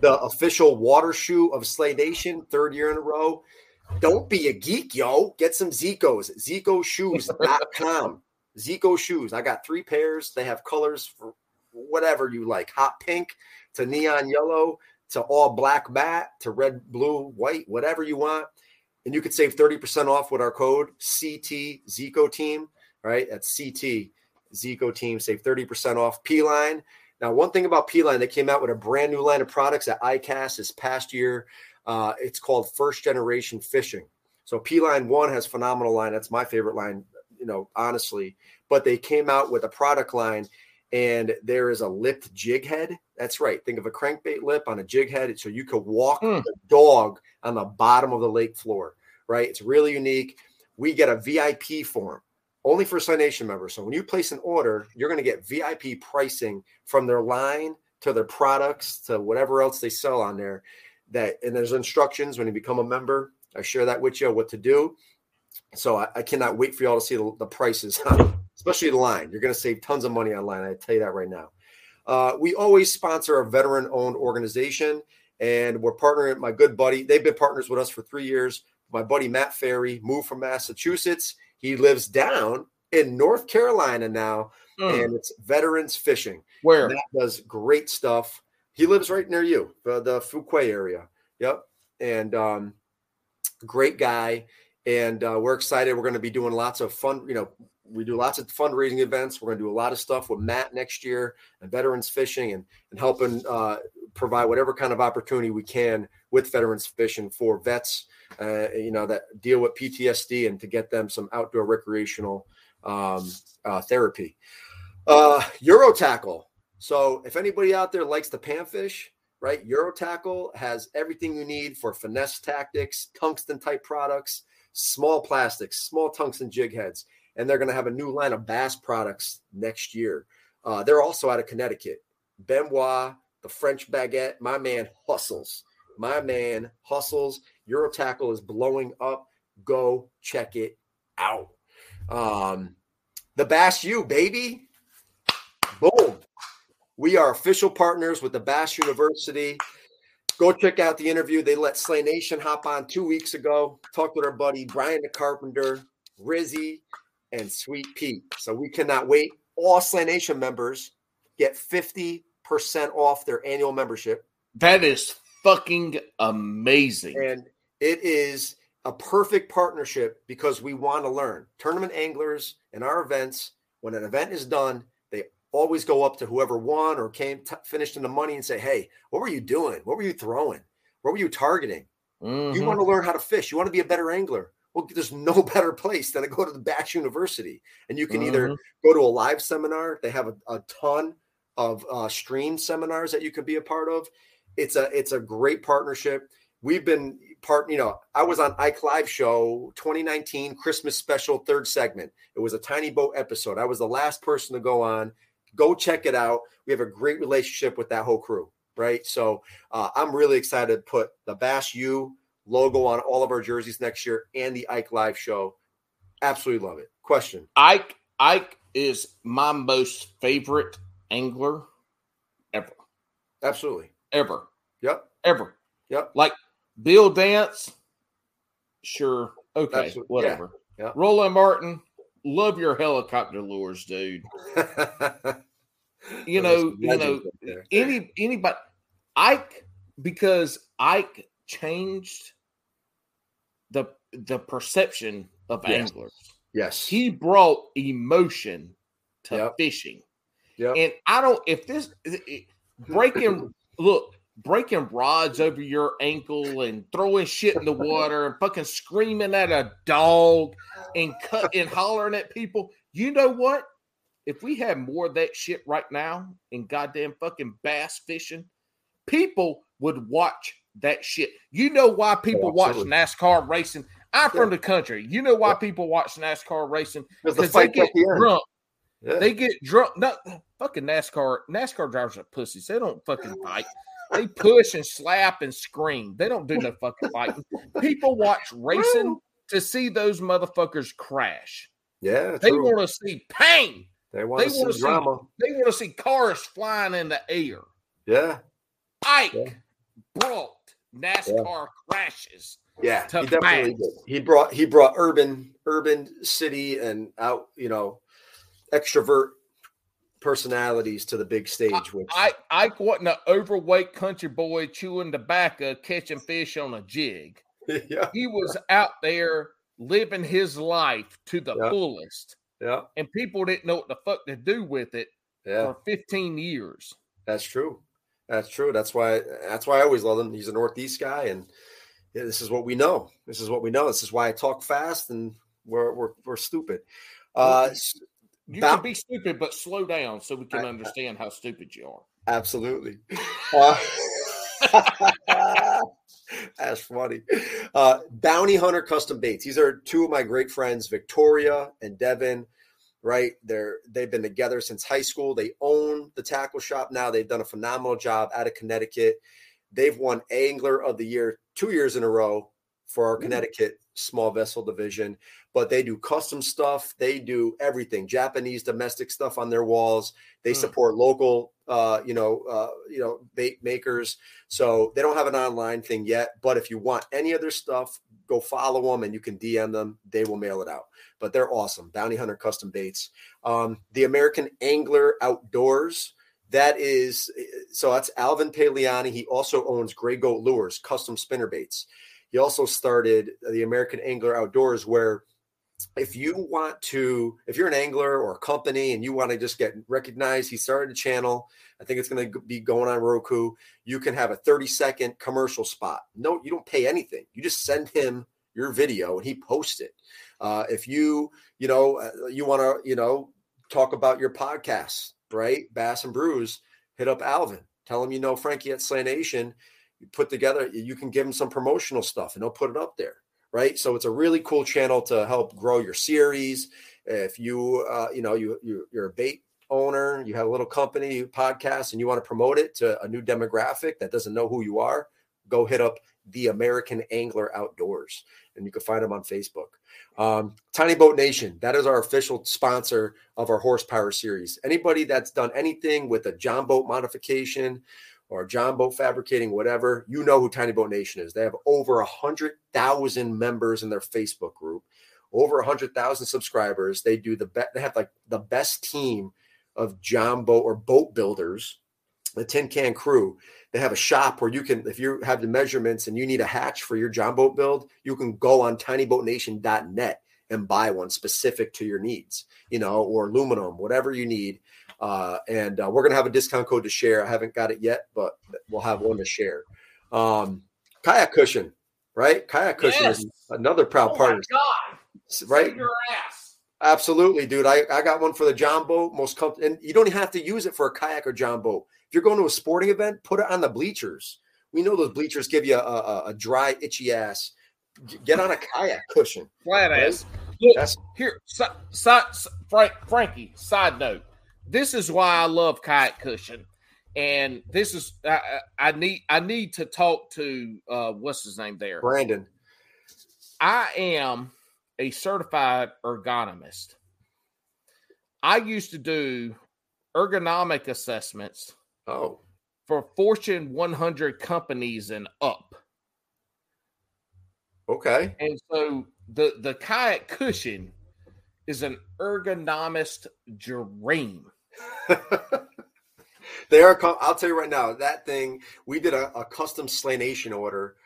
The official water shoe of Slay Nation, third year in a row. Don't be a geek, yo. Get some Zicos, ZicoShoes.com. Zico shoes. I got three pairs. They have colors for whatever you like hot pink to neon yellow to all black bat to red, blue, white, whatever you want and you could save 30% off with our code CT Zico Team, right? That's CT Zico Team, save 30% off P Line. Now, one thing about P Line, they came out with a brand new line of products at ICAST this past year. Uh, it's called First Generation Fishing. So P Line One has phenomenal line. That's my favorite line, you know, honestly. But they came out with a product line and there is a lipped jig head. That's right. Think of a crankbait lip on a jig head, so you could walk mm. the dog on the bottom of the lake floor. Right? It's really unique. We get a VIP form only for Slay Nation members. So when you place an order, you're going to get VIP pricing from their line to their products to whatever else they sell on there. That and there's instructions when you become a member. I share that with you what to do. So I, I cannot wait for y'all to see the, the prices especially the line. You're going to save tons of money online. I tell you that right now. Uh, we always sponsor a veteran owned organization, and we're partnering. My good buddy, they've been partners with us for three years. My buddy Matt Ferry moved from Massachusetts. He lives down in North Carolina now, mm. and it's Veterans Fishing. Where that does great stuff. He lives right near you, the, the Fuquay area. Yep, and um, great guy and uh, we're excited. We're going to be doing lots of fun. You know, we do lots of fundraising events. We're going to do a lot of stuff with Matt next year and Veterans Fishing and and helping uh, provide whatever kind of opportunity we can with Veterans Fishing for vets. Uh, you know that deal with PTSD and to get them some outdoor recreational um, uh, therapy. Uh, Euro tackle. So if anybody out there likes the panfish, right? Euro tackle has everything you need for finesse tactics, tungsten type products, small plastics, small tungsten jig heads, and they're going to have a new line of bass products next year. Uh, they're also out of Connecticut. Benoit, the French baguette, my man hustles. My man hustles. Euro tackle is blowing up. Go check it out. Um, the Bass U, baby. Boom. We are official partners with the Bass University. Go check out the interview. They let Slay Nation hop on two weeks ago. Talked with our buddy Brian the Carpenter, Rizzy, and Sweet Pete. So we cannot wait. All Slay Nation members get 50% off their annual membership. That is fucking amazing. And it is a perfect partnership because we want to learn. Tournament anglers in our events, when an event is done, they always go up to whoever won or came t- finished in the money and say, "Hey, what were you doing? What were you throwing? What were you targeting? Mhm. You want to learn how to fish. You want to be a better angler. Well, there's no better place than to go to the Bass University, and you can either Mhm. go to a live seminar. They have a, a ton of uh, stream seminars that you can be a part of. It's a it's a great partnership. We've been part. You know, I was on Ike Live Show 2019 Christmas special third segment. It was a tiny boat episode. I was the last person to go on. Go check it out. We have a great relationship with that whole crew. Right. So uh, I'm really excited to put the Bass U logo on all of our jerseys next year and the Ike Live Show. Absolutely love it. Question. Ike Ike is my most favorite angler ever. Absolutely. Ever. Yep. Ever. Yep. Like Bill Dance, sure. Okay, Absolutely. whatever. Yeah. Yeah. Roland Martin, love your helicopter lures, dude. You know, you know, any anybody Ike because Ike changed the the perception of Yes. anglers. yes. He brought emotion to Yep. fishing. Yep. And I don't if this breaking look breaking rods over your ankle and throwing shit in the water and fucking screaming at a dog and cut and hollering at people. You know what? If we had more of that shit right now in goddamn fucking bass fishing, people would watch that shit. You know why oh, people watch. NASCAR racing? I'm from the country. You know why Yeah. people watch NASCAR racing? Because the they get the drunk. Yeah. They get drunk. No, fucking NASCAR. NASCAR drivers are pussies. They don't fucking fight. They push and slap and scream. They don't do no fucking fighting. People watch racing to see those motherfuckers crash. yeah, They want to see pain. they want to see see- drama. They want to see cars flying in the air. Yeah. Ike Yeah. NASCAR crashes. Yeah. He definitely did. He brought he brought urban urban city and out, you know, extrovert personalities to the big stage, which I Ike wasn't an overweight country boy chewing tobacco, catching fish on a jig. yeah, he was out there living his life to the Yeah. fullest, yeah, and people didn't know what the fuck to do with it yeah. for 15 years. That's true. That's true. That's why. That's why I always love him. He's a Northeast guy, and yeah, this is what we know. This is what we know. This is why I talk fast, and we're we're, we're stupid. Uh, You can be stupid, but slow down so we can I- understand how stupid you are. absolutely. Uh, that's funny. Uh, Bounty Hunter Custom Baits. These are two of my great friends, Victoria and Devin. Right, they're they've been together since high school. They own the tackle shop now. They've done a phenomenal job out of Connecticut. They've won Angler of the Year two years in a row for our Ooh. Connecticut small vessel division. But they do custom stuff. They do everything, Japanese domestic stuff on their walls. They Mm. support local, uh, you know, uh, you know, bait makers. So they don't have an online thing yet. But if you want any other stuff, go follow them and you can DM them. They will mail it out. But they're awesome. Bounty Hunter Custom Baits. Um, the American Angler Outdoors. That is so. That's Alvin Paleani. He also owns Gray Goat Lures, custom spinner baits. he also started the American Angler Outdoors, where if you want to, if you're an angler or a company and you want to just get recognized, he started a channel. I think it's going to be going on Roku. You can have a 30 second commercial spot. No, you don't pay anything. You just send him your video and he posts it. Uh, if you, you know, uh, you want to, you know, talk about your podcast, right? Bass and Brews, hit up Alvin. Tell him you know Frankie at Slay Nation. You put together, you can give him some promotional stuff and he'll put it up there right? So it's a really cool channel to help grow your series. If you, uh, you know, you, you you're a bait owner, you have a little company podcast, and you want to promote it to a new demographic that doesn't know who you are, go hit up the American Angler Outdoors, and you can find them on Facebook. Um, Tiny Boat Nation, that is our official sponsor of our horsepower series. Anybody that's done anything with a John boat modification or John Boat Fabricating, whatever, you know who Tiny Boat Nation is. They have over a hundred thousand members in their Facebook group, over a hundred thousand subscribers. They do the best. They have like the best team of John Boat or boat builders, the Tin Can Crew. They have a shop where you can, if you have the measurements and you need a hatch for your John Boat build, you can go on tinyboatnation.net and buy one specific to your needs, you know, or aluminum, whatever you need. Uh, and uh, we're going to have a discount code to share. I haven't got it yet, but we'll have one to share. Um, kayak cushion, right? Kayak cushion yes. is another proud oh partner. Right? Absolutely, dude. I, I got one for the John boat, most comfortable. And you don't even have to use it for a kayak or John boat. If you're going to a sporting event, put it on the bleachers. We know those bleachers give you a, a, a dry, itchy ass. Get on a kayak cushion. Flat ass. Look, here, si, si, Frank, Frankie, side note this is why I love kayak cushion. And this is I, I need I need to talk to uh, what's his name there, Brandon. I am a certified ergonomist. I used to do ergonomic assessments. Oh, for Fortune 100 companies and up. Okay. And so the the kayak cushion is an ergonomist dream. they are. I'll tell you right now. That thing we did a, a custom Slay Nation order.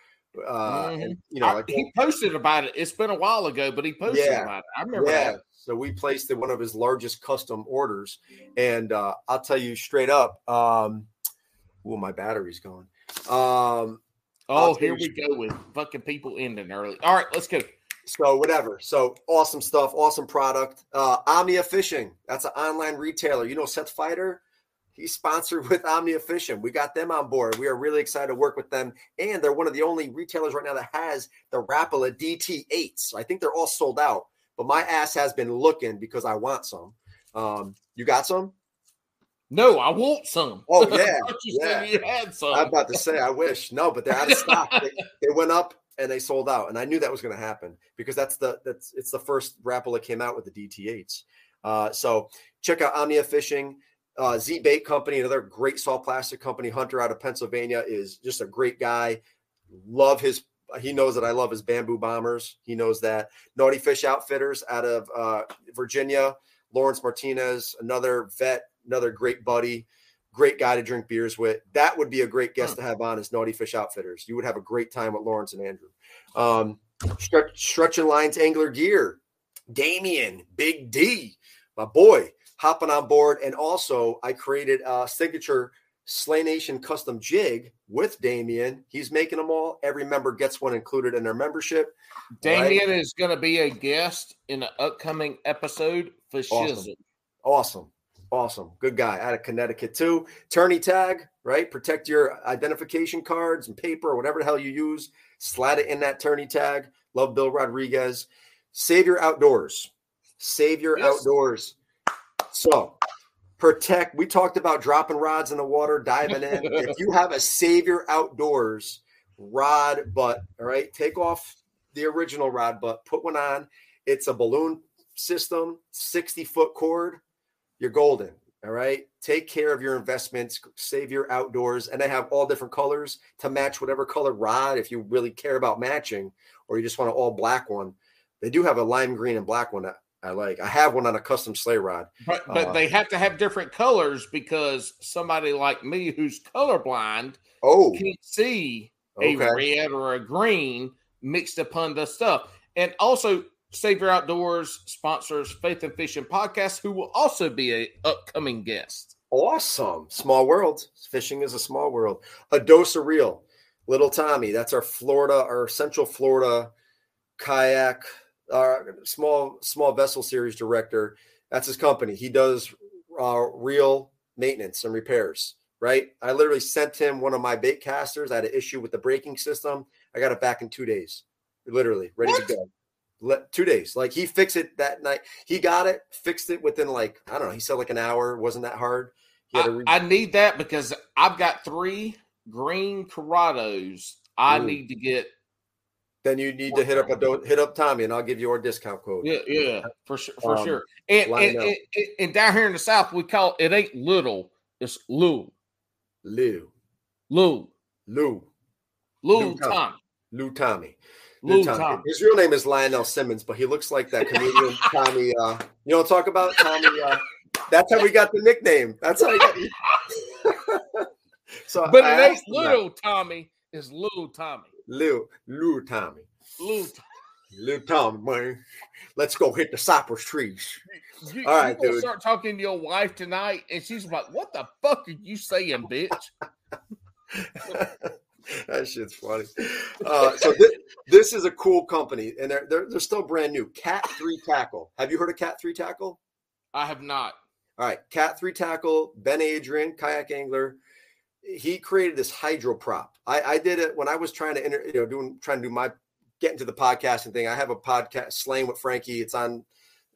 Uh, mm-hmm. and, you know, I, he posted about it. It's been a while ago, but he posted yeah, about it. I remember yeah. that. So we placed one of his largest custom orders, and uh, I'll tell you straight up. Um, oh, my battery's going. Um, oh, here we go with fucking people ending early. All right, let's go. So whatever. So awesome stuff, awesome product. Uh Omnia Fishing. That's an online retailer. You know Seth Feider. He's sponsored with Omnia Fishing. We got them on board. We are really excited to work with them. And they're one of the only retailers right now that has the Rapala DT8s. I think they're all sold out. But my ass has been looking because I want some. Um, you got some? No, I want some. Oh yeah, yeah. You had some. I'm about to say I wish. No, but they're out of stock. they, they, went up and they sold out. And I knew that was going to happen because that's the that's it's the first Rapala that came out with the DT8s. Uh, so check out Omnia Fishing. Uh, Z Bait Company, another great soft plastic company. Hunter out of Pennsylvania is just a great guy. Love his. He knows that I love his bamboo bombers. He knows that Naughty Fish Outfitters out of uh, Virginia. Lawrence Martinez, another vet, another great buddy great guy to drink beers with. That would be a great guest to have on as Naughty Fish Outfitters. You would have a great time with Lawrence and Andrew. Um, stretch, stretching lines, angler gear. Damien, Big D, my boy, hopping on board. And also, I created a signature Slay Nation custom jig with Damien. He's making them all. Every member gets one included in their membership. Damien right? is going to be a guest in an upcoming episode for awesome. Shizzle. Awesome. Awesome. Good guy out of Connecticut, too. Tourney tag, right? Protect your identification cards and paper or whatever the hell you use. Slide it in that tourney tag. Love Bill Rodriguez. Savior Outdoors. Savior yes. Outdoors. So protect. We talked about dropping rods in the water, diving in. if you have a Savior Outdoors rod butt, all right, take off the original rod butt, put one on. It's a balloon system, 60 foot cord you're golden. All right. Take care of your investments, save your outdoors, and they have all different colors to match whatever color rod if you really care about matching, or you just want an all black one. They do have a lime green and black one that I like. I have one on a custom sleigh rod. But but uh, they have to have different colors because somebody like me who's colorblind oh can't see okay. a red or a green mixed upon the stuff. And also, Save Your Outdoors sponsors Faith and Fishing Podcast, who will also be a upcoming guest. Awesome. Small world. Fishing is a small world. A dose of real. Little Tommy. That's our Florida, our Central Florida kayak, our small small vessel series director. That's his company. He does uh, real maintenance and repairs. Right. I literally sent him one of my bait casters. I had an issue with the braking system. I got it back in two days. Literally ready What? to go. Let, two days. Like he fixed it that night. He got it, fixed it within like I don't know. He said like an hour. Wasn't that hard. I, I need that because I've got three green Curados. I Ooh. need to get. then you need to hit up a hit up Tommy, and I'll give you our discount code. Yeah, yeah, for sure, for Um, sure. And and, and and down here in the south, we call it ain't little. It's Lou, Lou, Lou, Lou, Lou Lou Tom. Tom, Lou Tommy. Lou Tommy. Tom. His real name is Lionel Simmons, but he looks like that comedian Tommy. Uh, you know, what I'm talking about Tommy. Uh, that's how we got the nickname. That's how he got. so, But I it ain't asked him that. little Tommy. It's Lou Tommy. Lou, Lou Tommy, Lou. Tom- Lou Tommy, man. Let's go hit the cypress trees. You, All right, you gonna dude. start talking to your wife tonight, and she's like, "What the fuck are you saying, bitch?" That shit's funny. Uh, so this, this is a cool company, and they're, they're they're still brand new. Cat Three Tackle. Have you heard of Cat Three Tackle? I have not. All right, Cat Three Tackle. Ben Adrian, kayak angler. He created this hydro prop. I, I did it when I was trying to, inter, you know, doing trying to do my getting to the podcasting thing. I have a podcast, Slaying with Frankie. It's on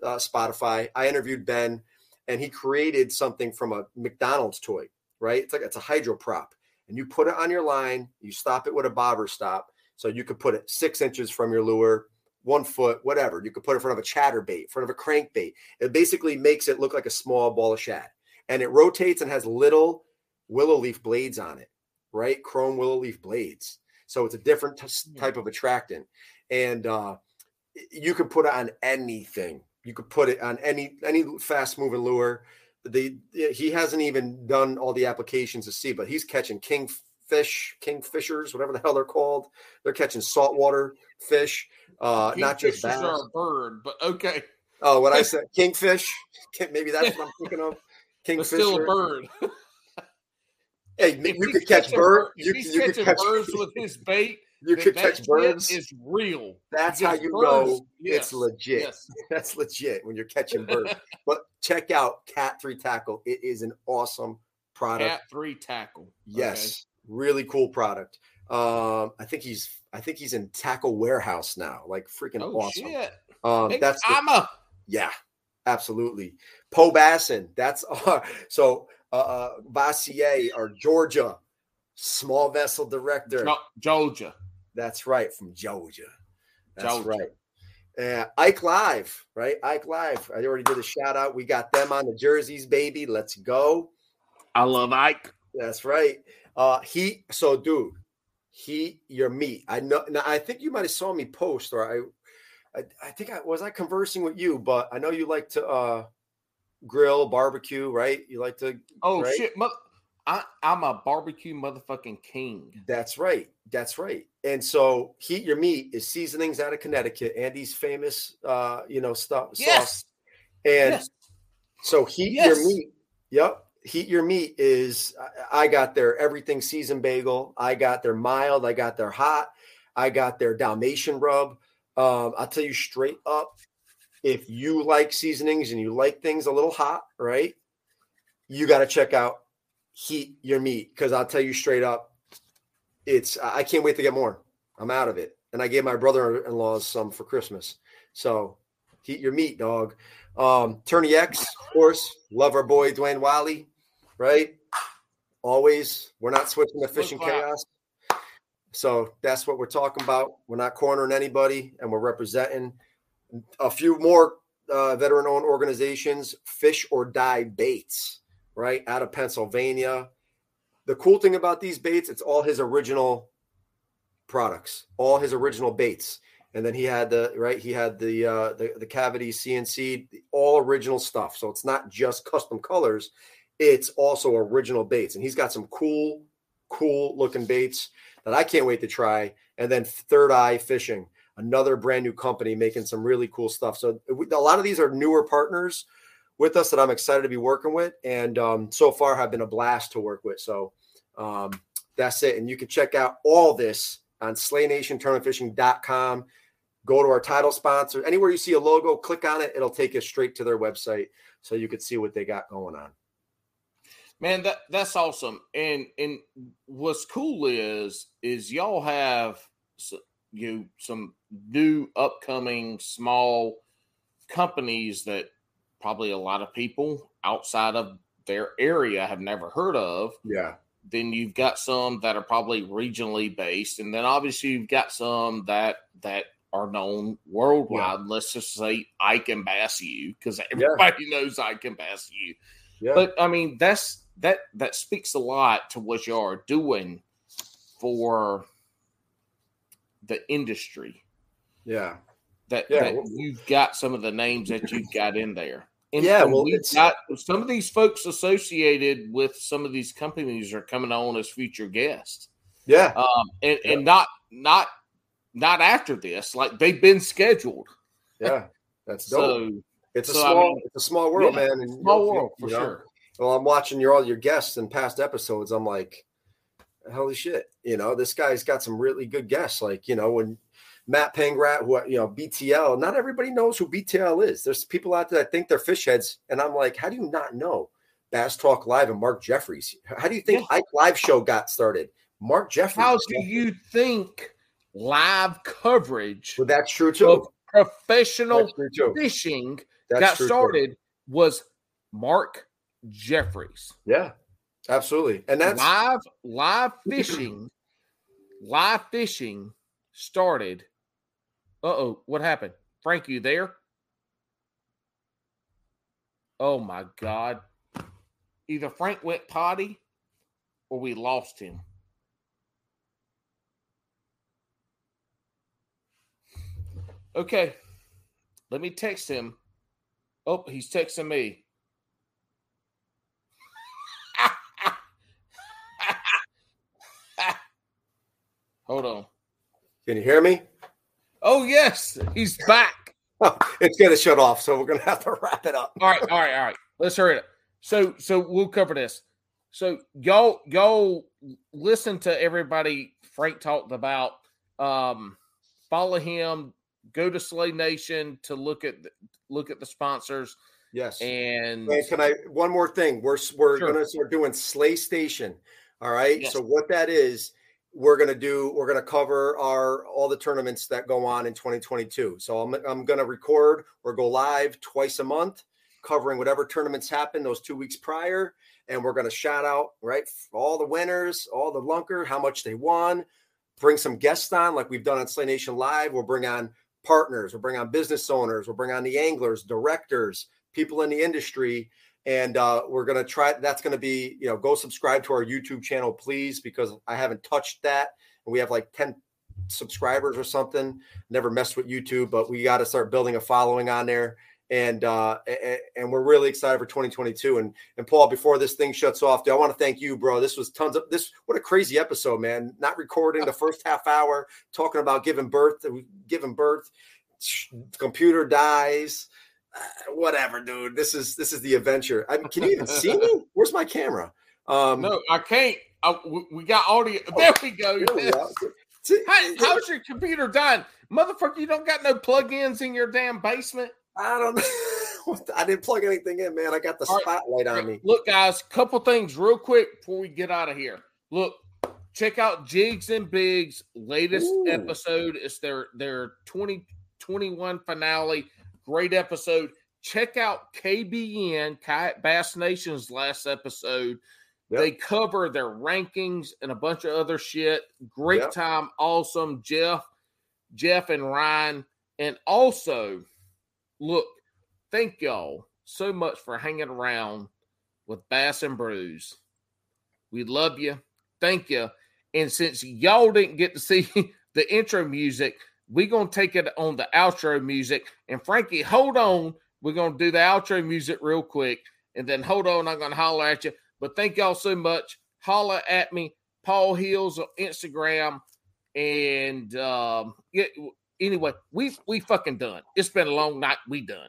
uh, Spotify. I interviewed Ben, and he created something from a McDonald's toy. Right? It's like it's a hydro prop, and you put it on your line. You stop it with a bobber stop, so you could put it six inches from your lure, one foot, whatever. You could put it in front of a chatterbait, in front of a crankbait. It basically makes it look like a small ball of shad, and it rotates and has little willow leaf blades on it, right? Chrome willow leaf blades. So it's a different t- type of attractant, and uh, you can put it on anything. You could put it on any any fast moving lure. The he hasn't even done all the applications to see, but he's catching kingfish, kingfishers, whatever the hell they're called. They're catching saltwater fish, uh, not just bass. are a bird, but okay, Oh, what I said, kingfish. Maybe that's what I'm thinking of. Kingfisher. still a bird. Hey, If you could catch catching birds. bir- If You, he's you could catching catch birds with his bait, You then could catch birds. Is real. That's how you birds- know yes, it's legit. yes. That's legit when you're catching birds. but check out Cat Three Tackle. It is an awesome product. Cat three tackle. Yes, really cool product. Um, I think he's I think he's in Tackle Warehouse now. Like freaking Okay. Oh awesome. shit! Um, Big that's the- Mama. yeah, absolutely. Poe Bassin. That's our so uh, uh Vassier, our Georgia small vessel director. Jo- Georgia. That's right, from Georgia. That's Georgia. right. Uh, Ike Live, right? Ike Live. I already did a shout out. We got them on the jerseys, baby. Let's go. I love Ike. That's right. Uh, heat. So, dude, heat your meat. I know. Now, I think you might have saw me post, or I, I, I think I was I conversing with you, but I know you like to uh, grill, barbecue, right? You like to. Oh right? shit! I, I'm a barbecue motherfucking king. That's right. That's right. And so, heat your meat is seasonings out of Connecticut. Andy's famous, uh, you know, stuff. Yes. Sauce. And yes. So heat Yes. your meat. Yep. Heat your meat is I- got their everything season bagel. I got their mild. I got their hot. I got their Dalmatian rub. Um, I'll tell you straight up, if you like seasonings and you like things a little hot, right? You got to check out Heat Your Meat because I'll tell you straight up, it's I can't wait to get more. I'm out of it, and I gave my brother-in-laws some for Christmas. So heat your meat, dog. Um, Tourney X, of course, love our boy Dwayne Wiley, right? Always, we're not switching to fishing chaos. So that's what we're talking about. We're not cornering anybody, and we're representing a few more uh, veteran-owned organizations. Fish or Die Baits, right out of Pennsylvania. The cool thing about these baits, it's all his original products, all his original baits and then he had the right he had the uh the, the cavity cnc all original stuff so it's not just custom colors it's also original baits and he's got some cool cool looking baits that I can't wait to try. And then Third Eye Fishing, another brand new company making some really cool stuff. So a lot of these are newer partners with us that I'm excited to be working with, and um, so far have been a blast to work with. So um, that's it. And you can check out all this on SlayNationTournamentFishing.com. Go to our title sponsor. Anywhere you see a logo, click on it. It'll take you straight to their website so you can see what they got going on. Man, that that's awesome. And and what's cool is is y'all have you know, some new upcoming small companies that probably a lot of people outside of their area have never heard of. Yeah. Then you've got some that are probably regionally based, and then obviously you've got some that that are known worldwide. Yeah. Let's just say Ike and Bass U, because everybody yeah. knows Ike and Bass U. Yeah. But I mean, that's that that speaks a lot to what you are doing for the industry. Yeah. That, yeah. that you've got some of the names that you've got in there. And, yeah, well, we've got some of these folks associated with some of these companies are coming on as future guests. Yeah, um, and yeah. and not not not after this, like they've been scheduled. Yeah, that's dope. So, it's a small, I mean, it's a small world, yeah, man. And small world for know, sure. Well, I'm watching your all your guests in past episodes. I'm like, holy shit, you know, this guy's got some really good guests. Like, you know, when Matt Pangrat, who you know, BTL. Not everybody knows who BTL is. There's people out there that think they're fish heads, and I'm like, how do you not know Bass Talk Live and Mark Jeffries? How do you think. Ike Live Show got started? Mark Jeffries. How do you think live coverage? Well, that's true too. professional too. fishing that's got started too. was Mark Jeffries. Yeah, absolutely. And that's live live fishing. live fishing started uh oh, what happened? Frank, you there? Oh my God. Either Frank went potty or we lost him. Okay. Let me text him. Oh, he's texting me. Hold on. Can you hear me? Oh yes, he's back. it's gonna shut off, so we're gonna have to wrap it up. all right, all right, all right. Let's hurry up. So, so we'll cover this. So y'all, y'all listen to everybody Frank talked about. Um, follow him. Go to Slay Nation to look at the, look at the sponsors. Yes. And, and can I one more thing? We're we're sure. gonna start doing Slay Station. All right. Yes. So what that is we're going to do we're going to cover our all the tournaments that go on in 2022 so i'm, I'm going to record or go live twice a month covering whatever tournaments happen those two weeks prior and we're going to shout out right all the winners all the lunker how much they won bring some guests on like we've done on slay nation live we'll bring on partners we'll bring on business owners we'll bring on the anglers directors people in the industry and uh, we're to try that's to be you know go subscribe to our youtube channel please because i haven't touched that. And we have like 10 subscribers or something. Never messed with youtube but we got to start building a following on there. And uh and we're really excited for 2022 and and paul before this thing shuts off i want to thank you bro? This was tons of this what a crazy episode man. Not recording the first half hour talking about giving birth giving birth. Computer dies whatever, dude. This is this is the adventure. I mean, can you even see me? Where's my camera? Um, no, I can't. I, we got audio. Oh, there we go. There we How, how's your computer dying, motherfucker? You don't got no plug-ins in your damn basement. I don't know. I didn't plug anything in, man. I got the All spotlight right. on me. Look, guys, couple things real quick before we get out of here. Look, check out Jigs and Bigs latest Ooh. episode. It's their their 2021 finale. Great episode. Check out KBN, Kayak Bass Nation's last episode. Yep. They cover their rankings and a bunch of other shit. Great yep. time. Awesome. Jeff, Jeff and Ryan. And also, look, thank y'all so much for hanging around with Bass and Brews. We love you. Thank you. And since y'all didn't get to see the intro music, we're going to take it on the outro music. And Frankie, hold on. We're going to do the outro music real quick. And then hold on. I'm going to holler at you. But thank y'all so much. Holler at me. Paul Hills on Instagram. And um, yeah, anyway, we we fucking done. It's been a long night. We done.